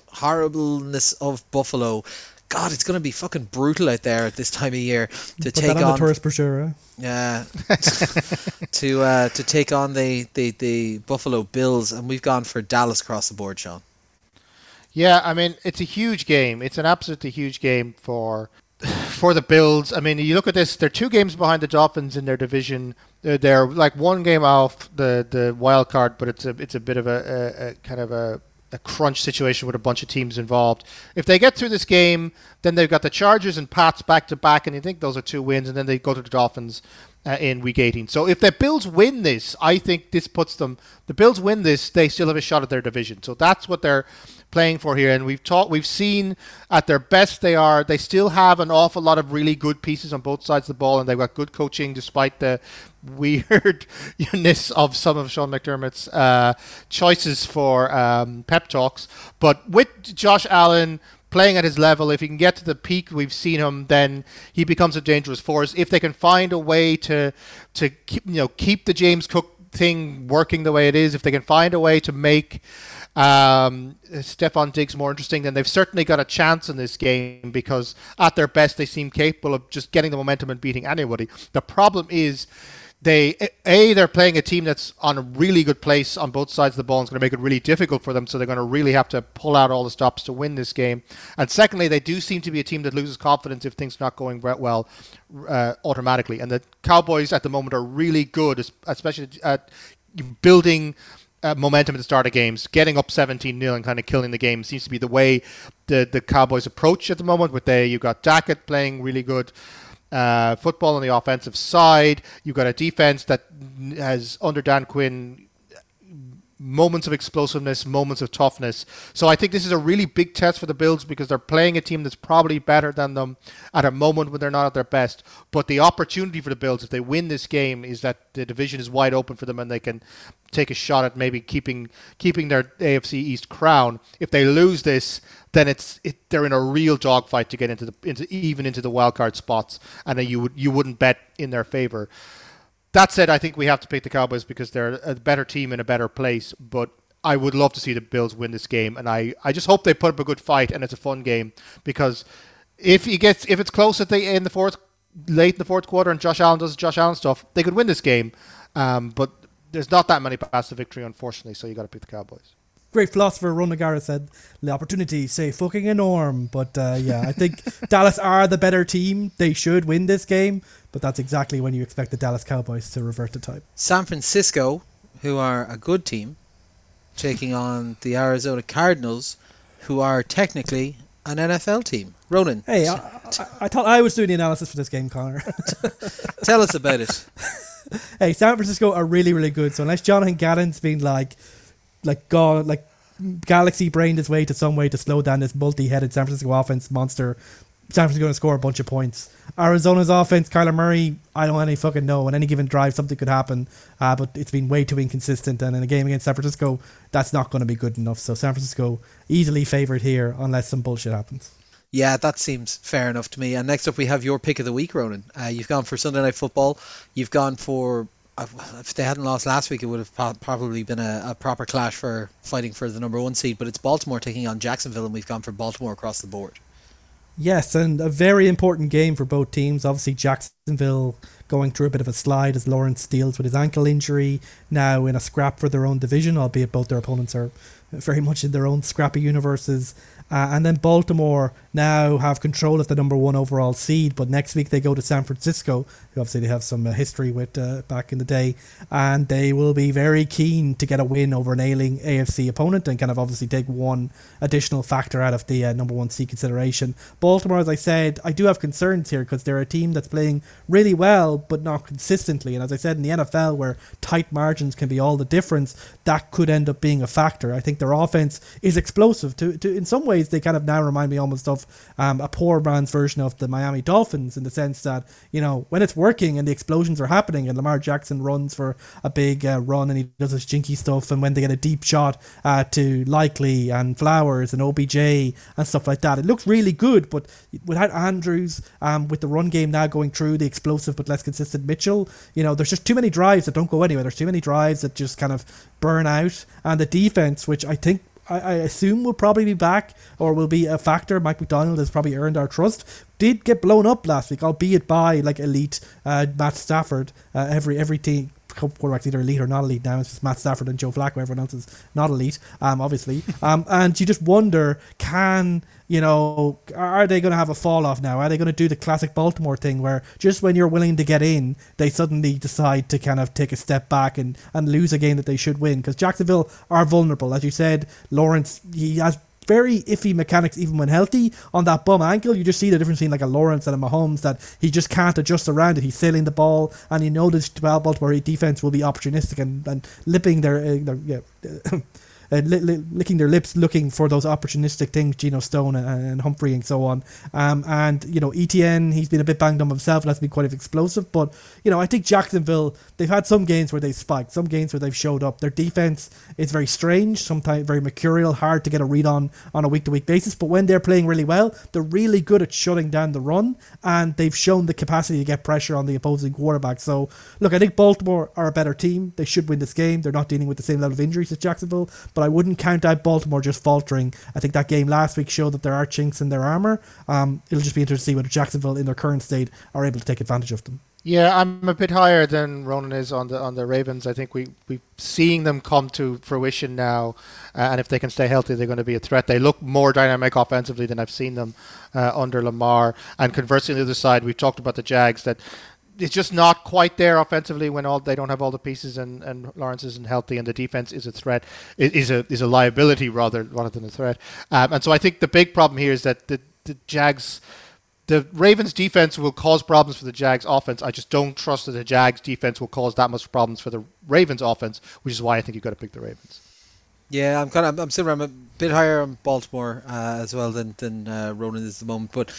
horribleness of Buffalo God, it's going to be fucking brutal out there at this time of year to Put take on, on the tourist brochure. Yeah, to uh, to take on the, the the Buffalo Bills, and we've gone for Dallas across the board, Sean. Yeah, I mean it's a huge game. It's an absolutely huge game for for the Bills. I mean, you look at this; they're two games behind the Dolphins in their division. They're, they're like one game off the the wild card, but it's a it's a bit of a, a, a kind of a a crunch situation with a bunch of teams involved. If they get through this game, then they've got the Chargers and Pats back to back, and you think those are two wins, and then they go to the Dolphins uh, in Week 18. So if the Bills win this, I think this puts them. The Bills win this, they still have a shot at their division. So that's what they're playing for here. And we've taught, we've seen at their best they are. They still have an awful lot of really good pieces on both sides of the ball, and they've got good coaching despite the weirdness of some of Sean McDermott's uh, choices for um, pep talks. But with Josh Allen playing at his level, if he can get to the peak we've seen him, then he becomes a dangerous force. If they can find a way to to keep, you know keep the James Cook thing working the way it is, if they can find a way to make um, Stefon Diggs more interesting, then they've certainly got a chance in this game because at their best they seem capable of just getting the momentum and beating anybody. The problem is they a they're playing a team that's on a really good place on both sides of the ball and it's going to make it really difficult for them so they're going to really have to pull out all the stops to win this game. And secondly they do seem to be a team that loses confidence if things are not going well uh, automatically. And the cowboys at the moment are really good especially at building uh, momentum at the start of games, getting up 17 0 and kind of killing the game seems to be the way the, the Cowboys approach at the moment. With they, you've got Dackett playing really good uh, football on the offensive side. You've got a defense that has, under Dan Quinn, moments of explosiveness, moments of toughness. So I think this is a really big test for the Bills because they're playing a team that's probably better than them at a moment when they're not at their best. But the opportunity for the Bills, if they win this game, is that the division is wide open for them and they can take a shot at maybe keeping keeping their AFC East crown. If they lose this, then it's it, they're in a real dogfight to get into the into even into the wild card spots, and you would you wouldn't bet in their favor. That said, I think we have to pick the Cowboys because they're a better team in a better place. But I would love to see the Bills win this game, and I, I just hope they put up a good fight and it's a fun game because if he gets if it's close at the in the fourth late in the fourth quarter and Josh Allen does Josh Allen stuff, they could win this game. Um, but there's not that many paths to victory, unfortunately. So you got to pick the Cowboys great philosopher Ron Nagara said, "The opportunity, say fucking a norm." But uh, yeah, I think Dallas are the better team. They should win this game, but that's exactly when you expect the Dallas Cowboys to revert to type. San Francisco, who are a good team, taking on the Arizona Cardinals, who are technically an NFL team. Ronan. Hey, I, I, I thought I was doing the analysis for this game, Connor. Tell us about it. hey, San Francisco are really, really good. So unless Jonathan Gannon's been like like God, like galaxy brained his way to some way to slow down this multi-headed San Francisco offense monster. San Francisco going to score a bunch of points. Arizona's offense, Kyler Murray, I don't any fucking know. On any given drive, something could happen, uh, but it's been way too inconsistent. And in a game against San Francisco, that's not going to be good enough. So San Francisco easily favored here, unless some bullshit happens. Yeah, that seems fair enough to me. And next up, we have your pick of the week, Ronan. Uh, you've gone for Sunday Night Football. You've gone for if they hadn't lost last week, it would have probably been a, a, proper clash for fighting for the number one seed. But it's Baltimore taking on Jacksonville, and we've gone for Baltimore across the board. Yes, and a very important game for both teams. Obviously, Jacksonville going through a bit of a slide as Lawrence deals with his ankle injury, now in a scrap for their own division, albeit both their opponents are very much in their own scrappy universes. Uh, and then Baltimore now have control of the number one overall seed, but next week they go to San Francisco. Who obviously, they have some uh, history with uh, back in the day, and they will be very keen to get a win over an ailing AFC opponent and kind of obviously take one additional factor out of the uh, number one seed consideration. Baltimore, as I said, I do have concerns here because they're a team that's playing really well but not consistently. And as I said, in the NFL, where tight margins can be all the difference, that could end up being a factor. I think their offense is explosive. To, to in some ways, they kind of now remind me almost of um, a poor man's version of the Miami Dolphins in the sense that you know when it's working and the explosions are happening and Lamar Jackson runs for a big uh, run and he does his jinky stuff and when they get a deep shot uh, to Likely and Flowers and OBJ and stuff like that, it looks really good. But without Andrews, um, with the run game now going through the explosive but less consistent Mitchell, you know, there's just too many drives that don't go anywhere. There's too many drives that just kind of burn out, and the defense, which I think I, I assume will probably be back or will be a factor. Mike Macdonald has probably earned our trust. Did get blown up last week, albeit by like elite uh, Matt Stafford. Uh, every every team quarterbacks either elite or not elite now. It's just Matt Stafford and Joe Flacco. Everyone else is not elite, um, obviously. um, and you just wonder, can you know, are they going to have a fall off now? Are they going to do the classic Baltimore thing where just when you're willing to get in, they suddenly decide to kind of take a step back and, and lose a game that they should win? Because Jacksonville are vulnerable. As you said, Lawrence, he has very iffy mechanics even when healthy. On that bum ankle, you just see the difference between like a Lawrence and a Mahomes that he just can't adjust around it. He's sailing the ball, and you know this Baltimore defense will be opportunistic and, and lipping their, uh, their yeah. Uh, li- li- licking their lips, looking for those opportunistic things, Geno Stone and, and Humphrey and so on. Um, and you know, ETN, he's been a bit banged up himself, and that's been quite explosive. But you know, I think Jacksonville, they've had some games where they've spiked, some games where they've showed up. Their defense is very strange, sometimes very mercurial, hard to get a read on on a week to week basis. But when they're playing really well, they're really good at shutting down the run, and they've shown the capacity to get pressure on the opposing quarterback. So look, I think Baltimore are a better team. They should win this game. They're not dealing with the same level of injuries as Jacksonville, but but I wouldn't count out Baltimore just faltering. I think that game last week showed that there are chinks in their armour. Um, it'll just be interesting to see whether Jacksonville, in their current state, are able to take advantage of them. Yeah, I'm a bit higher than Ronan is on the on the Ravens. I think we we seeing them come to fruition now, uh, and if they can stay healthy, they're going to be a threat. They look more dynamic offensively than I've seen them uh, under Lamar. And conversely, on the other side, we've talked about the Jags that it's just not quite there offensively when all they don't have all the pieces and, and Lawrence isn't healthy and the defense is a threat is a is a liability rather rather than a threat. Um, and so I think the big problem here is that the the Jags. The Ravens defense will cause problems for the Jags offense. I just don't trust that the Jags defense will cause that much problems for the Ravens offense, which is why I think you've got to pick the Ravens. Yeah, I'm kind of I'm similar. I'm a bit higher on Baltimore uh, as well than than uh, Ronan is at the moment, but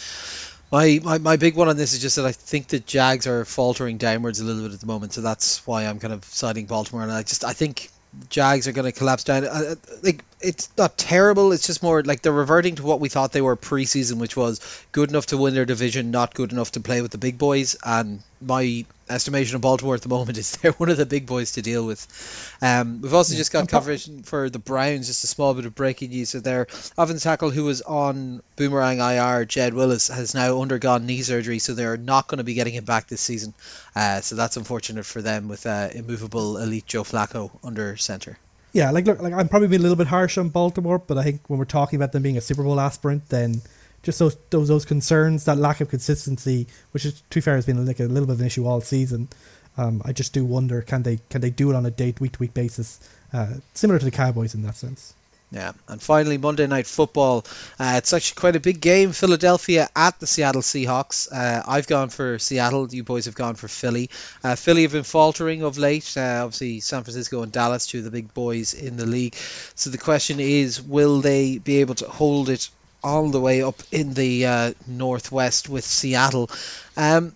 my, my, my big one on this is just that I think the Jags are faltering downwards a little bit at the moment, so that's why I'm kind of siding Baltimore. And I just I think Jags are going to collapse down. I, like it's not terrible. It's just more like they're reverting to what we thought they were preseason, which was good enough to win their division, not good enough to play with the big boys. And my estimation of Baltimore at the moment is they're one of the big boys to deal with. Um, we've also yeah. just got coverage for the Browns. Just a small bit of breaking news. So their offensive tackle who was on Boomerang IR, Jedrick Wills, has now undergone knee surgery, so they're not going to be getting him back this season. Uh, so that's unfortunate for them with uh, immovable elite Joe Flacco under center. Yeah, like look, like I'm probably being a little bit harsh on Baltimore, but I think when we're talking about them being a Super Bowl aspirant, then just those those those concerns, that lack of consistency, which is too fair has been like a little bit of an issue all season. Um, I just do wonder can they can they do it on a date week to week basis, uh, similar to the Cowboys in that sense. Yeah, and finally Monday Night Football. Uh, it's actually quite a big game. Philadelphia at the Seattle Seahawks. Uh, I've gone for Seattle. You boys have gone for Philly. Uh, Philly have been faltering of late. Uh, obviously, San Francisco and Dallas, two of the big boys in the league. So the question is, will they be able to hold it all the way up in the uh, northwest with Seattle? Um,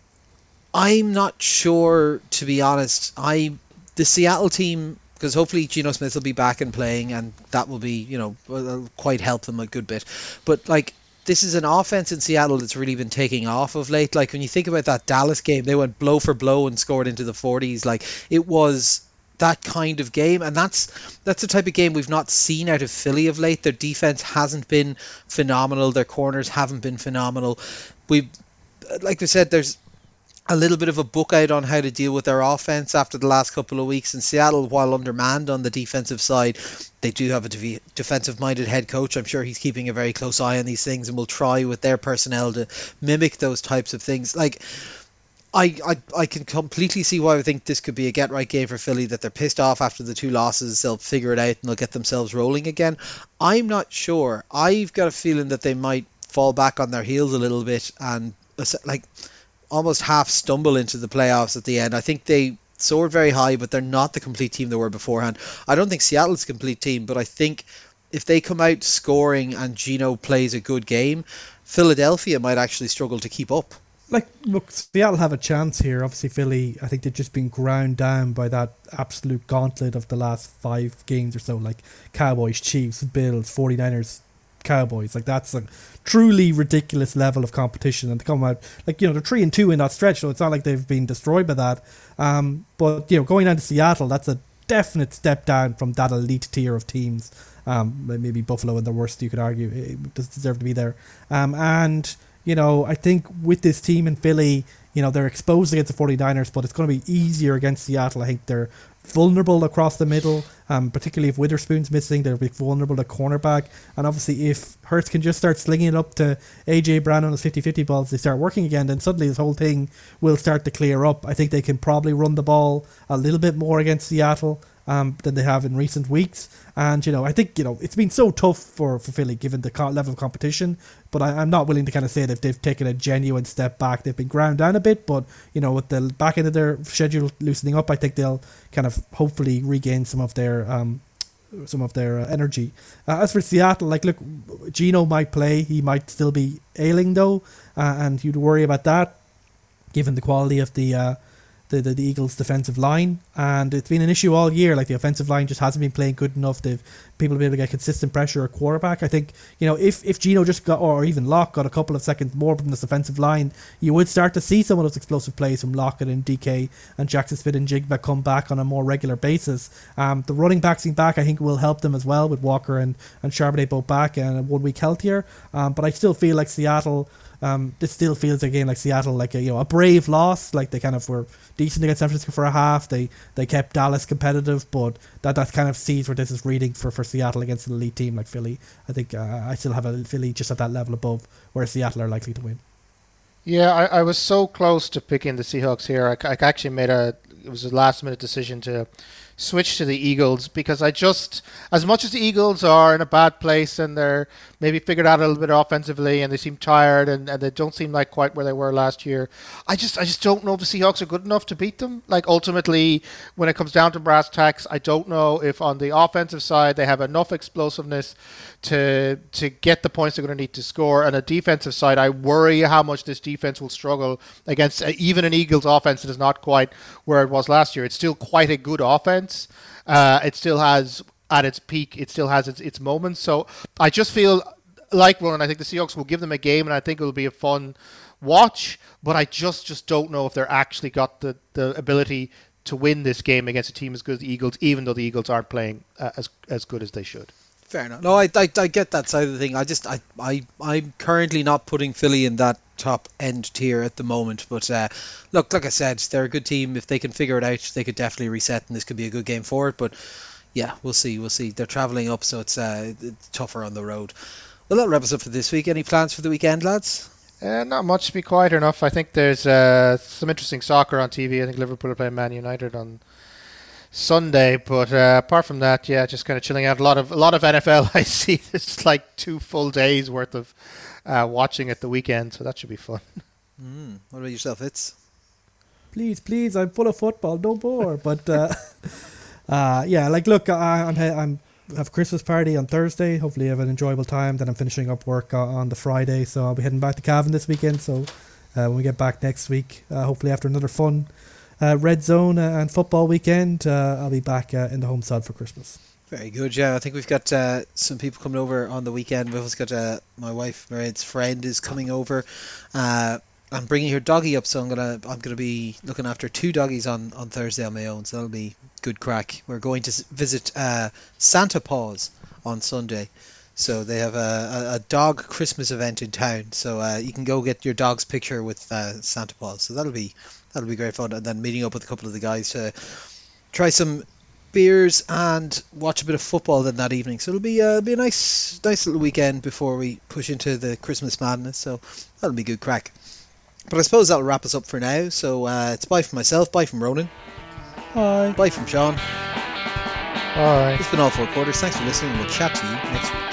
I'm not sure, to be honest. I the Seattle team because hopefully Geno Smith will be back and playing, and that will be you know uh, uh, quite help them a good bit. But like this is an offense in Seattle that's really been taking off of late. Like when you think about that Dallas game, they went blow for blow and scored into the 40s. Like it was that kind of game, and that's that's the type of game we've not seen out of Philly of late. Their defense hasn't been phenomenal. Their corners haven't been phenomenal. We, uh, like we said, there's a little bit of a book out on how to deal with their offense after the last couple of weeks. In Seattle, while undermanned on the defensive side, they do have a de- defensive minded head coach. I'm sure he's keeping a very close eye on these things and will try with their personnel to mimic those types of things. Like, I, I, I can completely see why I think this could be a get right game for Philly, that they're pissed off after the two losses. They'll figure it out and they'll get themselves rolling again. I'm not sure. I've got a feeling that they might fall back on their heels a little bit and, like, almost half stumble into the playoffs at the end. I think they soared very high, but they're not the complete team they were beforehand. I don't think Seattle's a complete team, but I think if they come out scoring and Geno plays a good game, Philadelphia might actually struggle to keep up. Like, look, Seattle have a chance here. Obviously, Philly, I think they've just been ground down by that absolute gauntlet of the last five games or so, like Cowboys, Chiefs, Bills, 49ers, Cowboys. Like that's a truly ridiculous level of competition, and to come out like you know they're three and two in that stretch, so it's not like they've been destroyed by that. Um, but you know, going down to Seattle, that's a definite step down from that elite tier of teams. Um, maybe Buffalo and the worst, you could argue, it does deserve to be there. Um, and you know, I think with this team in Philly, you know, they're exposed against the 49ers, but it's going to be easier against Seattle. I think they're vulnerable across the middle, um, particularly if Witherspoon's missing, they'll be vulnerable to cornerback. And obviously, if Hurts can just start slinging it up to AJ Brown on his 50 50 balls, they start working again, then suddenly this whole thing will start to clear up. I think they can probably run the ball a little bit more against Seattle um, than they have in recent weeks. And you know, I think you know it's been so tough for, for Philly given the level of competition. But I, am not willing to kind of say that they've taken a genuine step back. They've been ground down a bit, but you know, with the back end of their schedule loosening up, I think they'll kind of hopefully regain some of their um, some of their uh, energy. Uh, as for Seattle, like look, Geno might play. He might still be ailing though, uh, and you'd worry about that, given the quality of the uh, the, the, the, Eagles' defensive line, and it's been an issue all year. Like the offensive line just hasn't been playing good enough. They've people have been able to get consistent pressure at quarterback. I think you know if if Geno just got or even Lock got a couple of seconds more from this offensive line, you would start to see some of those explosive plays from Lockett and DK and Jaxon Smith-Njigba come back on a more regular basis. Um, the running backs back, I think, will help them as well with Walker and and Charbonnet both back and one week healthier. Um, but I still feel like Seattle um, this still feels again like Seattle, like a you know a brave loss. Like they kind of were decent against San Francisco for a half. They they kept Dallas competitive, but that that kind of sees where this is reading for, for Seattle against an elite team like Philly. I think uh, I still have a Philly just at that level above where Seattle are likely to win. Yeah, I, I was so close to picking the Seahawks here. I, I actually made a it was a last minute decision to switch to the Eagles because I just, as much as the Eagles are in a bad place and they're maybe figured out a little bit offensively and they seem tired and, and they don't seem like quite where they were last year, I just I just don't know if the Seahawks are good enough to beat them. Like ultimately, when it comes down to brass tacks, I don't know if on the offensive side they have enough explosiveness to to get the points they're going to need to score. And a defensive side, I worry how much this defense will struggle against uh, even an Eagles offense that is not quite where it was last year. It's still quite a good offense. Uh, it still has at its peak. It still has its its moments. So I just feel like Ronan. I think the Seahawks will give them a game, and I think it will be a fun watch. But I just just don't know if they're actually got the the ability to win this game against a team as good as the Eagles, even though the Eagles aren't playing uh, as as good as they should. Fair enough. No, I, I, I get that side of the thing. I just I, I I'm currently not putting Philly in that top end tier at the moment. But uh, look, like I said, they're a good team. If they can figure it out, they could definitely reset, and this could be a good game for it. But yeah, we'll see. We'll see. They're traveling up, so it's, uh, it's tougher on the road. Well, that wraps up for this week. Any plans for the weekend, lads? Uh, not much. To be quiet enough. I think there's uh, some interesting soccer on TV. I think Liverpool are playing Man United on Sunday. But uh, apart from that, yeah, just kind of chilling out. A lot of a lot of NFL. I see it's like two full days worth of uh, watching at the weekend, so that should be fun. Mm. What about yourself, It's Please, please, I'm full of football. No more. but uh, uh, yeah, like look, I, I'm I'm have Christmas party on Thursday. Hopefully, have an enjoyable time. Then I'm finishing up work on the Friday, so I'll be heading back to Cavan this weekend. So uh, when we get back next week, uh, hopefully after another fun uh, red zone uh, and football weekend, uh, I'll be back uh, in the home side for Christmas. Very good. Yeah, I think we've got uh, some people coming over on the weekend. We've also got uh, my wife, Mairead's friend, is coming over. Uh, I'm bringing her doggy up, so I'm gonna I'm gonna be looking after two doggies on, on Thursday on my own. So that'll be good crack. We're going to visit uh, Santa Paws on Sunday, So they have a, a, dog Christmas event in town. So uh, you can go get your dog's picture with uh, Santa Paws. So that'll be that'll be great fun. And then meeting up with a couple of the guys to try some beers and watch a bit of football then that evening. So it'll be uh, be a nice nice little weekend before we push into the Christmas madness. So that'll be good crack. But I suppose that'll wrap us up for now. So uh, it's bye from myself, bye from Ronan, Bye. bye from Sean. Right. It's been all four quarters. Thanks for listening. We'll chat to you next week.